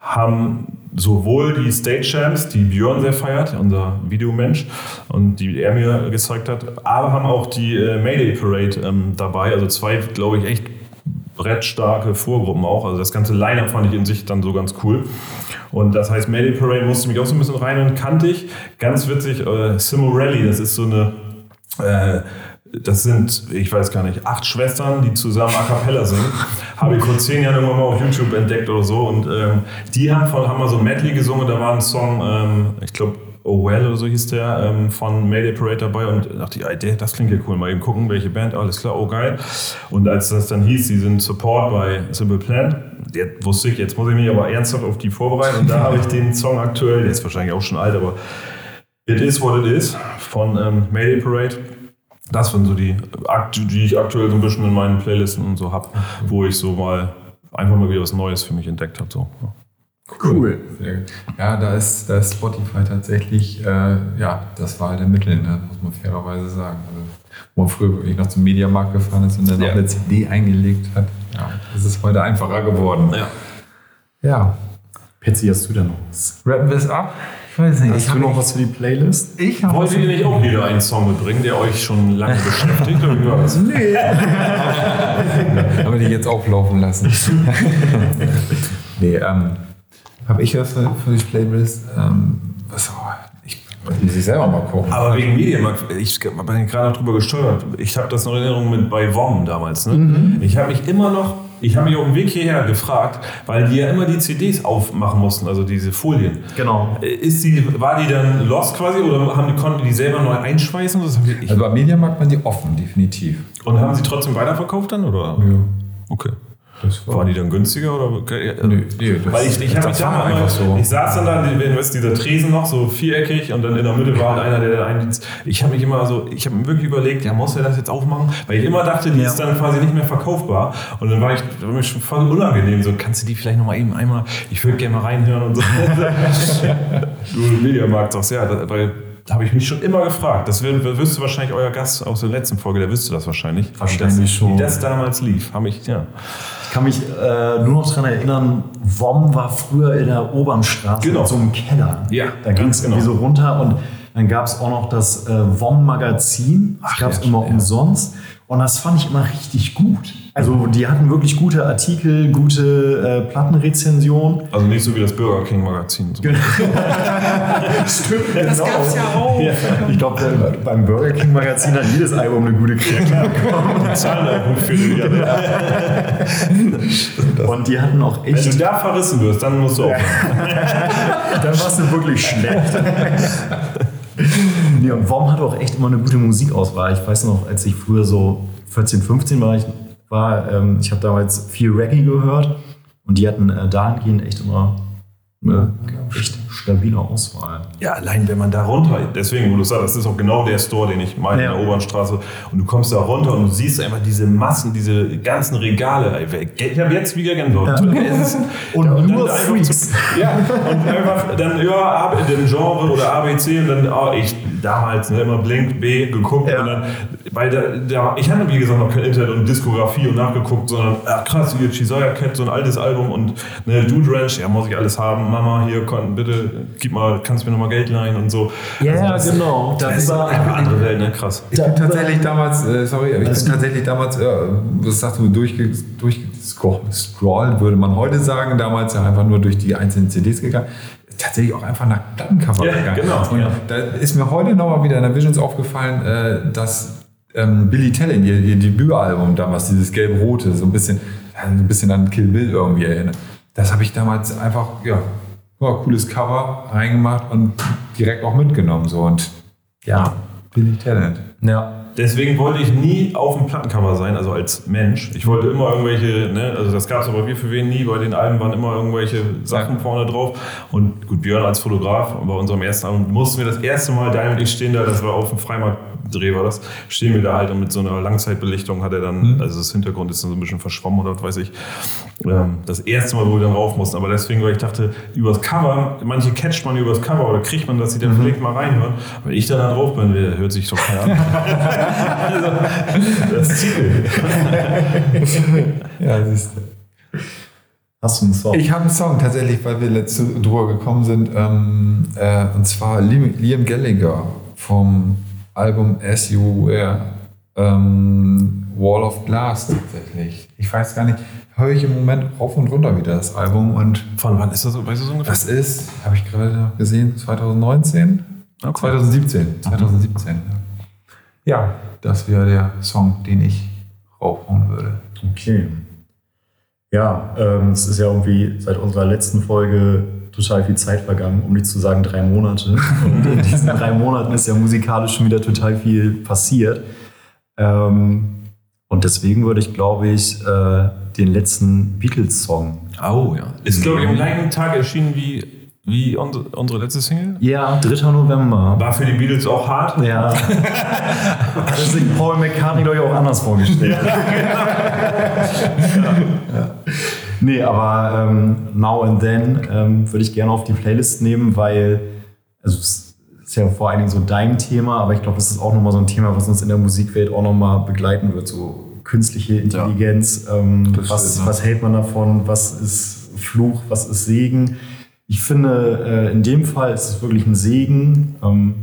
haben sowohl die Stage Champs, die Björn sehr feiert, unser Videomensch, und die er mir gezeigt hat, aber haben auch die äh, Mayday Parade ähm, dabei. Also zwei, glaube ich, echt brettstarke Vorgruppen auch. Also das ganze Line-Up fand ich in sich dann so ganz cool. Und das heißt, Mayday Parade musste mich auch so ein bisschen rein und kannte ich. Ganz witzig, äh, Simo Rally, das ist so eine äh, das sind, ich weiß gar nicht, acht Schwestern, die zusammen A Cappella singen. Habe ich vor zehn Jahren irgendwann mal auf YouTube entdeckt oder so. Und ähm, die haben, von, haben mal so ein Medley gesungen. Da war ein Song, ähm, ich glaube, Oh Well oder so hieß der, ähm, von Mayday Parade dabei. Und dachte ich, ey, das klingt ja cool. Mal eben gucken, welche Band, alles klar, oh geil. Und als das dann hieß, sie sind Support bei Simple Plan, der wusste ich, jetzt muss ich mich aber ernsthaft auf die vorbereiten. Und da habe ich den Song aktuell, der ist wahrscheinlich auch schon alt, aber It Is What It Is von ähm, Mayday Parade das sind so die, die ich aktuell so ein bisschen in meinen Playlisten und so habe, wo ich so mal einfach mal wieder was Neues für mich entdeckt habe. So. Cool. Ja, da ist, da ist Spotify tatsächlich, äh, ja, das war der Mittel, ne? muss man fairerweise sagen. Also, wo man früher wirklich noch zum Mediamarkt gefahren ist und dann ja. noch eine CD eingelegt hat. Ja, das ist heute einfacher geworden. Ja. Ja. Petsy, hast du denn noch was? Rappen wir es ab? Ich weiß nicht. Hast du noch was für die Playlist? Ich habe. Wollt ihr nicht auch wieder einen Song mitbringen, der euch schon lange beschäftigt? Oder das? Nee. Haben wir die jetzt auflaufen lassen? nee, ähm, habe ich was für, für die Playlist? Ähm, was, ich muss ich selber mal gucken. Aber wegen Mediamarkt, ich bin gerade noch drüber gesteuert. Ich habe das noch in Erinnerung mit bei WOM damals. Ne? Mhm. Ich habe mich immer noch ich habe mich auf dem Weg hierher gefragt, weil die ja immer die CDs aufmachen mussten, also diese Folien. Genau. Ist die, war die dann lost quasi oder haben die, konnten die selber neu einschweißen? Das ich, also bei Mediamarkt waren die offen, definitiv. Und haben sie trotzdem weiterverkauft dann? Oder? Ja. Okay. War, war, die dann günstiger oder? Nö, nee, das, Weil ich, ich, das ich, einfach so. ich saß dann da, wenn was dieser Tresen noch so viereckig und dann in der Mitte war halt einer, der da einen. Ich habe mich immer so, ich habe mir wirklich überlegt, ja, muss er das jetzt aufmachen? Weil ich immer dachte, die ja. ist dann quasi nicht mehr verkaufbar. Und dann war ich, war mir schon voll unangenehm. So, kannst du die vielleicht noch mal eben einmal? Ich würde gerne mal reinhören und so. du Mediamarkt sagst, ja, weil habe ich mich schon immer gefragt. Das wirst du wahrscheinlich euer Gast aus der letzten Folge, der wüsste das wahrscheinlich. Wahrscheinlich das, schon. Wie das damals lief. Hab ich, ja. Ich kann mich äh, nur noch daran erinnern, WOM war früher in der Obernstraße genau. in so einem Keller. Ja, da ging es genau. irgendwie so runter und dann gab es auch noch das äh, WOM-Magazin. Das gab es ja, immer ja. umsonst. Und das fand ich immer richtig gut. Also die hatten wirklich gute Artikel, gute äh, Plattenrezensionen. Also nicht so wie das Burger King Magazin. So. Genau. Stimmt, das genau. gab's ja auch. Ja. Ich glaube, beim Burger King Magazin hat jedes Album eine gute Kritik bekommen. Die. Und die hatten auch echt... Wenn du da verrissen wirst, dann musst du auch... dann warst du wirklich schlecht. nee, und Worm hat auch echt immer eine gute Musikauswahl. Ich weiß noch, als ich früher so 14, 15 war, ich, war, ähm, ich habe damals viel Reggae gehört und die hatten äh, dahingehend echt immer eine echt stabile Auswahl. Ja, allein wenn man da runter, deswegen, wo du sagst, das ist auch genau der Store, den ich meine ja. in der Obernstraße. Und du kommst da runter und du siehst einfach diese Massen, diese ganzen Regale. Ich habe jetzt wieder Gänsehaut. Ja. und und nur Freaks. ja, und einfach dann ja, den Genre oder ABC und dann, oh, ich damals ne, immer Blink B geguckt ja. und dann, weil da, da ich hatte wie gesagt noch kein Internet und Diskografie und nachgeguckt, sondern ach krass, hier Chisaya Cat, so ein altes Album und ne, Dude Ranch, ja, muss ich alles haben. Mama, hier, bitte, gib mal, kannst du mir nochmal Geld leihen und so. Ja, also das, genau. Das, das war eine andere Welt, ne? Krass. Ich bin tatsächlich damals, äh, sorry, ich bin tatsächlich damals, äh, was sagst du, durchgescrollt, würde man heute sagen, damals ja einfach nur durch die einzelnen CDs gegangen tatsächlich auch einfach nach Plattencover ja, gegangen. Genau, und ja. da ist mir heute nochmal wieder in der Visions aufgefallen, äh, dass ähm, Billy Talent, ihr, ihr Debütalbum damals, dieses gelb-rote, so ein bisschen, ein bisschen an Kill Bill irgendwie erinnert. Das habe ich damals einfach, ja, ja, cooles Cover reingemacht und direkt auch mitgenommen. So. Und ja, Billy Talent. Ja. Deswegen wollte ich nie auf dem Plattencover sein, also als Mensch. Ich wollte immer irgendwelche, ne, also das gab es aber wir für wen nie, bei den Alben waren immer irgendwelche Sachen ja. vorne drauf. Und gut, Björn als Fotograf, bei unserem ersten Album mussten wir das erste Mal, da und ich stehen da, das war auf dem Freimarkt Dreh war das, stehen wir da halt und mit so einer Langzeitbelichtung hat er dann, mhm. also das Hintergrund ist dann so ein bisschen verschwommen oder was weiß ich, ähm, das erste Mal, wo wir dann rauf mussten. Aber deswegen, weil ich dachte, übers Cover, manche catcht man übers Cover oder kriegt man, dass sie dann mhm. vielleicht mal reinhören. Wenn ich dann da drauf bin, hört sich doch keiner an. also, das Ziel. ja, siehst du. Hast du einen Song? Ich habe einen Song tatsächlich, weil wir letzte drüber gekommen sind. Ähm, äh, und zwar Liam, Liam Gallagher vom Album As You Were. Ähm, Wall of Glass tatsächlich. Ich weiß gar nicht, höre ich im Moment rauf und runter wieder das Album und Von wann ist das, weißt du so ungefähr? das ist, habe ich gerade gesehen, 2019? Okay. 2017. 2017. Ja, Ja, das wäre der Song, den ich raufhauen würde. Okay. Ja, ähm, es ist ja irgendwie seit unserer letzten Folge total viel Zeit vergangen, um nicht zu sagen drei Monate. Und in diesen drei Monaten ist ja musikalisch schon wieder total viel passiert. Ähm, und deswegen würde ich, glaube ich, äh, den letzten Beatles-Song. Oh ja. Ist, glaube ich, am gleichen Tag erschienen wie, wie unsere, letzte Single. Ja, 3. November. War für die Beatles auch hart. Ja. Hat sich Paul McCartney, glaube ich, auch anders vorgestellt. ja. Nee, aber ähm, Now and Then ähm, würde ich gerne auf die Playlist nehmen, weil also es ist ja vor allen Dingen so dein Thema, aber ich glaube, es ist auch nochmal so ein Thema, was uns in der Musikwelt auch nochmal begleiten wird, so künstliche Intelligenz. Ähm, Das was, stimmt, ja. was hält man davon? Was ist Fluch? Was ist Segen? Ich finde, äh, in dem Fall ist es wirklich ein Segen. Ähm,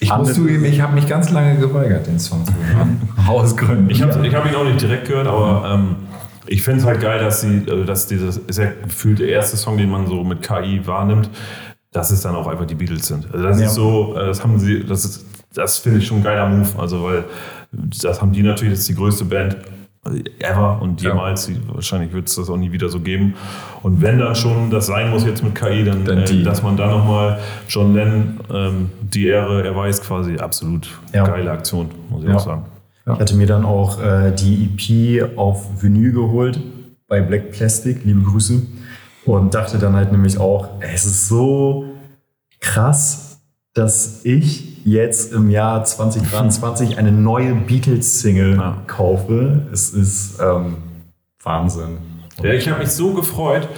Ich muss andere- zugeben, ich habe mich ganz lange geweigert, den Song zu hören. Aus Gründen. Ich habe ich hab ihn auch nicht direkt gehört, aber ähm, ich finde es halt geil, dass sie, also dass dieses, ist ja gefühlt der erste Song, den man so mit KI wahrnimmt, dass es dann auch einfach die Beatles sind. Also das Ja. ist so, äh, das haben sie, das ist, das finde ich schon ein geiler Move. Also weil das haben die natürlich, das ist die größte Band ever und Ja. jemals, die- wahrscheinlich wird es das auch nie wieder so geben. Und wenn dann schon das sein muss jetzt mit KI, dann, Dann äh, dass man da nochmal John Lennon ähm, die Ehre erweist, quasi absolut Ja. geile Aktion, muss ich Ja. auch sagen. Ich hatte mir dann auch äh, die EP auf Vinyl geholt bei Black Plastic, liebe Grüße. Und dachte dann halt nämlich auch, es ist so krass, dass ich jetzt im Jahr 2023 eine neue Beatles-Single Ja. kaufe. Es ist ähm, Wahnsinn. Ja, ich habe mich so gefreut,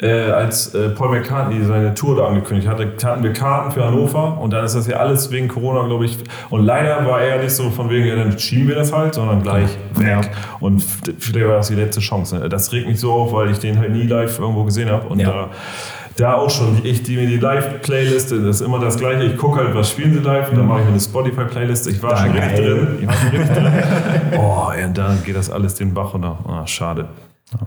äh, als äh, Paul McCartney seine Tour da angekündigt hatte. Hatten wir Karten für Hannover und dann ist das ja alles wegen Corona, glaube ich. Und leider war er nicht so von wegen, ja, dann schieben wir das halt, sondern gleich weg. Ja. Und f- vielleicht war das die letzte Chance. Ne? Das regt mich so auf, weil ich den halt nie live irgendwo gesehen habe. Und Ja. da, da auch schon, ich die mir die Live-Playlist, das ist immer das Gleiche. Ich gucke halt, was spielen sie live, dann mache ich mir eine Spotify-Playlist. Ich war schon richtig geil. drin. Ich war schon richtig drin. Oh, ja, und dann geht das alles den Bach runter. Ah, schade.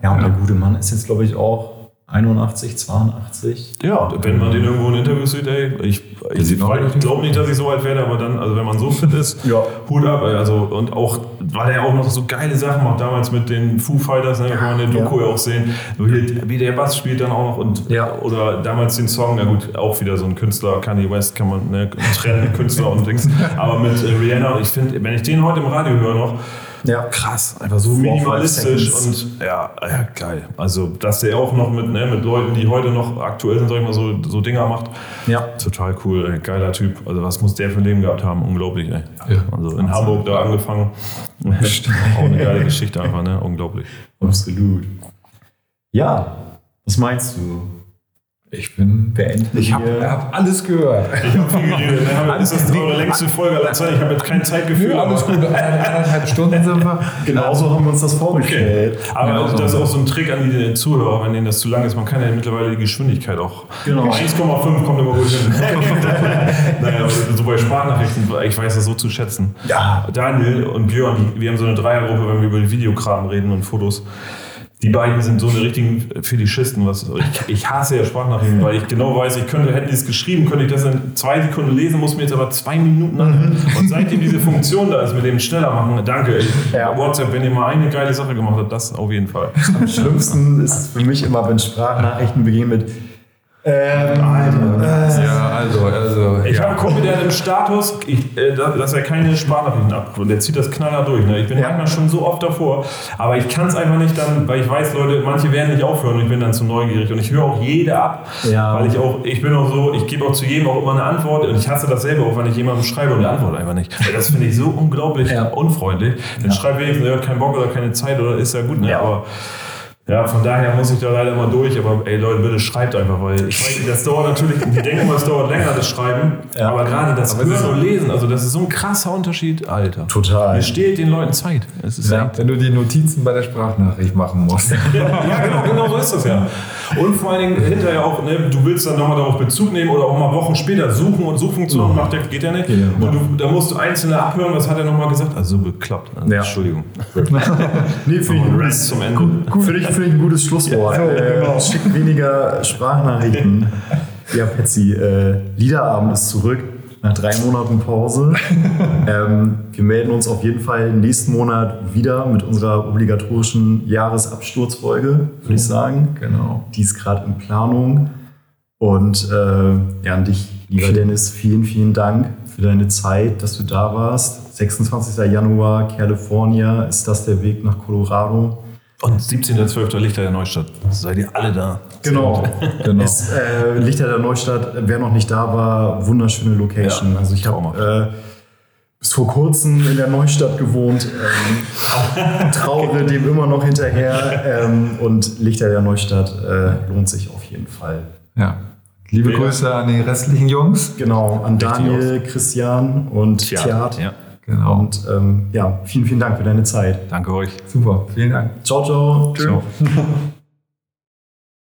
Ja, und der gute Mann ist jetzt, glaube ich, auch 81, 82. Ja, wenn man den irgendwo in Interviews sieht, ey, ich, ich, relativ glaube nicht, dass ich so weit werde, aber dann, also wenn man so fit ist, Ja. Hut ab, ey, also und auch, weil er auch noch so geile Sachen macht, damals mit den Foo Fighters, ne, kann man in der Doku ja. auch sehen, wie, der Bass spielt dann auch noch und, Ja. oder damals den Song, na gut, auch wieder so ein Künstler, Kanye West kann man, ne, trennen, Künstler und Dings, aber mit Rihanna, ich finde, wenn ich den heute im Radio höre noch, Ja. krass, einfach so minimalistisch und ja, ja, geil. Also, dass der auch noch mit, ne, mit Leuten, die heute noch aktuell sind, sag ich mal, so, so Dinger macht. Ja. Total cool, ey. geiler Typ. Also, was muss der für ein Leben gehabt haben? Unglaublich, ey. Ja. Also, in Hamburg da angefangen. auch eine geile Geschichte einfach, ne? Unglaublich. Absolut. Ja, was meinst du? Ich bin Beenden Ich habe hab alles gehört. Ich habe viel geredet. Ne? Ist das eure längste Folge aller Zeiten? Ich habe jetzt kein Zeitgefühl. Nö, alles aber- gut. Eineinhalb Stunden sind wir. Genauso haben wir uns das vorgestellt. Aber Genau so. das ist auch so ein Trick an die Zuhörer, wenn denen das zu lang ist. Man kann ja mittlerweile die Geschwindigkeit auch. Genau. 1,5 kommt immer gut hin. naja, aber so bei Sprachnachrichten, ich weiß das so zu schätzen. Ja. Daniel und Björn, wir haben so eine Dreiergruppe, wenn wir über Videokram reden und Fotos. Die beiden sind so eine richtigen Fetischisten. Was, ich, ich hasse ja Sprachnachrichten, weil ich genau weiß, ich könnte, hätten die es geschrieben, könnte ich das in zwei Sekunden lesen, muss mir jetzt aber zwei Minuten anhören. Und seitdem diese Funktion da ist, mit dem schneller machen, danke. Ich, Ja. WhatsApp, wenn ihr mal eine geile Sache gemacht habt, das auf jeden Fall. Am schlimmsten ist es für mich immer, wenn Sprachnachrichten beginnen mit ähm, Ja, also, also. Ich ja. habe einen Kumpel, der hat im Status, ich, äh, da- dass er keine Sprachnachrichten ab und der zieht das knaller durch. Ne? Ich bin Ja. manchmal schon so oft davor, aber ich kann es einfach nicht dann, weil ich weiß, Leute, manche werden nicht aufhören und ich bin dann zu neugierig und ich höre auch jede ab, Ja. weil ich auch, ich bin auch so, ich gebe auch zu jedem auch immer eine Antwort und ich hasse das selber auch, wenn ich jemandem schreibe und der antwortet einfach nicht. Weil Das finde ich so unglaublich unfreundlich. Dann schreibt wenigstens, er hat keinen Bock oder keine Zeit oder ist ja gut, ne? Aber Ja, von daher muss ich da leider mal durch, aber ey Leute, bitte schreibt einfach, weil ich weiß, das dauert natürlich, die denken immer, es dauert länger, das Schreiben, aber gerade das Hören und Lesen, also das ist so ein krasser Unterschied, Alter. Total. Es steht den Leuten Zeit. Es ist Ja, wenn du die Notizen bei der Sprachnachricht machen musst. ja, genau, genau so ist das ja. Und vor allen Dingen hinterher auch, ne, du willst dann nochmal darauf Bezug nehmen oder auch mal Wochen später suchen und Suchfunktion macht der, geht ja nicht. Ja. Und du, da musst du einzelne abhören, was hat er nochmal gesagt? Also so bekloppt. Also, Ja. Entschuldigung. Nee, ein Rest zum Ende. Gut, finde ich, finde ich ein gutes Schlusswort. Ja, äh, genau. Schickt weniger Sprachnachrichten. Ja, Patsy, äh, Liederabend ist zurück nach drei Monaten Pause. ähm, wir melden uns auf jeden Fall nächsten Monat wieder mit unserer obligatorischen Jahresabsturzfolge, würde ich sagen. Genau. Die ist gerade in Planung. Und äh, ja, an dich, lieber Dennis, vielen, vielen Dank für deine Zeit, dass du da warst. 26. Januar, California, ist das der Weg nach Colorado? Und 17.12. Lichter der Neustadt. Seid ihr alle da? Genau. Genau. Es, äh, Lichter der Neustadt, wer noch nicht da war, wunderschöne Location. Ja, also ich habe äh, bis vor kurzem in der Neustadt gewohnt, ähm, trauere dem immer noch hinterher. Ähm, und Lichter der Neustadt äh, lohnt sich auf jeden Fall. Ja. Liebe. Grüße an die restlichen Jungs. Genau, an Daniel, Christian und Thiat. Ja. Genau. Und ähm, ja, vielen, vielen Dank für deine Zeit. Danke euch. Super. Vielen Dank. Ciao, ciao. Ciao.